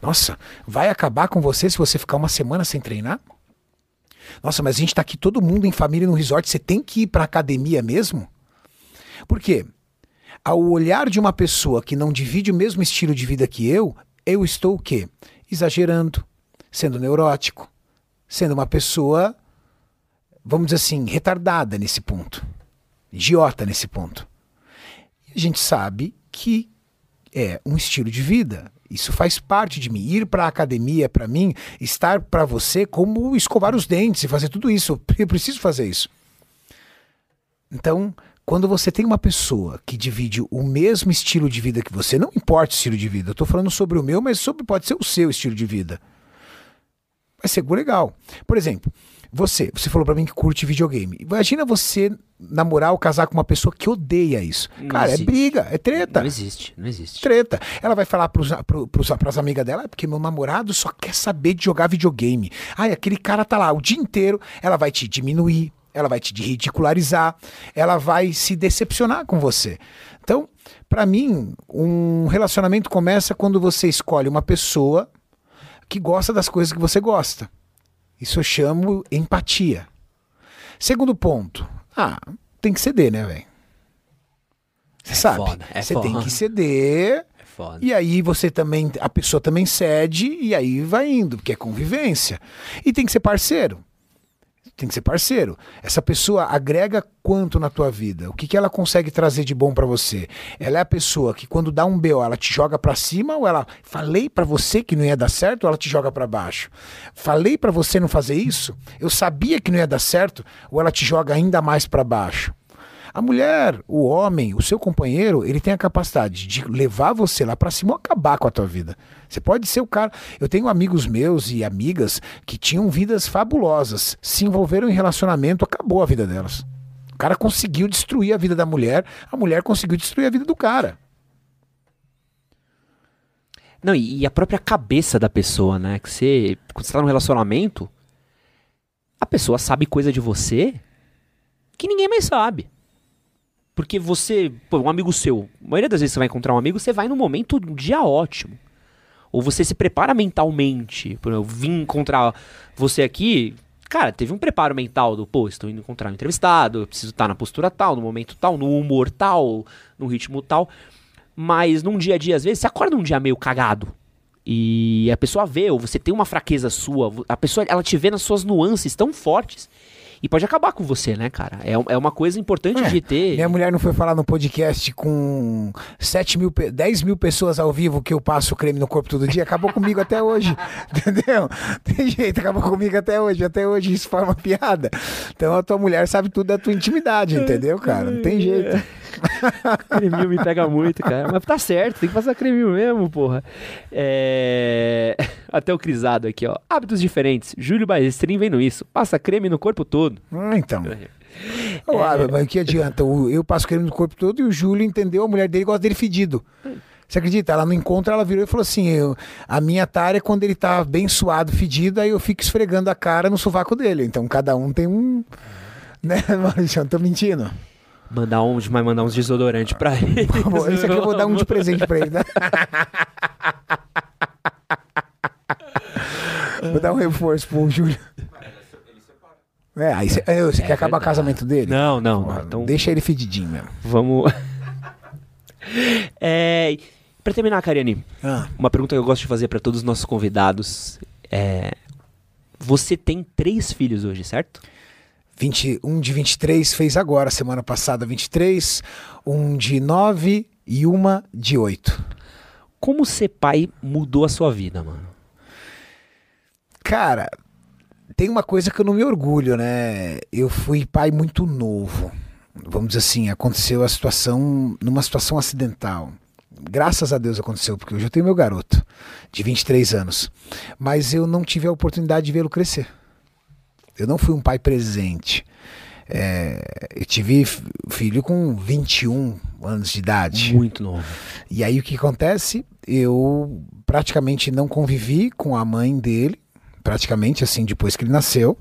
Nossa, vai acabar com você se você ficar uma semana sem treinar? Nossa, mas a gente tá aqui todo mundo em família no resort, você tem que ir pra academia mesmo? Por quê? Ao olhar de uma pessoa que não divide o mesmo estilo de vida que eu, eu estou o quê? Exagerando, sendo neurótico, sendo uma pessoa, vamos dizer assim, retardada nesse ponto, idiota nesse ponto. E a gente sabe que é um estilo de vida. Isso faz parte de mim. Ir para a academia, para mim, estar para você como escovar os dentes e fazer tudo isso. [LAUGHS] Eu preciso fazer isso. Então, quando você tem uma pessoa que divide o mesmo estilo de vida que você, não importa o estilo de vida, eu estou falando sobre o meu, mas sobre pode ser o seu estilo de vida. Vai ser legal. Por exemplo, você, você falou para mim que curte videogame. Imagina você namorar ou casar com uma pessoa que odeia isso. Não Cara, é existe. briga, é treta Não existe, não existe. treta. Ela vai falar pros, pro, pros, pras amigas dela, "É porque meu namorado só quer saber de jogar videogame. Ai, aquele cara tá lá o dia inteiro, ela vai te diminuir, ela vai te ridicularizar, ela vai se decepcionar com você. Então, pra mim, um relacionamento começa quando você escolhe uma pessoa que gosta das coisas que você gosta. Isso eu chamo empatia. Segundo ponto, ah, tem que ceder, né, velho? Você É sabe? foda, é você foda. tem que ceder. É foda. E aí você também, a pessoa também cede e aí vai indo, porque é convivência. E tem que ser parceiro. Tem que ser parceiro. Essa pessoa agrega quanto na tua vida? O que, que ela consegue trazer de bom pra você? Ela é a pessoa que quando dá um BO, ela te joga pra cima ou ela falei pra você que não ia dar certo, ou ela te joga pra baixo? Falei pra você não fazer isso? Eu sabia que não ia dar certo, ou ela te joga ainda mais pra baixo? A mulher, o homem, o seu companheiro, ele tem a capacidade de levar você lá pra cima ou acabar com a tua vida. Você pode ser o cara. Eu tenho amigos meus e amigas que tinham vidas fabulosas, se envolveram em relacionamento, acabou a vida delas. O cara conseguiu destruir a vida da mulher, a mulher conseguiu destruir a vida do cara. Não, e a própria cabeça da pessoa, né? Que você, quando você tá num relacionamento, a pessoa sabe coisa de você que ninguém mais sabe. Porque você, pô, um amigo seu, a maioria das vezes você vai encontrar um amigo, você vai num momento, um dia ótimo. Ou você se prepara mentalmente. Por eu vim encontrar você aqui, cara, teve um preparo mental do, pô, estou indo encontrar um entrevistado, eu preciso estar na postura tal, no momento tal, no humor tal, no ritmo tal. Mas num dia a dia, às vezes, você acorda um dia meio cagado. E a pessoa vê, ou você tem uma fraqueza sua, a pessoa, ela te vê nas suas nuances tão fortes e pode acabar com você, né, cara? É, é uma coisa importante É, de ter. Minha mulher não foi falar no podcast com 7 mil, pe- 10 mil pessoas ao vivo que eu passo creme no corpo todo dia. Acabou comigo até hoje. [LAUGHS] Entendeu? Tem jeito, acabou comigo até hoje. Até hoje isso forma piada. Então a tua mulher sabe tudo da tua intimidade, entendeu, cara? Não tem jeito. [LAUGHS] Creminho me pega muito, cara. Mas tá certo, tem que passar creminho mesmo, porra. É... [LAUGHS] Até o crisado aqui, ó. Hábitos diferentes. Júlio Baestrin vendo isso. Passa creme no corpo todo. Ah, então. Ô, ah, mas o que adianta? Eu passo creme no corpo todo e o Júlio entendeu, a mulher dele gosta dele fedido. Você acredita? Ela não encontra, ela virou e falou assim: eu- a minha tara é quando ele tá bem suado, fedido, aí eu fico esfregando a cara no sovaco dele. Então cada um tem um. Né, [LAUGHS] Maurício? Eu tô mentindo. Mandar um, vai mandar uns desodorantes pra [LAUGHS] ele. Esse aqui eu vou dar um de presente pra ele, né? [LAUGHS] vou dar um reforço pro Júlio. É, aí você, é, você quer acabar o casamento dele? Não, não, Porra, não. Então Deixa ele fedidinho mesmo. vamos. [LAUGHS] é... Pra terminar, Kariane, Ah, uma pergunta que eu gosto de fazer pra todos os nossos convidados é. Você tem três filhos hoje, certo? 20, um de 23 fez agora, semana passada 23, um de 9 e uma de 8. Como ser pai mudou a sua vida, mano? Cara, tem uma coisa que eu não me orgulho, né? Eu fui pai muito novo. Vamos dizer assim, aconteceu a situação, numa situação acidental. Graças a Deus aconteceu, porque hoje eu tenho meu garoto, de 23 anos. Mas eu não tive a oportunidade de vê-lo crescer. Eu não fui um pai presente. É, eu tive filho com 21 anos de idade. Muito novo. E aí o que acontece? Eu praticamente não convivi com a mãe dele, praticamente assim, depois que ele nasceu.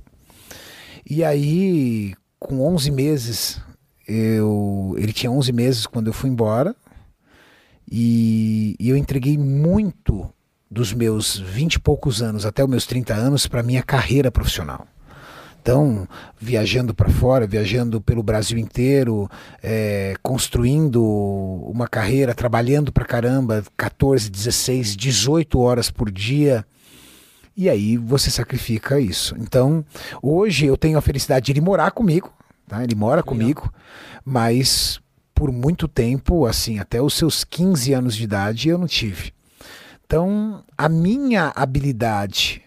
E aí, com 11 meses, eu ele tinha 11 meses quando eu fui embora. E, e eu entreguei muito dos meus 20 e poucos anos até os meus 30 anos para minha carreira profissional. Então, viajando para fora, viajando pelo Brasil inteiro, é, construindo uma carreira, trabalhando pra caramba, 14, 16, 18 horas por dia. E aí você sacrifica isso. Então, hoje eu tenho a felicidade de ele morar comigo, tá? Ele mora comigo, mas por muito tempo, assim, até os seus 15 anos de idade, eu não tive. Então, a minha habilidade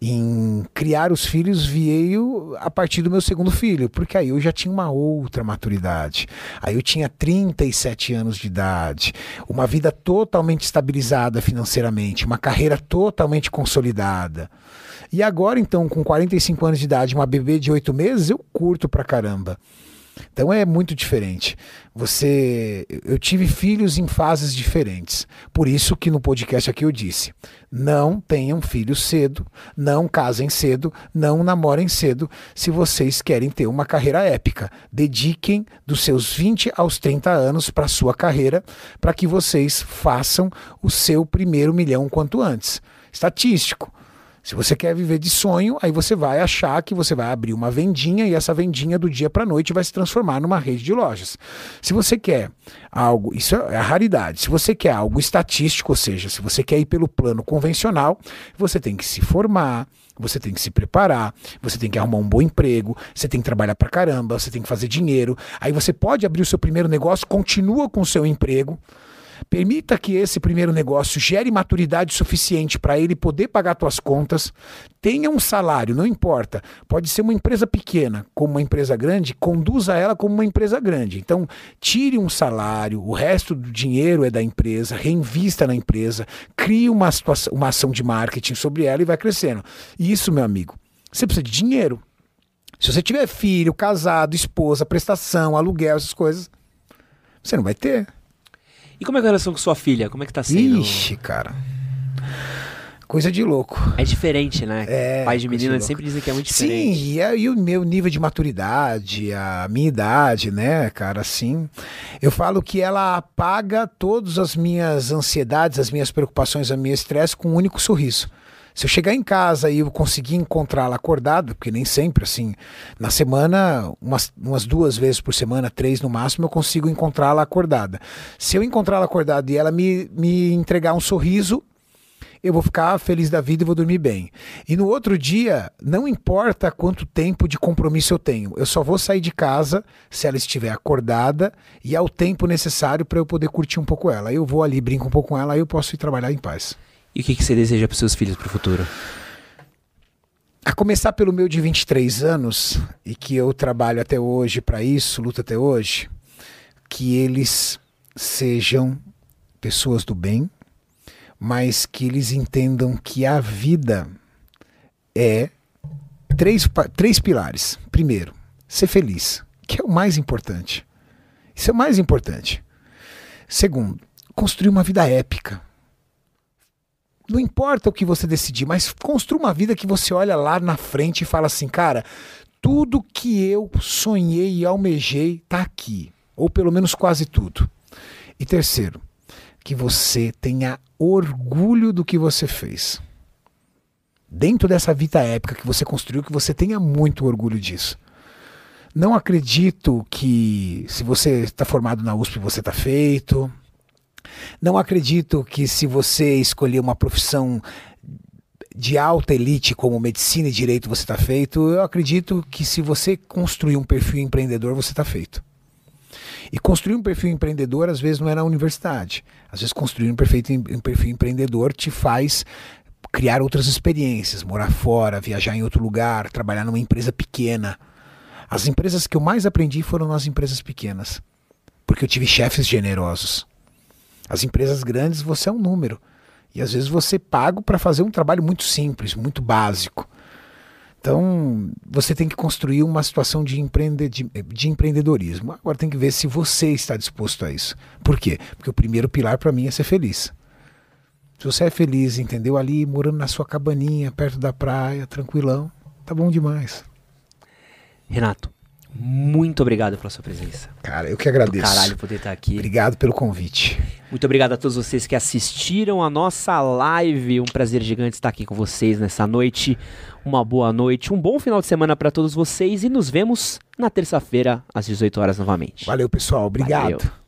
em criar os filhos veio a partir do meu segundo filho, porque aí eu já tinha uma outra maturidade. Aí eu tinha 37 anos de idade, uma vida totalmente estabilizada financeiramente, uma carreira totalmente consolidada. E agora, então, com 45 anos de idade, uma bebê de 8 meses, eu curto pra caramba. Então é muito diferente. Você, eu tive filhos em fases diferentes. Por isso que no podcast aqui eu disse: não tenham filhos cedo, não casem cedo, não namorem cedo, se vocês querem ter uma carreira épica. Dediquem dos seus 20 aos 30 anos para sua carreira, para que vocês façam o seu primeiro milhão quanto antes. Estatístico. Se você quer viver de sonho, aí você vai achar que você vai abrir uma vendinha e essa vendinha do dia para noite vai se transformar numa rede de lojas. Se você quer algo, isso é a raridade. Se você quer algo estatístico, ou seja, se você quer ir pelo plano convencional, você tem que se formar, você tem que se preparar, você tem que arrumar um bom emprego, você tem que trabalhar pra caramba, você tem que fazer dinheiro. Aí você pode abrir o seu primeiro negócio, continua com o seu emprego. Permita que esse primeiro negócio gere maturidade suficiente para ele poder pagar suas contas. Tenha um salário, não importa. Pode ser uma empresa pequena, como uma empresa grande, conduza ela como uma empresa grande. Então, tire um salário, o resto do dinheiro é da empresa, reinvista na empresa, crie uma, situação, uma ação de marketing sobre ela e vai crescendo. E isso, meu amigo, você precisa de dinheiro. Se você tiver filho, casado, esposa, prestação, aluguel, essas coisas, você não vai ter. E como é a relação com sua filha? Como é que tá sendo? Ixi, cara. Coisa de louco. É diferente, né? É, Pai de menina de sempre dizem que é muito diferente. Sim, e aí o meu nível de maturidade, a minha idade, né, cara, assim, eu falo que ela apaga todas as minhas ansiedades, as minhas preocupações, a minha estresse com um único sorriso. Se eu chegar em casa e eu conseguir encontrá-la acordada, porque nem sempre, assim, na semana, umas, umas duas vezes por semana, três no máximo, eu consigo encontrá-la acordada. Se eu encontrá-la acordada e ela me, me entregar um sorriso, eu vou ficar feliz da vida e vou dormir bem. E no outro dia, não importa quanto tempo de compromisso eu tenho, eu só vou sair de casa se ela estiver acordada e ao tempo necessário para eu poder curtir um pouco ela. Eu vou ali, brinco um pouco com ela, aí eu posso ir trabalhar em paz. E o que, que você deseja para seus filhos para o futuro? A começar pelo meu de 23 anos, e que eu trabalho até hoje para isso, luto até hoje, que eles sejam pessoas do bem, mas que eles entendam que a vida é três, três pilares. Primeiro, ser feliz, que é o mais importante. Isso é o mais importante. Segundo, construir uma vida épica. Não importa o que você decidir, mas construa uma vida que você olha lá na frente e fala assim, cara, tudo que eu sonhei e almejei está aqui, ou pelo menos quase tudo. E terceiro, que você tenha orgulho do que você fez. Dentro dessa vida épica que você construiu, que você tenha muito orgulho disso. Não acredito que se você está formado na USP você está feito. Não acredito que se você escolher uma profissão de alta elite como medicina e direito você está feito. Eu acredito que se você construir um perfil empreendedor você está feito. E construir um perfil empreendedor às vezes não é na universidade. Às vezes construir um perfil, um perfil empreendedor te faz criar outras experiências, morar fora, viajar em outro lugar, trabalhar numa empresa pequena. As empresas que eu mais aprendi foram nas empresas pequenas, porque eu tive chefes generosos. As empresas grandes você é um número. E às vezes você é pago para fazer um trabalho muito simples, muito básico. Então, você tem que construir uma situação de, empreende, de, de, empreendedorismo. Agora tem que ver se você está disposto a isso. Por quê? Porque o primeiro pilar para mim é ser feliz. Se você é feliz, entendeu? Ali, morando na sua cabaninha, perto da praia, tranquilão, tá bom demais. Renato, muito obrigado pela sua presença. Cara, eu que agradeço. Do caralho poder estar aqui. Obrigado pelo convite. Muito obrigado a todos vocês que assistiram a nossa live. Um prazer gigante estar aqui com vocês nessa noite. Uma boa noite, um bom final de semana para todos vocês e nos vemos na terça-feira às 18 horas novamente. Valeu, pessoal. Obrigado. Valeu.